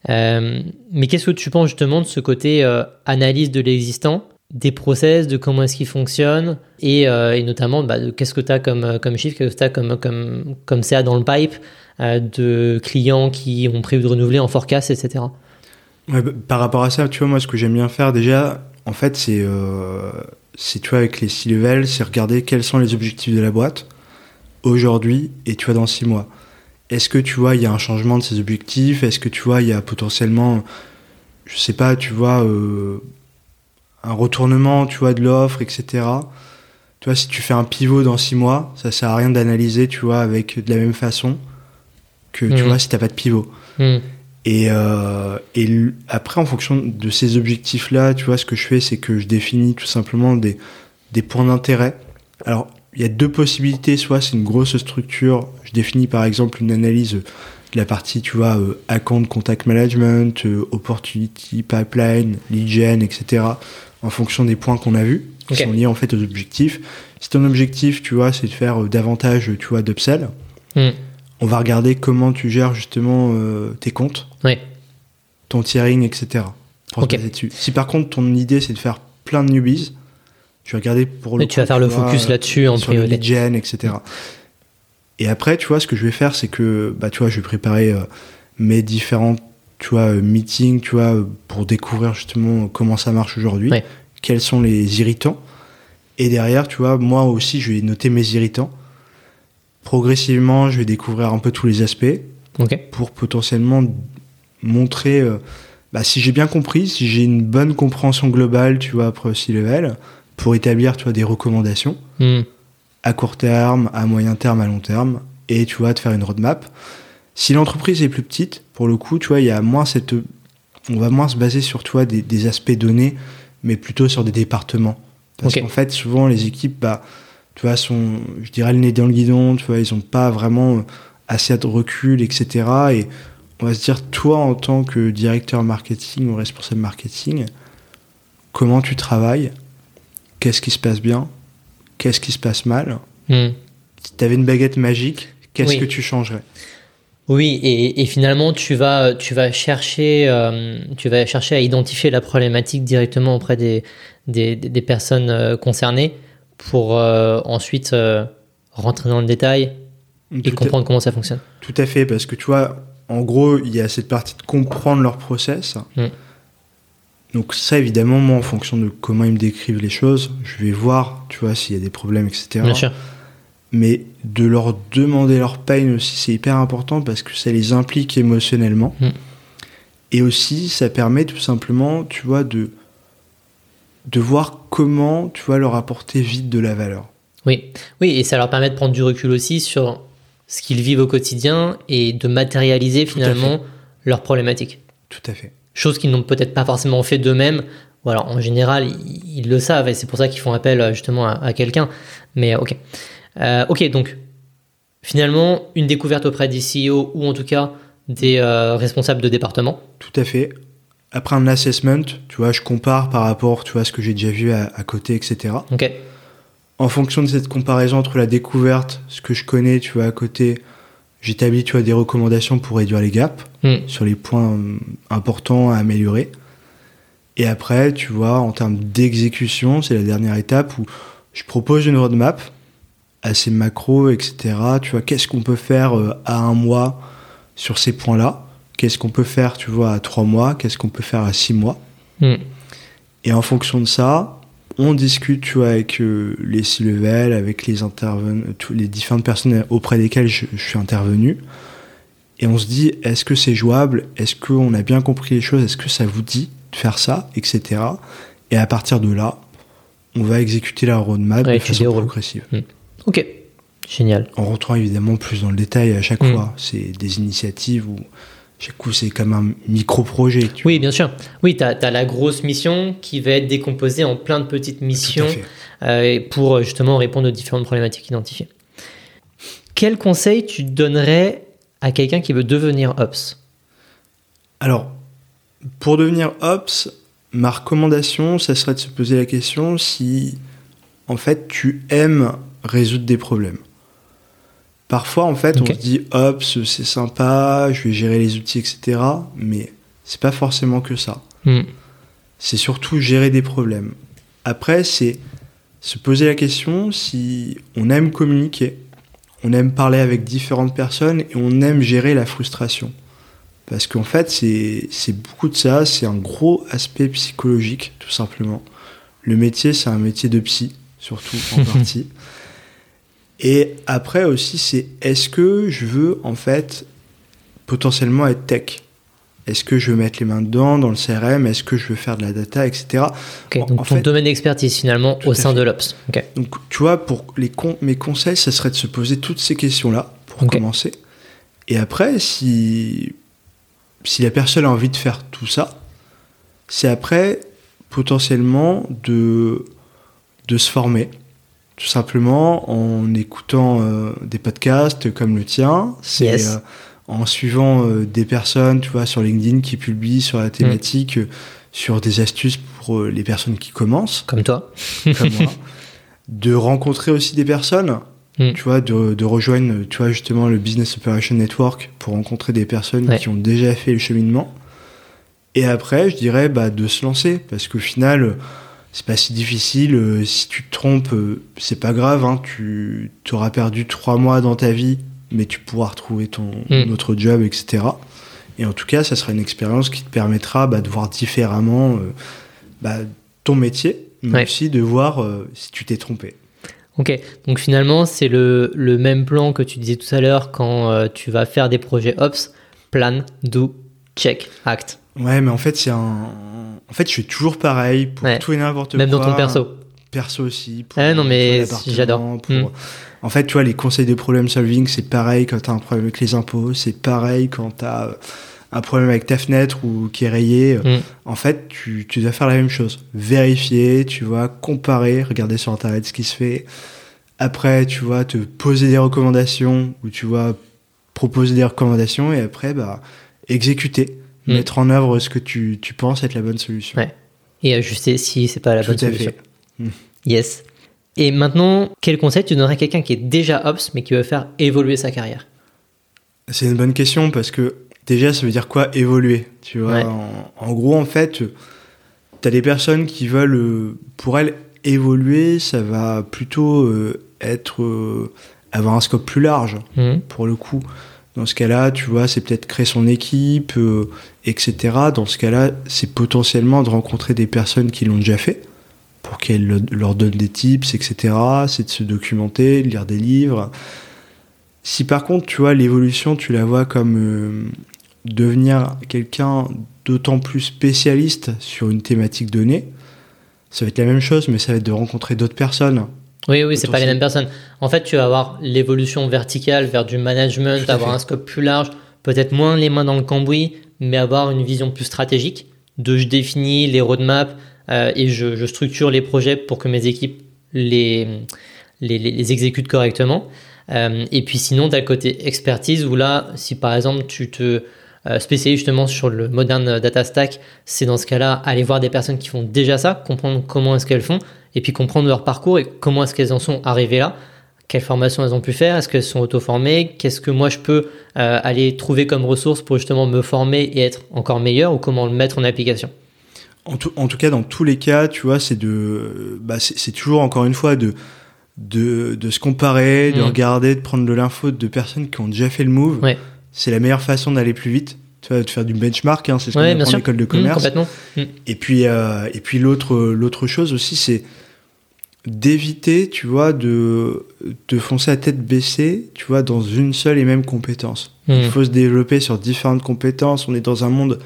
Euh, mais qu'est-ce que tu penses justement de ce côté euh, analyse de l'existant, des process, de comment est-ce qu'ils fonctionnent, et, euh, notamment bah, de qu'est-ce que tu as comme, euh, comme chiffre, qu'est-ce que tu as comme, comme, comme CA dans le pipe, euh, de clients qui ont prévu de renouveler en forecast, etc. Bah, par rapport à ça, tu vois, moi, ce que j'aime bien faire déjà, en fait, c'est, c'est, tu vois, avec les six levels, c'est regarder quels sont les objectifs de la boîte aujourd'hui et tu vois dans six mois. Est-ce que tu vois, il y a un changement de ces objectifs? Est-ce que tu vois, il y a potentiellement, je sais pas, tu vois, un retournement, tu vois, de l'offre, etc. Tu vois, si tu fais un pivot dans six mois, ça sert à rien d'analyser, tu vois, avec de la même façon que, tu Mhm. vois, si t'as pas de pivot. Hmm. Et, euh, et après, en fonction de ces objectifs-là, tu vois, ce que je fais, c'est que je définis tout simplement des, des points d'intérêt. Alors, il y a deux possibilités. Soit c'est une grosse structure. Je définis par exemple une analyse de la partie, tu vois, euh, account contact management, euh, opportunity pipeline, lead gen, etc. En fonction des points qu'on a vus, qui sont liés en fait aux objectifs. Si ton objectif, tu vois, c'est de faire euh, davantage, tu vois, d'upsell, Hmm. on va regarder comment tu gères justement euh, tes comptes Ouais. ton tiering, etc. Pour dessus. Si par contre ton idée c'est de faire plein de newbies, tu vas regarder pour le Et tu vas faire le vois, focus là-dessus en sur le priorité. lead gen, etc. Et après, tu vois, ce que je vais faire, c'est que, bah, tu vois, je vais préparer euh, mes différents, tu vois, euh, meetings, tu vois, pour découvrir justement comment ça marche aujourd'hui, Ouais. quels sont les irritants. Et derrière, tu vois, moi aussi, je vais noter mes irritants. Progressivement, je vais découvrir un peu tous les aspects pour potentiellement montrer euh, bah, si j'ai bien compris, si j'ai une bonne compréhension globale, tu vois, après aussi level, pour établir, tu vois, des recommandations Hmm. à court terme, à moyen terme, à long terme, et tu vois, de faire une roadmap. Si l'entreprise est plus petite, pour le coup, tu vois, il y a moins cette, on va moins se baser sur, tu vois, des, des aspects donnés, mais plutôt sur des départements. Parce qu'en fait, souvent, les équipes, bah, tu vois, sont, je dirais, le nez dans le guidon, tu vois, ils ont pas vraiment euh, assez de recul, etc. Et on va se dire, toi, en tant que directeur marketing ou responsable marketing, comment tu travailles? Qu'est-ce qui se passe bien? Qu'est-ce qui se passe mal? Hmm. Si tu avais une baguette magique, qu'est-ce Oui. que tu changerais? Oui, et, et finalement, tu vas, tu vas chercher, euh, tu vas chercher à identifier la problématique directement auprès des, des, des personnes euh, concernées pour euh, ensuite euh, rentrer dans le détail et tout, comprendre comment ça fonctionne. tout à fait, parce que tu vois, en gros, il y a cette partie de comprendre leur process. Mm. Donc ça, évidemment, moi, en fonction de comment ils me décrivent les choses, je vais voir, tu vois, s'il y a des problèmes, etc. Bien sûr. Mais de leur demander leur pain aussi, c'est hyper important parce que ça les implique émotionnellement. Mm. Et aussi, ça permet tout simplement, tu vois, de, de voir comment, tu vois, leur apporter vite de la valeur. Oui, oui, et ça leur permet de prendre du recul aussi sur ce qu'ils vivent au quotidien et de matérialiser finalement leurs problématiques. Tout à fait. Chose qu'ils n'ont peut-être pas forcément fait d'eux-mêmes. Ou alors, en général, ils, ils le savent et c'est pour ça qu'ils font appel euh, justement à, à quelqu'un. Mais ok. Euh, ok, donc finalement, une découverte auprès des CEO ou en tout cas des euh, responsables de département. Tout à fait. Après un assessment, tu vois, je compare par rapport, tu vois, à ce que j'ai déjà vu à, à côté, etc. Ok. En fonction de cette comparaison entre la découverte, ce que je connais, tu vois, à côté, j'établis, tu vois, des recommandations pour réduire les gaps Hmm. sur les points euh, importants à améliorer. Et après, tu vois, en termes d'exécution, c'est la dernière étape où je propose une roadmap assez macro, etc. Tu vois, qu'est-ce qu'on peut faire euh, à un mois sur ces points-là? Qu'est-ce qu'on peut faire, tu vois, à trois mois? Qu'est-ce qu'on peut faire à six mois? Hmm. Et en fonction de ça, on discute, tu vois, avec euh, les C-level, avec les tous les différentes personnes auprès desquelles je, je suis intervenu. Et on se dit, est-ce que c'est jouable? Est-ce qu'on a bien compris les choses? Est-ce que ça vous dit de faire ça? Etc. Et à partir de là, on va exécuter la roadmap Ouais, de façon progressive. Ok, génial. En rentrant évidemment plus dans le détail à chaque Mm. fois. C'est des initiatives où chaque coup c'est comme un micro-projet. Oui, bien sûr. Oui, tu as, la grosse mission qui va être décomposée en plein de petites missions euh, pour euh, justement répondre aux différentes problématiques identifiées. Quel conseil tu donnerais à quelqu'un qui veut devenir Ops? Alors, pour devenir Ops, ma recommandation, ça serait de se poser la question si, en fait, tu aimes résoudre des problèmes. Parfois, en fait, on se dit Ops, c'est sympa, je vais gérer les outils, etc. Mais c'est pas forcément que ça. Hmm. C'est surtout gérer des problèmes. Après, c'est se poser la question si on aime communiquer, on aime parler avec différentes personnes et on aime gérer la frustration. Parce qu'en fait, c'est beaucoup de ça, c'est un gros aspect psychologique, tout simplement. Le métier, c'est un métier de psy, surtout en partie. Et après aussi, c'est est-ce que je veux, en fait, potentiellement être tech? Est-ce que je veux mettre les mains dedans, dans le CRM Est-ce que je veux faire de la data, etc. Ok, En- donc en ton fait- domaine d'expertise finalement au sein fait. de l'Ops. Donc, tu vois, pour les con- mes conseils, ça serait de se poser toutes ces questions-là pour commencer. Et après, si, si la personne a envie de faire tout ça, c'est après potentiellement de, de se former. Tout simplement en écoutant euh, des podcasts comme le tien. C'est Yes. euh, en suivant euh, des personnes, tu vois, sur LinkedIn qui publient sur la thématique, euh, sur des astuces pour les personnes qui commencent Comme toi. comme moi, de rencontrer aussi des personnes, Mm. tu vois, de, de rejoindre, tu vois, justement le Business Operation Network pour rencontrer des personnes Ouais. qui ont déjà fait le cheminement. Et après, je dirais bah, de se lancer, parce qu'au final, c'est pas si difficile. euh, Si tu te trompes, euh, c'est pas grave. Hein, tu auras perdu trois mois dans ta vie, mais tu pourras retrouver ton Mm. autre job, etc. Et en tout cas, ça sera une expérience qui te permettra bah, de voir différemment euh, bah, ton métier, mais Ouais. aussi de voir si tu t'es trompé. Ok, donc finalement c'est le, le même plan que tu disais tout à l'heure quand tu vas faire des projets Ops. Plan, do, check, act. Ouais, mais en fait, c'est un. En fait, je fais toujours pareil pour Ouais. tout et n'importe Même quoi. dans ton perso. Perso aussi. Pour, Ah non, mais j'adore. pour- Mm. En fait, tu vois, les conseils de problem solving, c'est pareil quand t'as un problème avec les impôts, c'est pareil quand t'as euh, un problème avec ta fenêtre ou qui est rayé. Mm. En fait, tu, tu dois faire la même chose. Vérifier, tu vois, comparer, regarder sur Internet ce qui se fait. Après, tu vois, te poser des recommandations ou tu vois, proposer des recommandations et après, bah, exécuter. Mm. Mettre en œuvre ce que tu, tu penses être la bonne solution. Ouais. Et ajuster si c'est pas la Tout bonne solution. fait. Yes. Et maintenant, quel conseil tu donnerais à quelqu'un qui est déjà Ops mais qui veut faire évoluer sa carrière? C'est une bonne question parce que déjà, ça veut dire quoi évoluer Tu vois, Ouais. en, en gros, en fait, tu as des personnes qui veulent, euh, pour elles, évoluer, ça va plutôt euh, être euh, avoir un scope plus large Mhm. pour le coup. Dans ce cas-là, tu vois, c'est peut-être créer son équipe, euh, etc. Dans ce cas-là, c'est potentiellement de rencontrer des personnes qui l'ont déjà fait pour qu'elles le- leur donnent des tips, etc. C'est de se documenter, de lire des livres. Si par contre, tu vois, l'évolution, tu la vois comme euh, devenir quelqu'un d'autant plus spécialiste sur une thématique donnée, ça va être la même chose, mais ça va être de rencontrer d'autres personnes. Oui, oui, c'est pas les mêmes personnes. En fait, tu vas avoir l'évolution verticale vers du management, avoir fait. un scope plus large, peut-être moins les mains dans le cambouis, mais avoir une vision plus stratégique de je définis les roadmaps euh, et je, je structure les projets pour que mes équipes les, les, les- les exécutent correctement. Euh, et puis sinon, tu as le côté expertise où là, si par exemple tu te euh, spécialises justement sur le modern data stack, c'est dans ce cas-là aller voir des personnes qui font déjà ça, comprendre comment est-ce qu'elles font, et puis comprendre leur parcours et comment est-ce qu'elles en sont arrivées là, quelles formations elles ont pu faire, est-ce qu'elles sont auto-formées, qu'est-ce que moi je peux euh, aller trouver comme ressources pour justement me former et être encore meilleur ou comment le mettre en application en tout, en tout cas, dans tous les cas, tu vois, c'est de, bah, c'est toujours encore une fois de, de, de se comparer, de Mm. regarder, de prendre de l'info de personnes qui ont déjà fait le move. Ouais. C'est la meilleure façon d'aller plus vite. Tu vois, de faire du benchmark, hein, c'est ce qu'on Ouais, apprend bien en sûr. école de Mmh, commerce. Mmh. Et puis, euh, et puis l'autre, l'autre chose aussi, c'est d'éviter, tu vois, de, de foncer à tête baissée, tu vois, dans une seule et même compétence. Mmh. Il faut se développer sur différentes compétences. On est dans un monde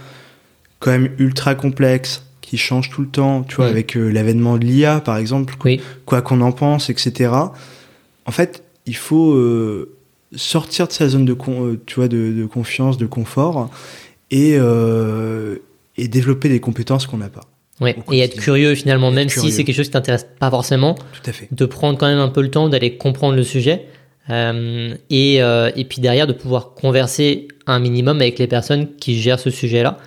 quand même ultra complexe, qui change tout le temps, tu vois, avec euh, l'avènement de l'IA, par exemple, Oui. quoi qu'on en pense, etc. En fait, il faut euh, sortir de sa zone de, con- euh, tu vois, de, de confiance, de confort, et, euh, et développer des compétences qu'on n'a pas. Ouais. Et être curieux finalement, Être même si c'est quelque chose qui t'intéresse pas forcément, Tout à fait. de prendre quand même un peu le temps d'aller comprendre le sujet euh, et, euh, et puis derrière de pouvoir converser un minimum avec les personnes qui gèrent ce sujet-là.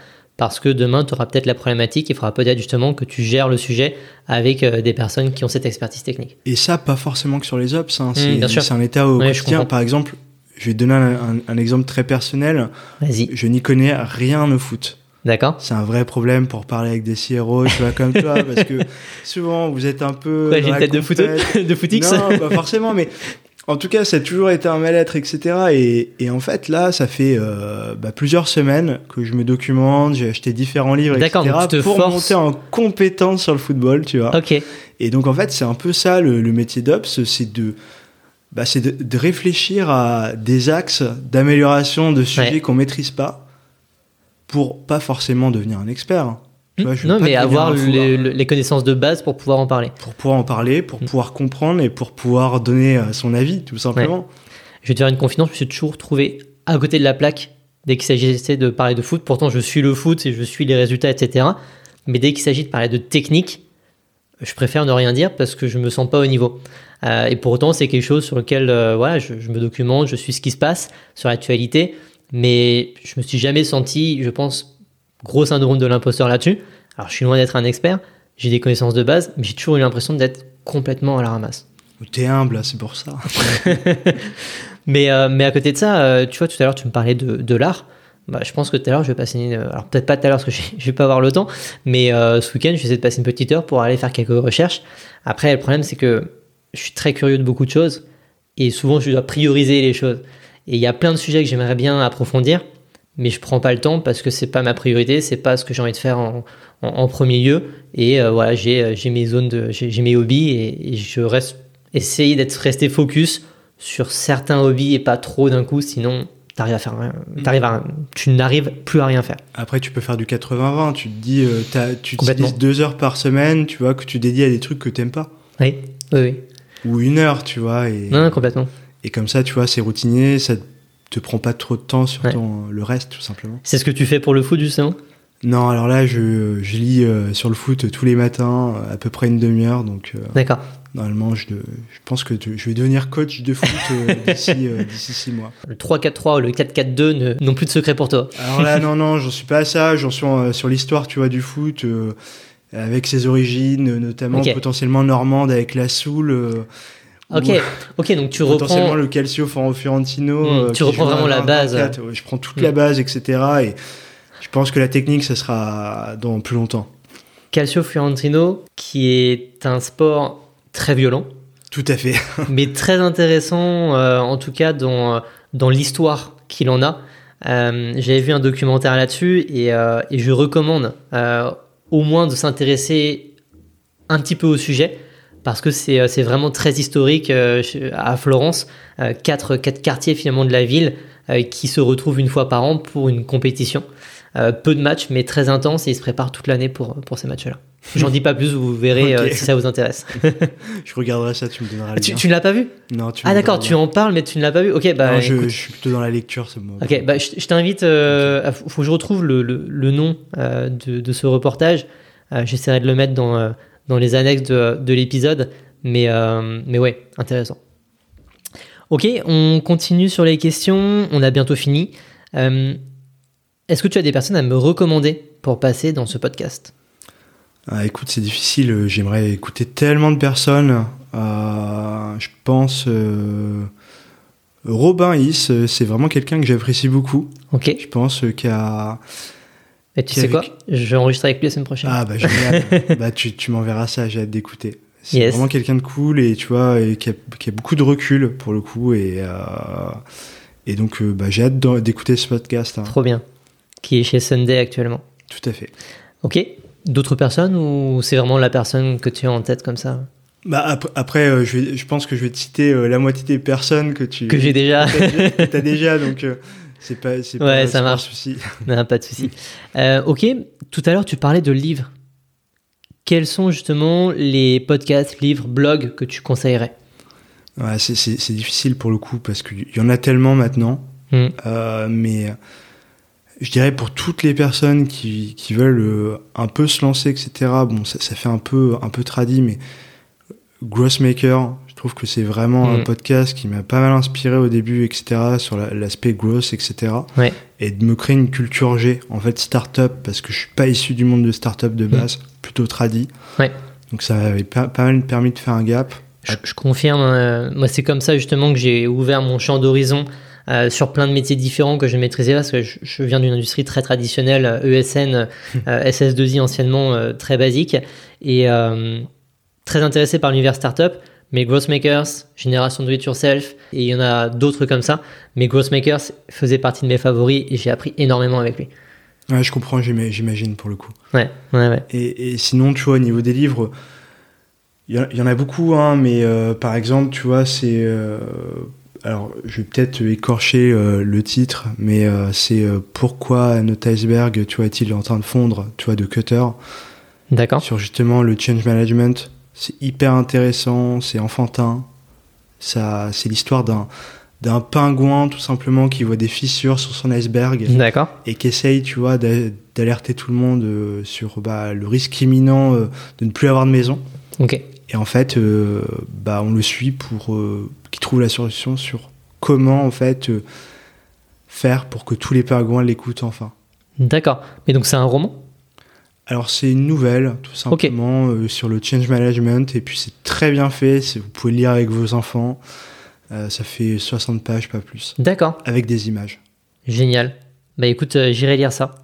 Parce que demain, tu auras peut-être la problématique, il faudra peut-être justement que tu gères le sujet avec euh, des personnes qui ont cette expertise technique. Et ça, pas forcément que sur les ops, hein, c'est sûr. c'est un état au Ouais, je quotidien. Par exemple, je vais te donner un, un- un exemple très personnel. Vas-y, Je n'y connais rien au foot. d'accord C'est un vrai problème pour parler avec des CRO, tu vois, comme toi, parce que souvent vous êtes un peu. Ouais, J'ai une tête de foot, de footix Non, pas forcément, mais en tout cas, ça a toujours été un mal-être, etc. Et, et en fait, là, ça fait euh, bah, plusieurs semaines que je me documente, j'ai acheté différents livres, etc. Te pour forces. monter en compétence sur le football, tu vois. Ok, Et donc, en fait, c'est un peu ça le, le métier d'Ops, c'est de. Bah, c'est de, de réfléchir à des axes d'amélioration de sujets Ouais. qu'on maîtrise pas pour pas forcément devenir un expert. Veux non mais avoir les connaissances de base pour pouvoir en parler. pour pouvoir en parler, pour Mm. pouvoir comprendre et pour pouvoir donner euh, son avis, tout simplement. Je vais te faire une confidence, je me suis toujours trouvé à côté de la plaque dès qu'il s'agissait de parler de foot. Pourtant, je suis le foot et je suis les résultats, etc. Mais dès qu'il s'agit de parler de technique, je préfère ne rien dire parce que je me sens pas au niveau. Euh, et pourtant, c'est quelque chose sur lequel euh, voilà, je, je me documente, je suis ce qui se passe sur l'actualité. Mais je me suis jamais senti, je pense, gros syndrome de l'imposteur là-dessus. Alors, je suis loin d'être un expert, j'ai des connaissances de base, mais j'ai toujours eu l'impression d'être complètement à la ramasse. T'es humble, c'est pour ça. Mais, euh, mais à côté de ça, euh, tu vois, tout à l'heure, tu me parlais de, de l'art. Bah, je pense que tout à l'heure, je vais passer une... Alors, peut-être pas tout à l'heure, parce que je vais pas avoir le temps, mais euh, ce week-end, je vais essayer de passer une petite heure pour aller faire quelques recherches. Après, le problème, c'est que je suis très curieux de beaucoup de choses, et souvent, je dois prioriser les choses. Et il y a plein de sujets que j'aimerais bien approfondir, mais je prends pas le temps parce que c'est pas ma priorité, c'est pas ce que j'ai envie de faire en, en, en premier lieu. Et euh, voilà, j'ai euh, j'ai mes zones de, j'ai j'ai mes hobbies et, et je reste essayer d'être resté focus sur certains hobbies et pas trop d'un coup, sinon t'arrives à faire, rien- t'arrives à, tu n'arrives plus à rien faire. Après, tu peux faire du 80-20. Tu te dis, euh, t'as- tu utilises deux heures par semaine, tu vois, que tu dédies à des trucs que t'aimes pas. Oui, oui, oui. Ou une heure, tu vois. Et, Non, non, complètement. et comme ça, tu vois, c'est routinier, ça te prend pas trop de temps sur Ouais. ton- le reste, tout simplement. C'est ce que tu fais pour le foot justement? Non, alors là, je, je lis euh, sur le foot tous les matins, à peu près une demi-heure. Donc, euh, D'accord. normalement, je, je pense que je vais devenir coach de foot euh, d'ici euh, d'ici six mois. Le 3-4-3 ou le 4-4-2 ne- n'ont plus de secret pour toi. Alors là, non, non, j'en suis pas à ça. J'en suis sur l'histoire, tu vois, du foot, avec ses origines, notamment potentiellement normande avec la Soule. Ok, ok, donc tu potentiellement reprends. le Calcio Fioren- Fiorentino. Hmm, euh, tu reprends vraiment la 20, base. 24. Ouais, je prends toute Hmm. la base, etc. Et je pense que la technique, ça sera dans plus longtemps. Calcio Fiorentino, qui est un sport très violent, Tout à fait. mais très intéressant, euh, en tout cas dans, euh, dans l'histoire qu'il en a. Euh, J'avais vu un documentaire là-dessus et, euh, et je recommande au moins de s'intéresser un petit peu au sujet parce que c'est euh, c'est vraiment très historique euh, à Florence. Euh, quatre, quatre quartiers finalement de la ville qui se retrouvent une fois par an pour une compétition. Peu de matchs, mais très intense et ils se préparent toute l'année pour, pour ces matchs-là. J'en dis pas plus, vous verrez si ça vous intéresse. Je regarderai ça, tu me donneras le tu tu ne l'as pas vu? Non, tu Ah d'accord, tu en parles mais tu ne l'as pas vu. Ok, bah Non, je, suis plutôt dans la lecture, c'est bon. Ok, bah, je, je t'invite. Euh, faut que je retrouve le, le- le nom euh, de, de ce reportage. Euh, J'essaierai de le mettre dans, dans les annexes de, de l'épisode. Mais, euh, mais ouais, intéressant. Ok, on continue sur les questions. On a bientôt fini. Euh, Est-ce que tu as des personnes à me recommander pour passer dans ce podcast? Ah, écoute, c'est difficile. euh, J'aimerais écouter tellement de personnes. je pense Robin Is, c'est vraiment quelqu'un que j'apprécie beaucoup. Ok. Je pense qu'il a. Et tu sais quoi Je vais enregistrer avec lui la semaine prochaine. Ah bah génial. bah tu, tu m'enverras ça, j'ai hâte d'écouter. C'est vraiment quelqu'un de cool et tu vois, et qui, a, qui, a, beaucoup de recul pour le coup et euh, et donc bah, j'ai hâte d'écouter ce podcast. Hein. Trop bien. Qui est chez Sunday actuellement. Tout à fait. Ok. D'autres personnes ou c'est vraiment la personne que tu as en tête comme ça? Bah après, après euh, je, vais, je, pense que je vais te citer euh, la moitié des personnes que tu que j'ai déjà que as déjà donc c'est pas c'est ouais, pas, ça marche. Pas souci. non, pas de souci. ok, tout à l'heure tu parlais de livres. Quels sont justement les podcasts, livres, blogs que tu conseillerais? Ouais, c'est difficile pour le coup parce qu'il y en a tellement maintenant, hmm. euh, mais je dirais pour toutes les personnes qui, qui veulent un peu se lancer, etc. Bon, ça, ça fait un peu un peu tradit, mais Grossmaker, trouve que c'est vraiment un mm. podcast qui m'a pas mal inspiré au début, etc., sur l'aspect gross, etc. Ouais. Et de me créer une culture G, en fait, startup, parce que je suis pas issu du monde de startup de base, mm. plutôt tradi. Ouais. Donc ça m'avait pas, pas, mal permis de faire un gap. Je, confirme, euh, moi c'est comme ça justement que j'ai ouvert mon champ d'horizon euh, sur plein de métiers différents que je maîtrisais parce que je, viens d'une industrie très traditionnelle, ESN, euh, SS2I anciennement très basique. Et très intéressé par l'univers startup, mais Growthmakers, Génération Do It Yourself, et il y en a d'autres comme ça. Mais Growthmakers faisait partie de mes favoris et j'ai appris énormément avec lui. Ouais, je comprends, j'imagine pour le coup. Ouais, ouais, ouais. Et, sinon, tu vois, au niveau des livres, il y, en a beaucoup, hein, mais euh, par exemple, tu vois, c'est. Euh, alors, je vais peut-être écorcher euh, le titre, mais c'est Pourquoi notre iceberg, tu vois, est-il en train de fondre, tu vois, de Cutter. D'accord. Sur justement le change management c'est hyper intéressant, c'est enfantin. Ça, c'est l'histoire d'un d'un pingouin tout simplement qui voit des fissures sur son iceberg D'accord. et qui essaye tu vois d'alerter tout le monde euh, sur bah, le risque imminent euh, de ne plus avoir de maison. Ok. Et en fait euh, bah on le suit pour qu'il trouve la solution sur comment en fait faire pour que tous les pingouins l'écoutent enfin. D'accord. Mais donc c'est un roman? Alors c'est une nouvelle, tout simplement, euh, sur le change management, et puis c'est très bien fait, vous pouvez lire avec vos enfants, euh, ça fait 60 pages, pas plus. D'accord. Avec des images. Génial. Bah écoute, euh, j'irai lire ça.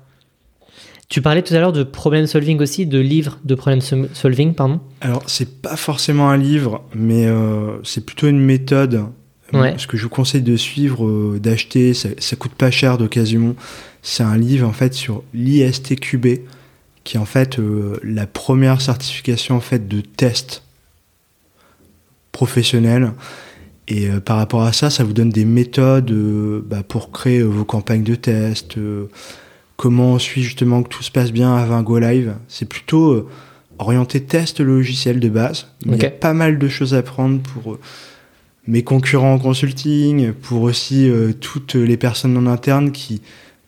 Tu parlais tout à l'heure de problem solving aussi, de livres de problem solving, pardon Alors c'est pas forcément un livre, mais c'est plutôt une méthode. Ouais. Ce que je vous conseille de suivre, d'acheter, ça, ça coûte pas cher d'occasion. C'est un livre en fait sur l'ISTQB qui est en fait euh, la première certification en fait de test professionnel. Et euh, par rapport à ça, ça vous donne des méthodes euh, bah, pour créer vos campagnes de test, comment on suit justement que tout se passe bien avant go live. C'est plutôt orienté test logiciel de base. Il y a pas mal de choses à prendre pour mes concurrents en consulting, pour aussi toutes les personnes en interne qui,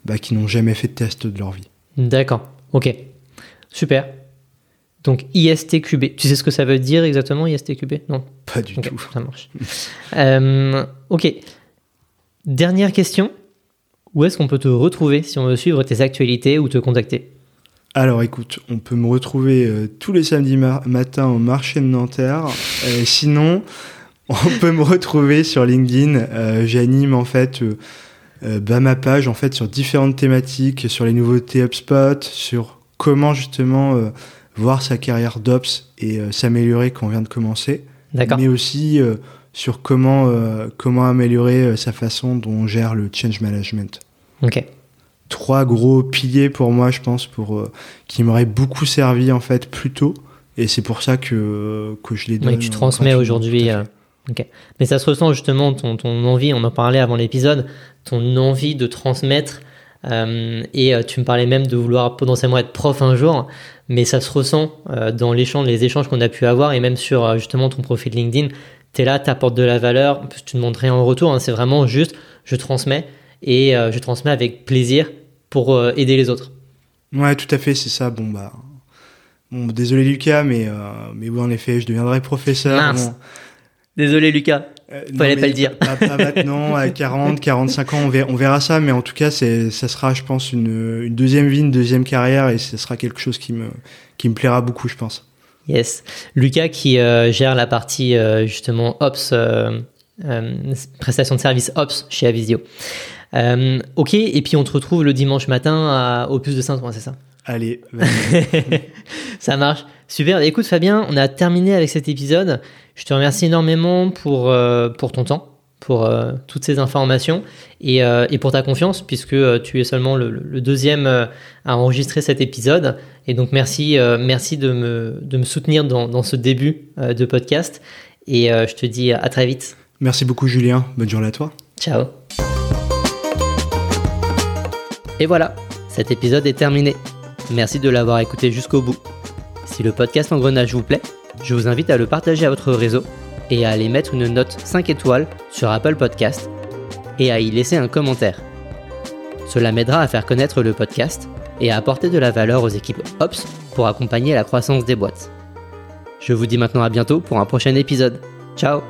bah, qui n'ont jamais fait de test de leur vie. D'accord, ok. Super. Donc ISTQB. Tu sais ce que ça veut dire exactement ISTQB Non Pas du tout. Ça marche. Euh, ok. Dernière question. Où est-ce qu'on peut te retrouver si on veut suivre tes actualités ou te contacter? Alors écoute, on peut me retrouver euh, tous les samedis matins au marché de Nanterre. Euh, sinon, on peut me retrouver sur LinkedIn. J'anime en fait bah, ma page en fait sur différentes thématiques, sur les nouveautés HubSpot, sur comment justement euh, voir sa carrière d'ops et euh, s'améliorer quand on vient de commencer. Mais aussi euh, sur comment, comment améliorer sa façon dont on gère le change management. Ok. Trois gros piliers pour moi, je pense, pour, qui m'auraient beaucoup servi en fait plus tôt. Et c'est pour ça que, que je les donne. Oui, tu transmets aujourd'hui. Ok. Mais ça se ressent justement, ton, ton envie, on en parlait avant l'épisode, ton envie de transmettre euh, et euh, tu me parlais même de vouloir potentiellement être prof un jour, mais ça se ressent euh, dans les échanges qu'on a pu avoir et même sur justement ton profil LinkedIn. Tu es là, tu apportes de la valeur, tu ne demandes rien en retour, hein. c'est vraiment juste je transmets et je transmets avec plaisir pour aider les autres. Ouais, tout à fait, c'est ça. Bon, bah. Bon, désolé Lucas, mais, mais oui, en effet, je deviendrai professeur. Désolé Lucas. Euh, Fallait pas le dire. Pas, maintenant, à 40, 45 ans, on verra, on verra ça, mais en tout cas, ça sera, je pense, une, une, deuxième vie, une deuxième carrière, et ce sera quelque chose qui me, qui me plaira beaucoup, je pense. Yes. Lucas qui gère la partie justement Ops, prestation de service Ops chez Avisio. ok, et puis on te retrouve le dimanche matin au plus de Saint-Ouen, c'est ça? Allez, ça marche. Super. Écoute Fabien, on a terminé avec cet épisode. Je te remercie énormément pour, euh, pour ton temps, pour euh, toutes ces informations et, euh, et, pour ta confiance, puisque tu es seulement le, deuxième à enregistrer cet épisode. Et donc merci, merci de, me, de me soutenir dans, dans ce début de podcast. Et je te dis à très vite. Merci beaucoup Julien. Bonne journée à toi. Ciao. Et voilà, cet épisode est terminé. Merci de l'avoir écouté jusqu'au bout. Si le podcast Engrenage vous plaît, je vous invite à le partager à votre réseau et à aller mettre une note 5 étoiles sur Apple Podcast et à y laisser un commentaire. Cela m'aidera à faire connaître le podcast et à apporter de la valeur aux équipes Ops pour accompagner la croissance des boîtes. Je vous dis maintenant à bientôt pour un prochain épisode. Ciao